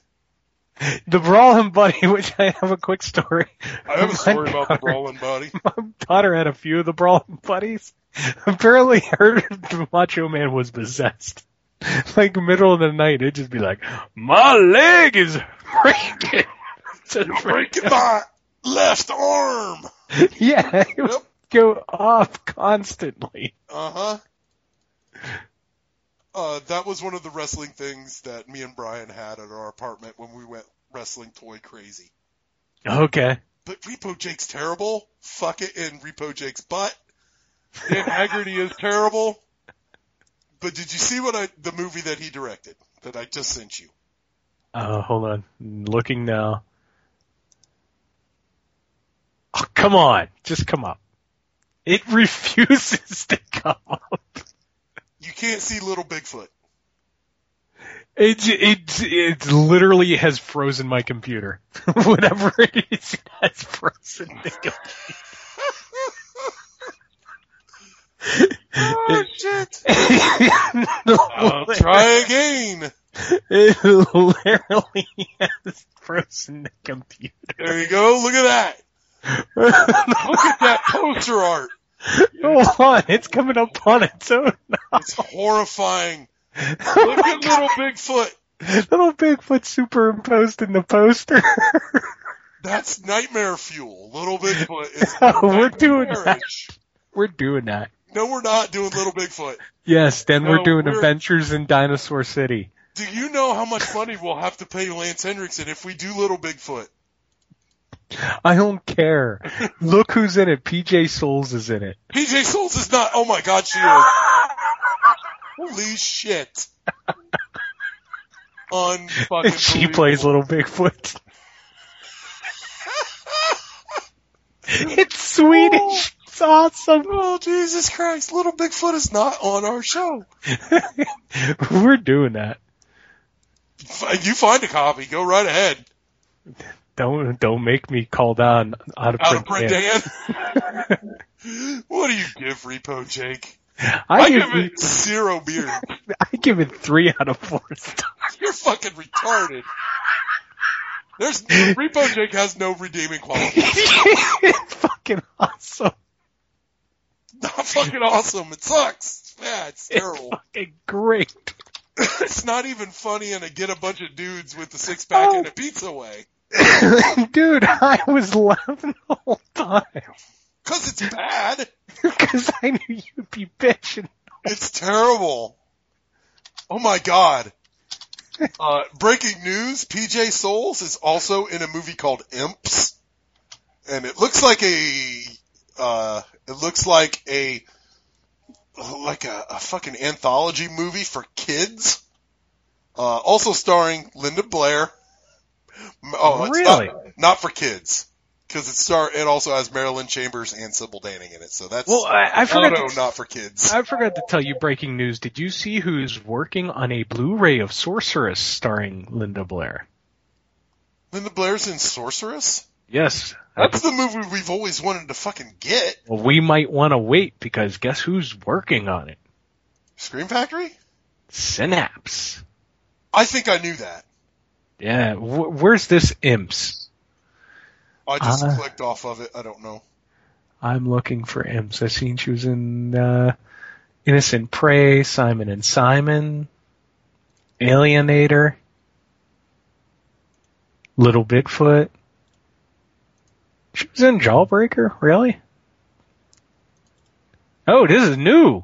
The Brawling Buddy, [laughs] which I have a quick story. I have a story about the Brawling Buddy. My daughter had a few of the Brawling Buddies. Apparently her Macho Man was possessed. Like middle of the night, it'd just be like, my leg is breaking. [laughs] You're breaking my left arm. [laughs] Yeah, it would go off constantly. Uh huh. Uh, that was one of the wrestling things that me and Brian had at our apartment when we went wrestling toy crazy. Okay. But Repo Jake's terrible. Fuck it in Repo Jake's butt. Dan Haggerty is terrible. But did you see what I, the movie that he directed that I just sent you? Uh, hold on. Looking now. Oh, come on. Just come up. It [laughs] refuses to come up. You can't see Little Bigfoot. It it it literally has frozen my computer. [laughs] Whatever it is, it has frozen the computer. Oh shit! [laughs] I'll try again. It literally has frozen the computer. There you go. Look at that. [laughs] Look at that poster art. Hold on, it's coming up on its own now. It's horrifying. Look at little Bigfoot. Little Bigfoot superimposed in the poster. That's nightmare fuel. Little Bigfoot is [laughs] We're doing that. We're doing that. No, we're not doing Little Bigfoot. Yes, then we're doing we're- Adventures in Dinosaur City. Do you know how much money we'll have to pay Lance Henriksen if we do Little Bigfoot? I don't care. Look who's in it. PJ Soles is in it. PJ Soles is not. Oh my God, she is. Holy shit. Unfucking. she plays Little Bigfoot. it's Swedish. Oh. It's awesome. Oh Jesus Christ! Little Bigfoot is not on our show. [laughs] We're doing that. You find a copy. Go right ahead. Don't don't make me call down out of Out of print. Dan. Dan. [laughs] what do you give Repo Jake? I, I give, give it zero beer. [laughs] I give it three out of four stars. [laughs] You're fucking retarded. There's Repo Jake has no redeeming quality. it's fucking awesome. Not fucking awesome. It sucks. Yeah, it's terrible. Fucking great. it's not even funny in a get a bunch of dudes with the six pack Oh. and a pizza way. [laughs] Dude, I was laughing the whole time. Cause it's bad. [laughs] Because I knew you'd be bitching. It's terrible. Oh my god. [laughs] Uh, breaking news, PJ Soles is also in a movie called Imps. And it looks like a, uh, it looks like a, like a, a fucking anthology movie for kids. Uh, also starring Linda Blair. Oh, Really? not, not for kids. Cause it star, it also has Marilyn Chambers and Sybil Danning in it, so that's, Well, I, I forgot. no, not for kids. I forgot to tell you breaking news. Did you see who's working on a Blu-ray of Sorceress starring Linda Blair? Linda Blair's in Sorceress? Yes. That's the movie we've always wanted to fucking get. Well, we might want to wait because guess who's working on it? Scream Factory? Synapse. I think I knew that. Yeah. Wh- where's this Imps? I just Uh, clicked off of it. I don't know. I'm looking for Imps. I seen she was in uh, Innocent Prey, Simon and Simon, Alienator, Little Bigfoot. She was in Jawbreaker, really? Oh, this is new.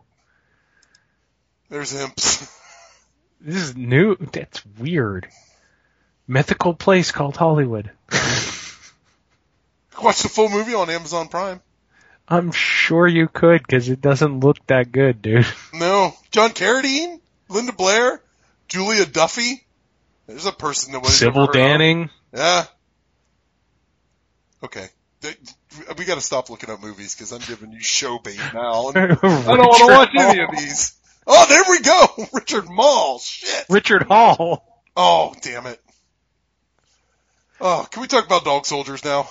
There's Imps. [laughs] This is new. That's weird. Mythical place called Hollywood. [laughs] Watch the full movie on Amazon Prime. I'm sure you could because it doesn't look that good, dude. [laughs] No. John Carradine? Linda Blair? Julia Duffy? There's a person that was Sybil Danning. Yeah. Okay. We gotta stop looking up movies because I'm giving you show bait now. [laughs] I don't want to watch any of these. Oh, there we go! Richard Mall. Shit. Richard Hall. Oh, damn it. Oh, can we talk about dog soldiers now?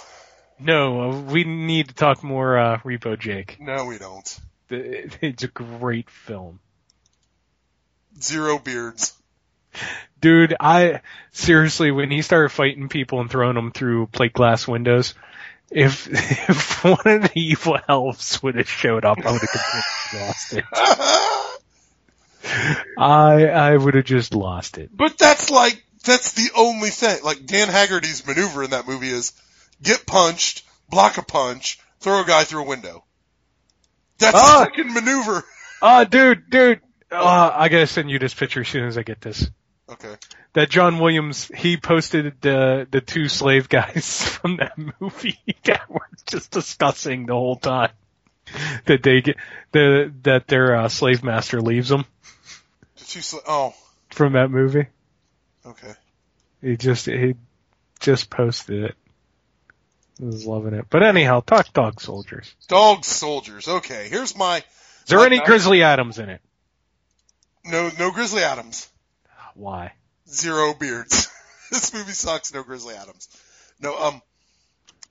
No, uh, we need to talk more uh, Repo Jake. No, we don't. [laughs] It's a great film. Zero beards. Dude, I seriously, when he started fighting people and throwing them through plate glass windows, if [laughs] if one of the evil elves would have showed up, I would have completely [laughs] lost it. I I would have just lost it. But that's like, that's the only thing. Like, Dan Haggerty's maneuver in that movie is get punched, block a punch, throw a guy through a window. That's Ah. a fucking maneuver. Oh, dude, dude, uh, I gotta send you this picture as soon as I get this. Okay. That John Williams, he posted the the two slave guys [laughs] from that movie [laughs] that were just discussing the whole time that they get the that their uh, slave master leaves them The two sl- oh, from that movie. Okay. He just he just posted it. I was loving it. But anyhow, talk dog soldiers. Dog soldiers. Okay, here's my, Is there my- any Grizzly Adams in it? no, no Grizzly Adams. Why? Zero beards. [laughs] this movie sucks. No Grizzly Adams. No, um,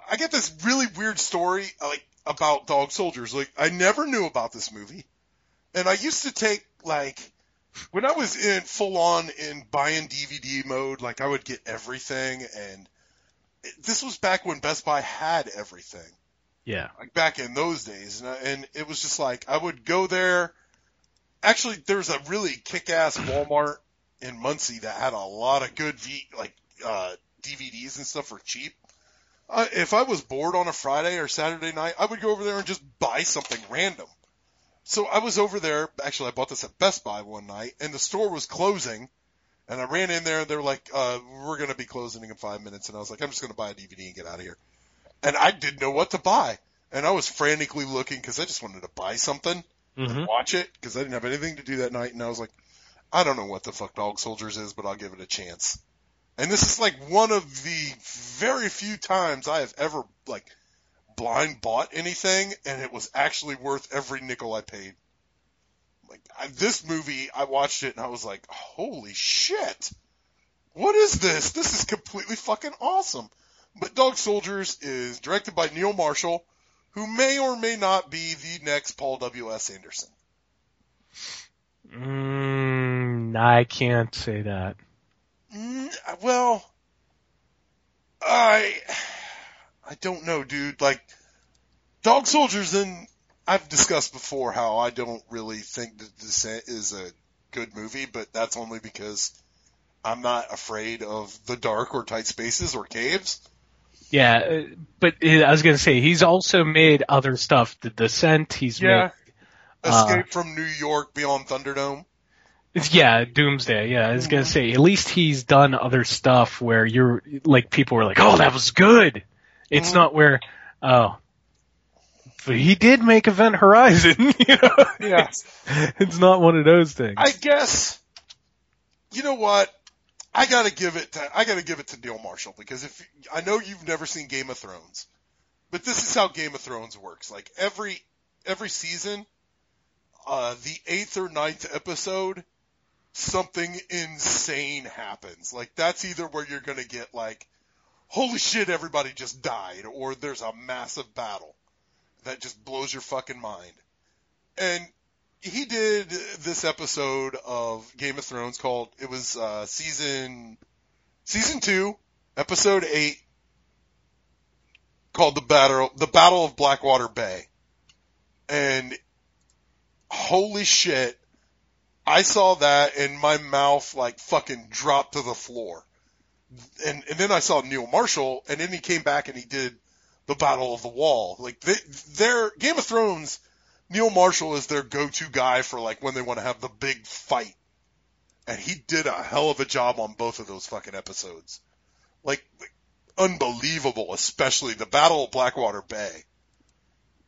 I get this really weird story like about dog soldiers. Like I never knew about this movie, and I used to take like when I was in full on in buying DVD mode. Like I would get everything, and it, this was back when Best Buy had everything. Yeah. Like back in those days, and, I- and it was just like I would go there. Actually, there's a really kick-ass Walmart in Muncie that had a lot of good v like uh, DVDs and stuff for cheap. Uh, if I was bored on a Friday or Saturday night, I would go over there and just buy something random. So I was over there. Actually, I bought this at Best Buy one night, and the store was closing. And I ran in there, and they're like, uh, "We're going to be closing in five minutes." And I was like, "I'm just going to buy a DVD and get out of here." And I didn't know what to buy, and I was frantically looking because I just wanted to buy something Mm-hmm. and watch it because I didn't have anything to do that night. And I was like, I don't know what the fuck Dog Soldiers is, but I'll give it a chance. And this is like one of the very few times I have ever like blind bought anything, and it was actually worth every nickel I paid. Like I, this movie, I watched it and I was like, holy shit, what is this? This is completely fucking awesome. But Dog Soldiers is directed by Neil Marshall, who may or may not be the next Paul W. S. Anderson. Mm, I can't say that. Mm, well, I I don't know, dude. Like Dog Soldiers, and I've discussed before how I don't really think that Descent is a good movie, but that's only because I'm not afraid of the dark or tight spaces or caves. Yeah, uh, but uh, I was gonna say he's also made other stuff. The Descent. He's Yeah. made. uh, Escape from New York Beyond Thunderdome. Yeah, Doomsday. Yeah, I was gonna say at least he's done other stuff where you're like people were like, "Oh, that was good." It's Mhm. not where, oh, but he did make Event Horizon. [laughs] you know, Yeah. it's, it's not one of those things. I guess. You know what? I gotta give it to I gotta give it to Neil Marshall because if I know you've never seen Game of Thrones, but this is how Game of Thrones works. Like every every season, uh, the eighth or ninth episode, something insane happens. Like that's either where you're gonna get like, holy shit, everybody just died, or there's a massive battle that just blows your fucking mind. And he did this episode of Game of Thrones called it was uh, season season two, episode eight, called the battle the Battle of Blackwater Bay, and holy shit, I saw that and my mouth like fucking dropped to the floor, and and then I saw Neil Marshall, and then he came back and he did the Battle of the Wall, like they, their Game of Thrones. Neil Marshall is their go-to guy for like when they want to have the big fight. And he did a hell of a job on both of those fucking episodes. Like, unbelievable, especially the Battle of Blackwater Bay.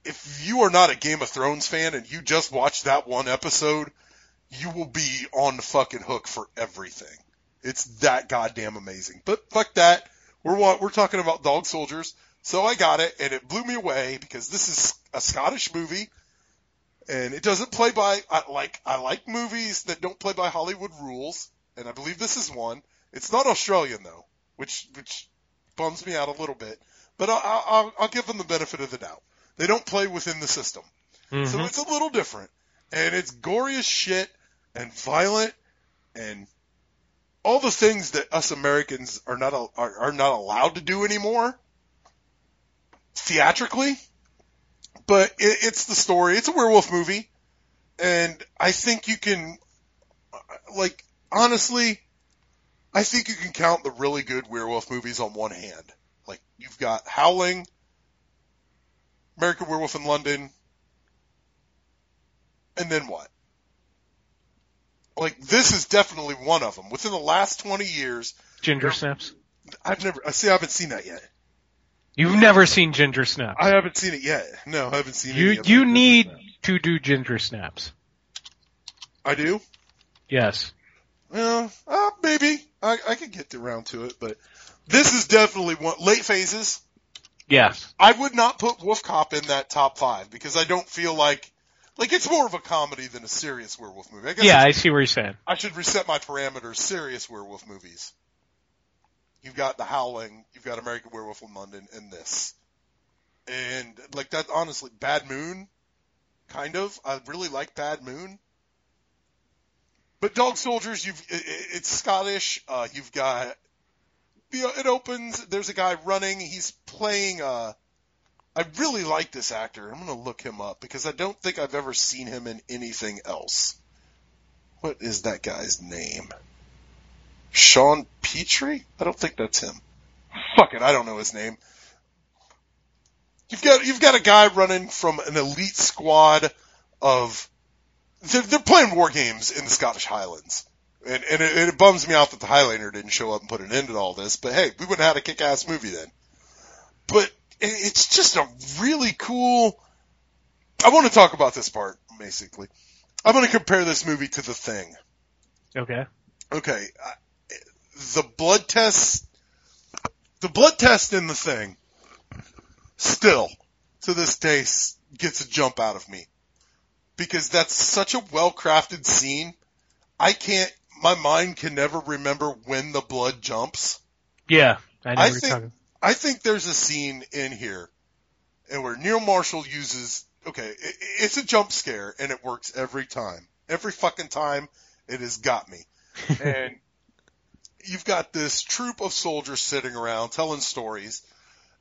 If you are not a Game of Thrones fan and you just watched that one episode, you will be on the fucking hook for everything. It's that goddamn amazing. But fuck that. We're we're talking about dog soldiers. So I got it and it blew me away because this is a Scottish movie and it doesn't play by I like I like movies that don't play by Hollywood rules, and I believe this is one. It's not Australian though, which which bums me out a little bit, but I'll, I'll, I'll give them the benefit of the doubt. They don't play within the system, so Mhm. it's a little different, and it's gory as shit and violent and all the things that us Americans are not are, are not allowed to do anymore theatrically but it, it's the story. It's a werewolf movie, and I think you can, uh, like, honestly, I think you can count the really good werewolf movies on one hand. Like, you've got Howling, American Werewolf in London, and then what? Like, this is definitely one of them. Within the last 20 years, Ginger Snaps. I've never, I see, I haven't seen that yet. You've never seen Ginger Snaps. I haven't seen it yet. No, I haven't seen You it yet. you need to do Ginger Snaps. I do? Yes. Well, uh, maybe I, I could get around to it, but this is definitely one late phases. Yes. I would not put Wolf Cop in that top five because I don't feel like like it's more of a comedy than a serious werewolf movie. I guess Yeah, I I see what you're saying. I should reset my parameters. Serious werewolf movies. You've got The Howling, you've got American Werewolf in London, and this. And like that, honestly, Bad Moon, kind of. I really like Bad Moon. But Dog Soldiers, you've i- i- it's Scottish. Uh, you've got the it opens. There's a guy running. He's playing. Uh, I really like this actor. I'm gonna look him up because I don't think I've ever seen him in anything else. What is that guy's name? Sean Pertwee? I don't think that's him. Fuck it, I don't know his name. You've got you've got a guy running from an elite squad of they're, they're playing war games in the Scottish Highlands. And, and it, it bums me out that the Highlander didn't show up and put an end to all this, but hey, we would have had a kick-ass movie then. But it's just a really cool, I want to talk about this part, basically. I'm going to compare this movie to The Thing. Okay. Okay, the blood test, the blood test in the thing, still to this day gets a jump out of me because that's such a well crafted scene. I can't, my mind can never remember when the blood jumps. Yeah, I know I what you're think, talking. I think there's a scene in here and where Neil Marshall uses, okay, it, it's a jump scare and it works every time. Every fucking time it has got me. [laughs] and you've got this troop of soldiers sitting around telling stories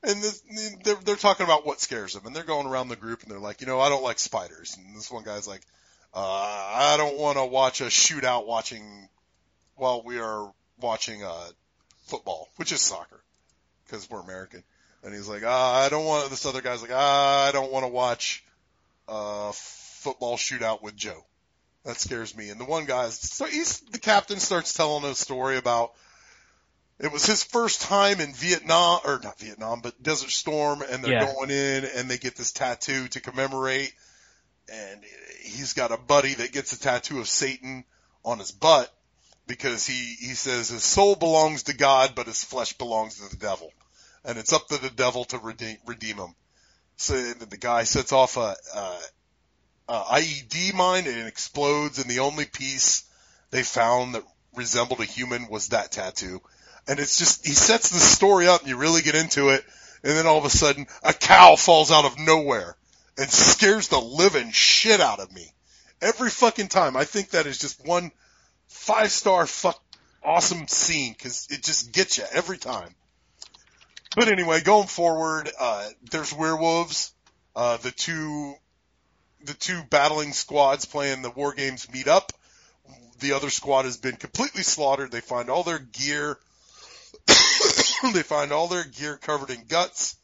and the, they're, they're talking about what scares them and they're going around the group and they're like, you know, I don't like spiders. And this one guy's like, uh, I don't want to watch a shootout watching while we are watching, uh, football, which is soccer because we're American. And he's like, ah, I don't want, this other guy's like, ah, I don't want to watch, uh, football shootout with Joe. That scares me. And the one guy, so he's, the captain starts telling a story about, it was his first time in Vietnam, or not Vietnam, but Desert Storm, and they're Yeah. going in and they get this tattoo to commemorate. And he's got a buddy that gets a tattoo of Satan on his butt because he, he says his soul belongs to God, but his flesh belongs to the devil. And it's up to the devil to redeem, redeem him. So the guy sets off a, a, a IED mine and it explodes and the only piece they found that resembled a human was that tattoo. And it's just, he sets the story up and you really get into it and then all of a sudden a cow falls out of nowhere and scares the living shit out of me. Every fucking time. I think that is just one five star fuck awesome scene because it just gets you every time. But anyway, going forward, uh, there's werewolves. Uh, the two, the two battling squads playing the war games meet up. The other squad has been completely slaughtered. They find all their gear. [coughs] they find all their gear covered in guts.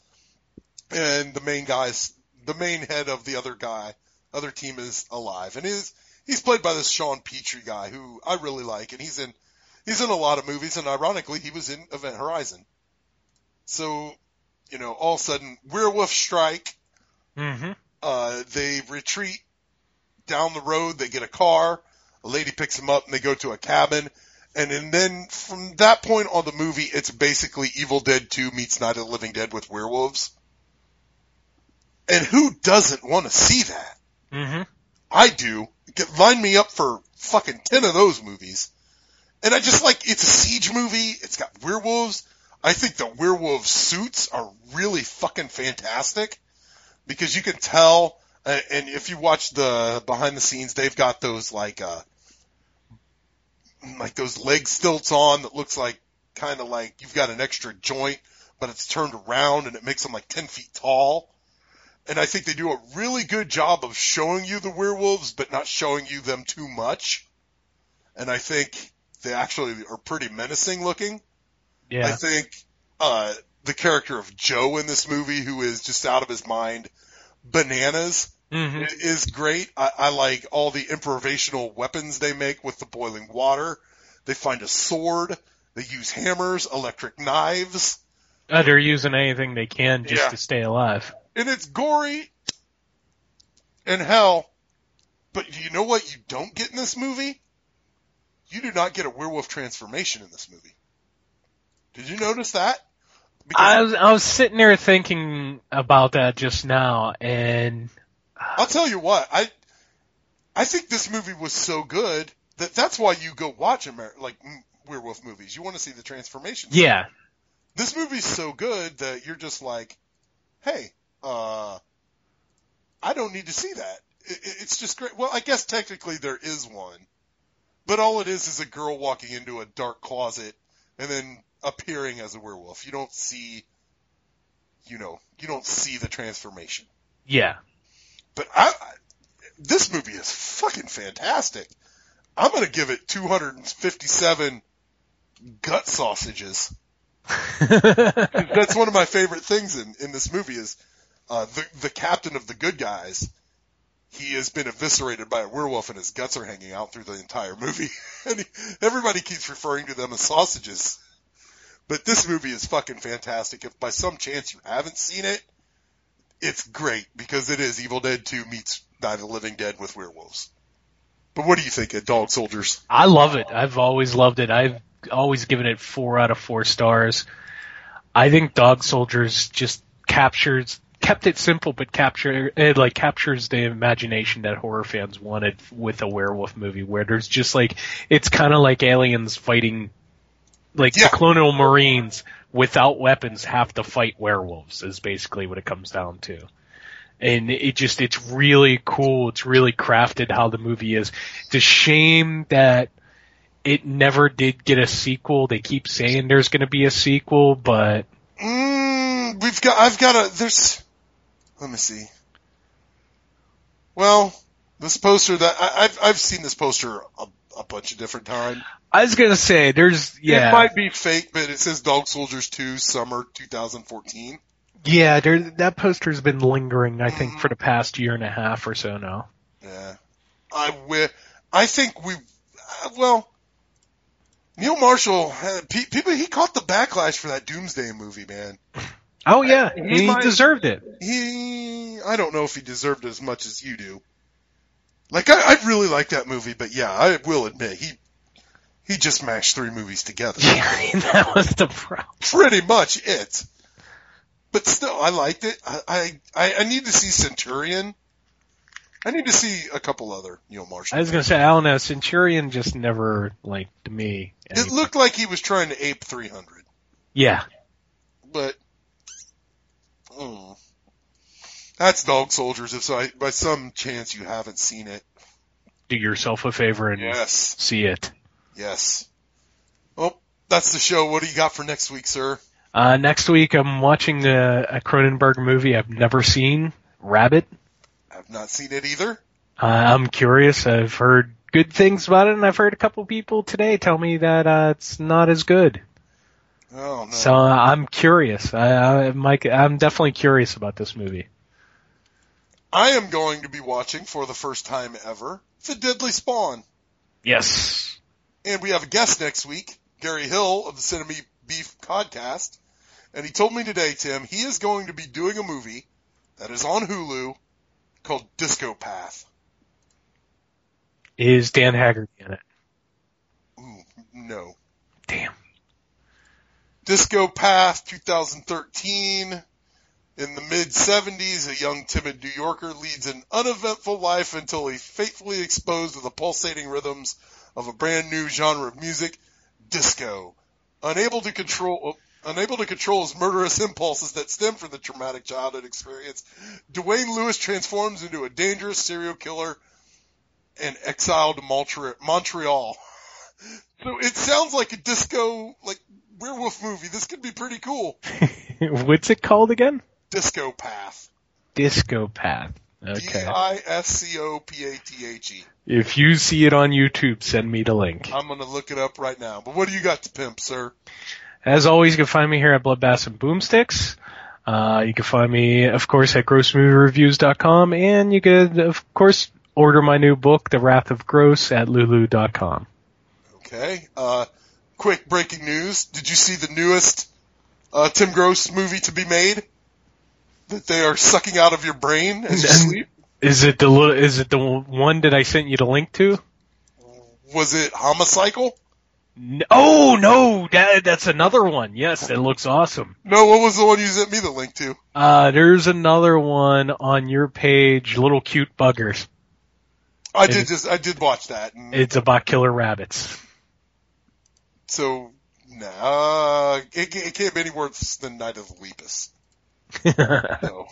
And the main guys, the main head of the other guy, other team is alive. And he's, he's played by this Sean Pertwee guy who I really like. And he's in, he's in a lot of movies. And ironically, he was in Event Horizon. So, you know, all of a sudden, werewolf strike. Mm-hmm. Uh, they retreat down the road. They get a car. A lady picks them up and they go to a cabin. And, and then from that point on the movie, it's basically Evil Dead 2 meets Night of the Living Dead with werewolves. And who doesn't want to see that? Mm-hmm. I do. Get, line me up for fucking 10 of those movies. And I just like, it's a siege movie. It's got werewolves. I think the werewolf suits are really fucking fantastic because you can tell, and if you watch the behind the scenes, they've got those like, uh, like those leg stilts on that looks like kind of like you've got an extra joint, but it's turned around and it makes them like 10 feet tall. And I think they do a really good job of showing you the werewolves, but not showing you them too much. And I think they actually are pretty menacing looking. Yeah. I think uh, the character of Joe in this movie, who is just out of his mind, bananas, Mhm. is great. I, I like all the improvisational weapons they make with the boiling water. They find a sword. They use hammers, electric knives, Uh, they're using anything they can just Yeah. to stay alive. and it's gory and hell. But you know what you don't get in this movie? You do not get a werewolf transformation in this movie. Did you notice that? I was I was sitting there thinking about that just now, and I'll tell you what, I I think this movie was so good that that's why you go watch Amer- like werewolf movies. You want to see the transformation. Yeah. This movie's so good that you're just like, hey, uh, I don't need to see that. It- it's just great. Well, I guess technically there is one, but all it is is a girl walking into a dark closet and then appearing as a werewolf. You don't see, you know, you don't see the transformation. Yeah. But I, I this movie is fucking fantastic. I'm gonna give it 257 gut sausages. [laughs] That's one of my favorite things in, in this movie is, uh, the, the captain of the good guys. He has been eviscerated by a werewolf and his guts are hanging out through the entire movie. [laughs] and he, everybody keeps referring to them as sausages. But this movie is fucking fantastic. If by some chance you haven't seen it, it's great because it is Evil Dead 2 meets Night of the Living Dead with werewolves. But what do you think of Dog Soldiers? I love it. I've always loved it. I've always given it four out of four stars. I think Dog Soldiers just captures kept it simple, but capture it like captures the imagination that horror fans wanted with a werewolf movie, where there's just like it's kind of like aliens fighting, like the colonial marines without weapons have to fight werewolves. Is basically what it comes down to and it just it's really cool. It's really crafted how the movie is. It's a shame that it never did get a sequel. They keep saying there's going to be a sequel, but Mm, we've got, I've got a, there's, let me see. Well, this poster that, I, I've, I've seen this poster a, a bunch of different times. I was to say there's yeah It might be fake, but it says Dog Soldiers 2 summer 2014. yeah there that poster's been lingering. I think for the past year and a half or so now. Yeah. I wi- I think we, uh, well, Neil Marshall, uh, pe- people, he caught the backlash for that Doomsday movie, man. Oh yeah, He he, might- deserved it. He, I don't know if he deserved it as much as you do. Like, I, I really like that movie, but yeah, I will admit, he, he just mashed three movies together. Yeah, [laughs] that was the problem. Pretty much it. But still, I liked it. I, I, I need to see Centurion. I need to see a couple other Neil Marshall. I was going to say I don't know. Centurion just never liked me. It looked like he was trying to ape 300, Yeah, but mm, that's Dog Soldiers. If so, I, by some chance you haven't seen it, do yourself a favor and Yes. see it. yes. Well, that's the show. What do you got for next week, sir? Uh, next week I'm watching a, a Cronenberg movie I've never seen, Rabid. I've not seen it either. Uh, I'm curious. I've heard good things about it, and I've heard a couple people today tell me that uh, it's not as good. Oh no. So uh, I'm curious. I, I, Mike, I'm definitely curious about this movie. I am going to be watching for the first time ever The Deadly Spawn. Yes. And we have a guest next week, Gary Hill of the Cinema Beef podcast. And he told me today, Tim, he is going to be doing a movie that is on Hulu called Discopathe. Is Dan Haggerty in it? Ooh, No. Damn. Discopathe 2013. In the mid 70s, a young timid New Yorker leads an uneventful life until he's fatefully exposed to the pulsating rhythms of a brand new genre of music, disco. Unable to control, unable to control his murderous impulses that stem from the traumatic childhood experience, Dwayne Lewis transforms into a dangerous serial killer and exiled to Montre- Montreal. [laughs] So it sounds like a disco, like werewolf movie. This could be pretty cool. [laughs] What's it called again? Discopathe. Disco Path. Okay. D-I-S-C-O-P-A-T-H-E. If you see it on YouTube, send me the link. I'm gonna look it up right now. But what do you got to pimp, sir? As always, you can find me here at Bloodbath and Boomsticks. Uh, you can find me, of course, at grossmoviereviews.com, and you could, of course, order my new book, The Wrath of Gross, at lulu.com. Okay. Uh, quick breaking news. Did you see the newest, uh, Tim Gross movie to be made? That they are sucking out of your brain as you sleep? Is it the is it the one that I sent you the link to? Was it Homicycle? No, oh no, that, that's another one. Yes, it looks awesome. No, what was the one you sent me the link to? Uh, there's another one on your page, Little Cute Buggers. I did just I did watch that. And It's about killer rabbits. so nah, it, it can't be any worse than Night of the Lepus. [laughs] So,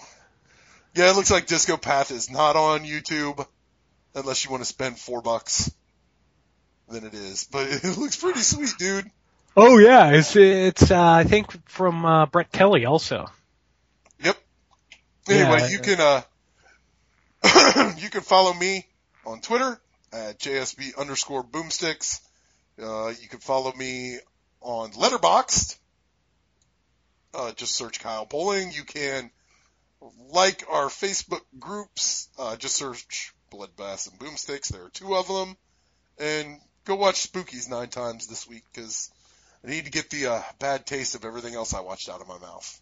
yeah, it looks like Discopathe is not on YouTube unless you want to spend four bucks. Then it is, but [laughs] it looks pretty sweet, dude. Oh yeah, it's it's uh, I think from uh, Brett Kelly also. Yep. Anyway, Yeah. you can uh [coughs] you can follow me on Twitter at JSB underscore boomsticks. Uh you can follow me on Letterboxd. Uh just search Kyle Bowling. You can like our Facebook groups, uh just search Bloodbath and Boomsticks. There are two of them. And go watch Spookies nine times this week because I need to get the uh, bad taste of everything else I watched out of my mouth.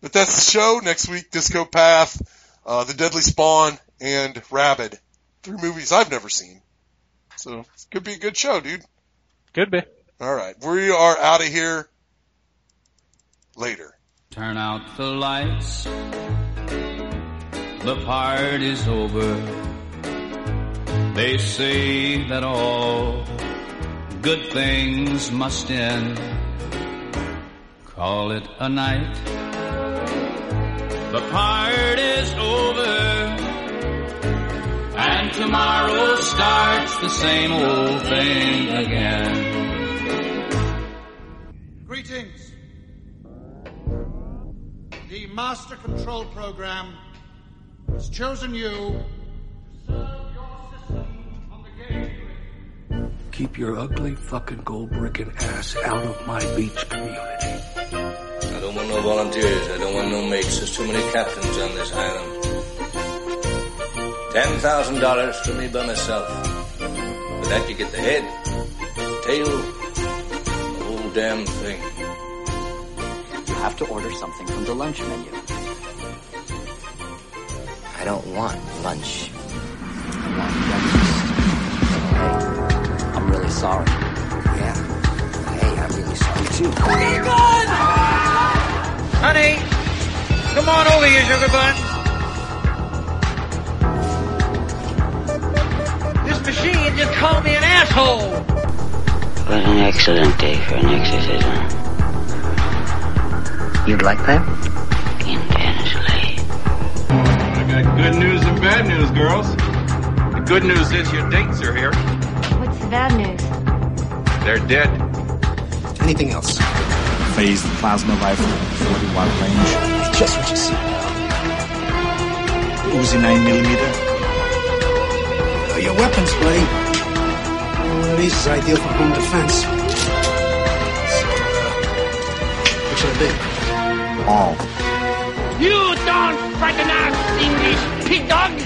But that's the show. Next week, Discopathe, uh, The Deadly Spawn, and Rabid. Three movies I've never seen. So, it could be a good show, dude. Could be. Alright, we are out of here later. Turn out the lights. The party's over. They say that all good things must end. Call it a night. The party's over. And tomorrow starts the same old thing again. Greetings. The Master Control Program has chosen you to serve your system on the gateway. Keep your ugly fucking gold bricking ass out of my beach community. I don't want no volunteers. I don't want no mates. There's too many captains on this island. Ten thousand dollars for me by myself. With that, you get the head, tail, the whole damn thing. You have to order something from the lunch menu. I don't want lunch. I want breakfast. Hey, I'm really sorry. Yeah. Hey, I'm really sorry too. Honey, come on over here, sugar bun. This machine just called me an asshole. What an excellent day for an exorcism. You'd like that? Intensely. I got good news and bad news, girls. The good news is your dates are here. What's the bad news? They're dead. Anything else? Phased plasma rifle, 40 watt range. Just what you see. Uzi 9 millimeter. Uh, your weapons, buddy. One of these is ideal for home defense. So, uh, what should I be? All. You don't frighten us, English pig dogs.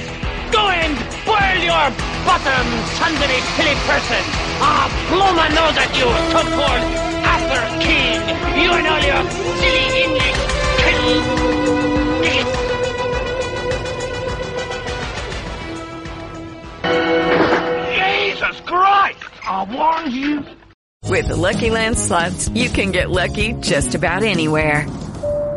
Go and boil your bottom, sons of a silly person. Ah, blow my nose at you, so-called Arthur King. You and all your silly English kids. Jesus Christ! I warned you. With the Lucky Land slots, you can get lucky just about anywhere.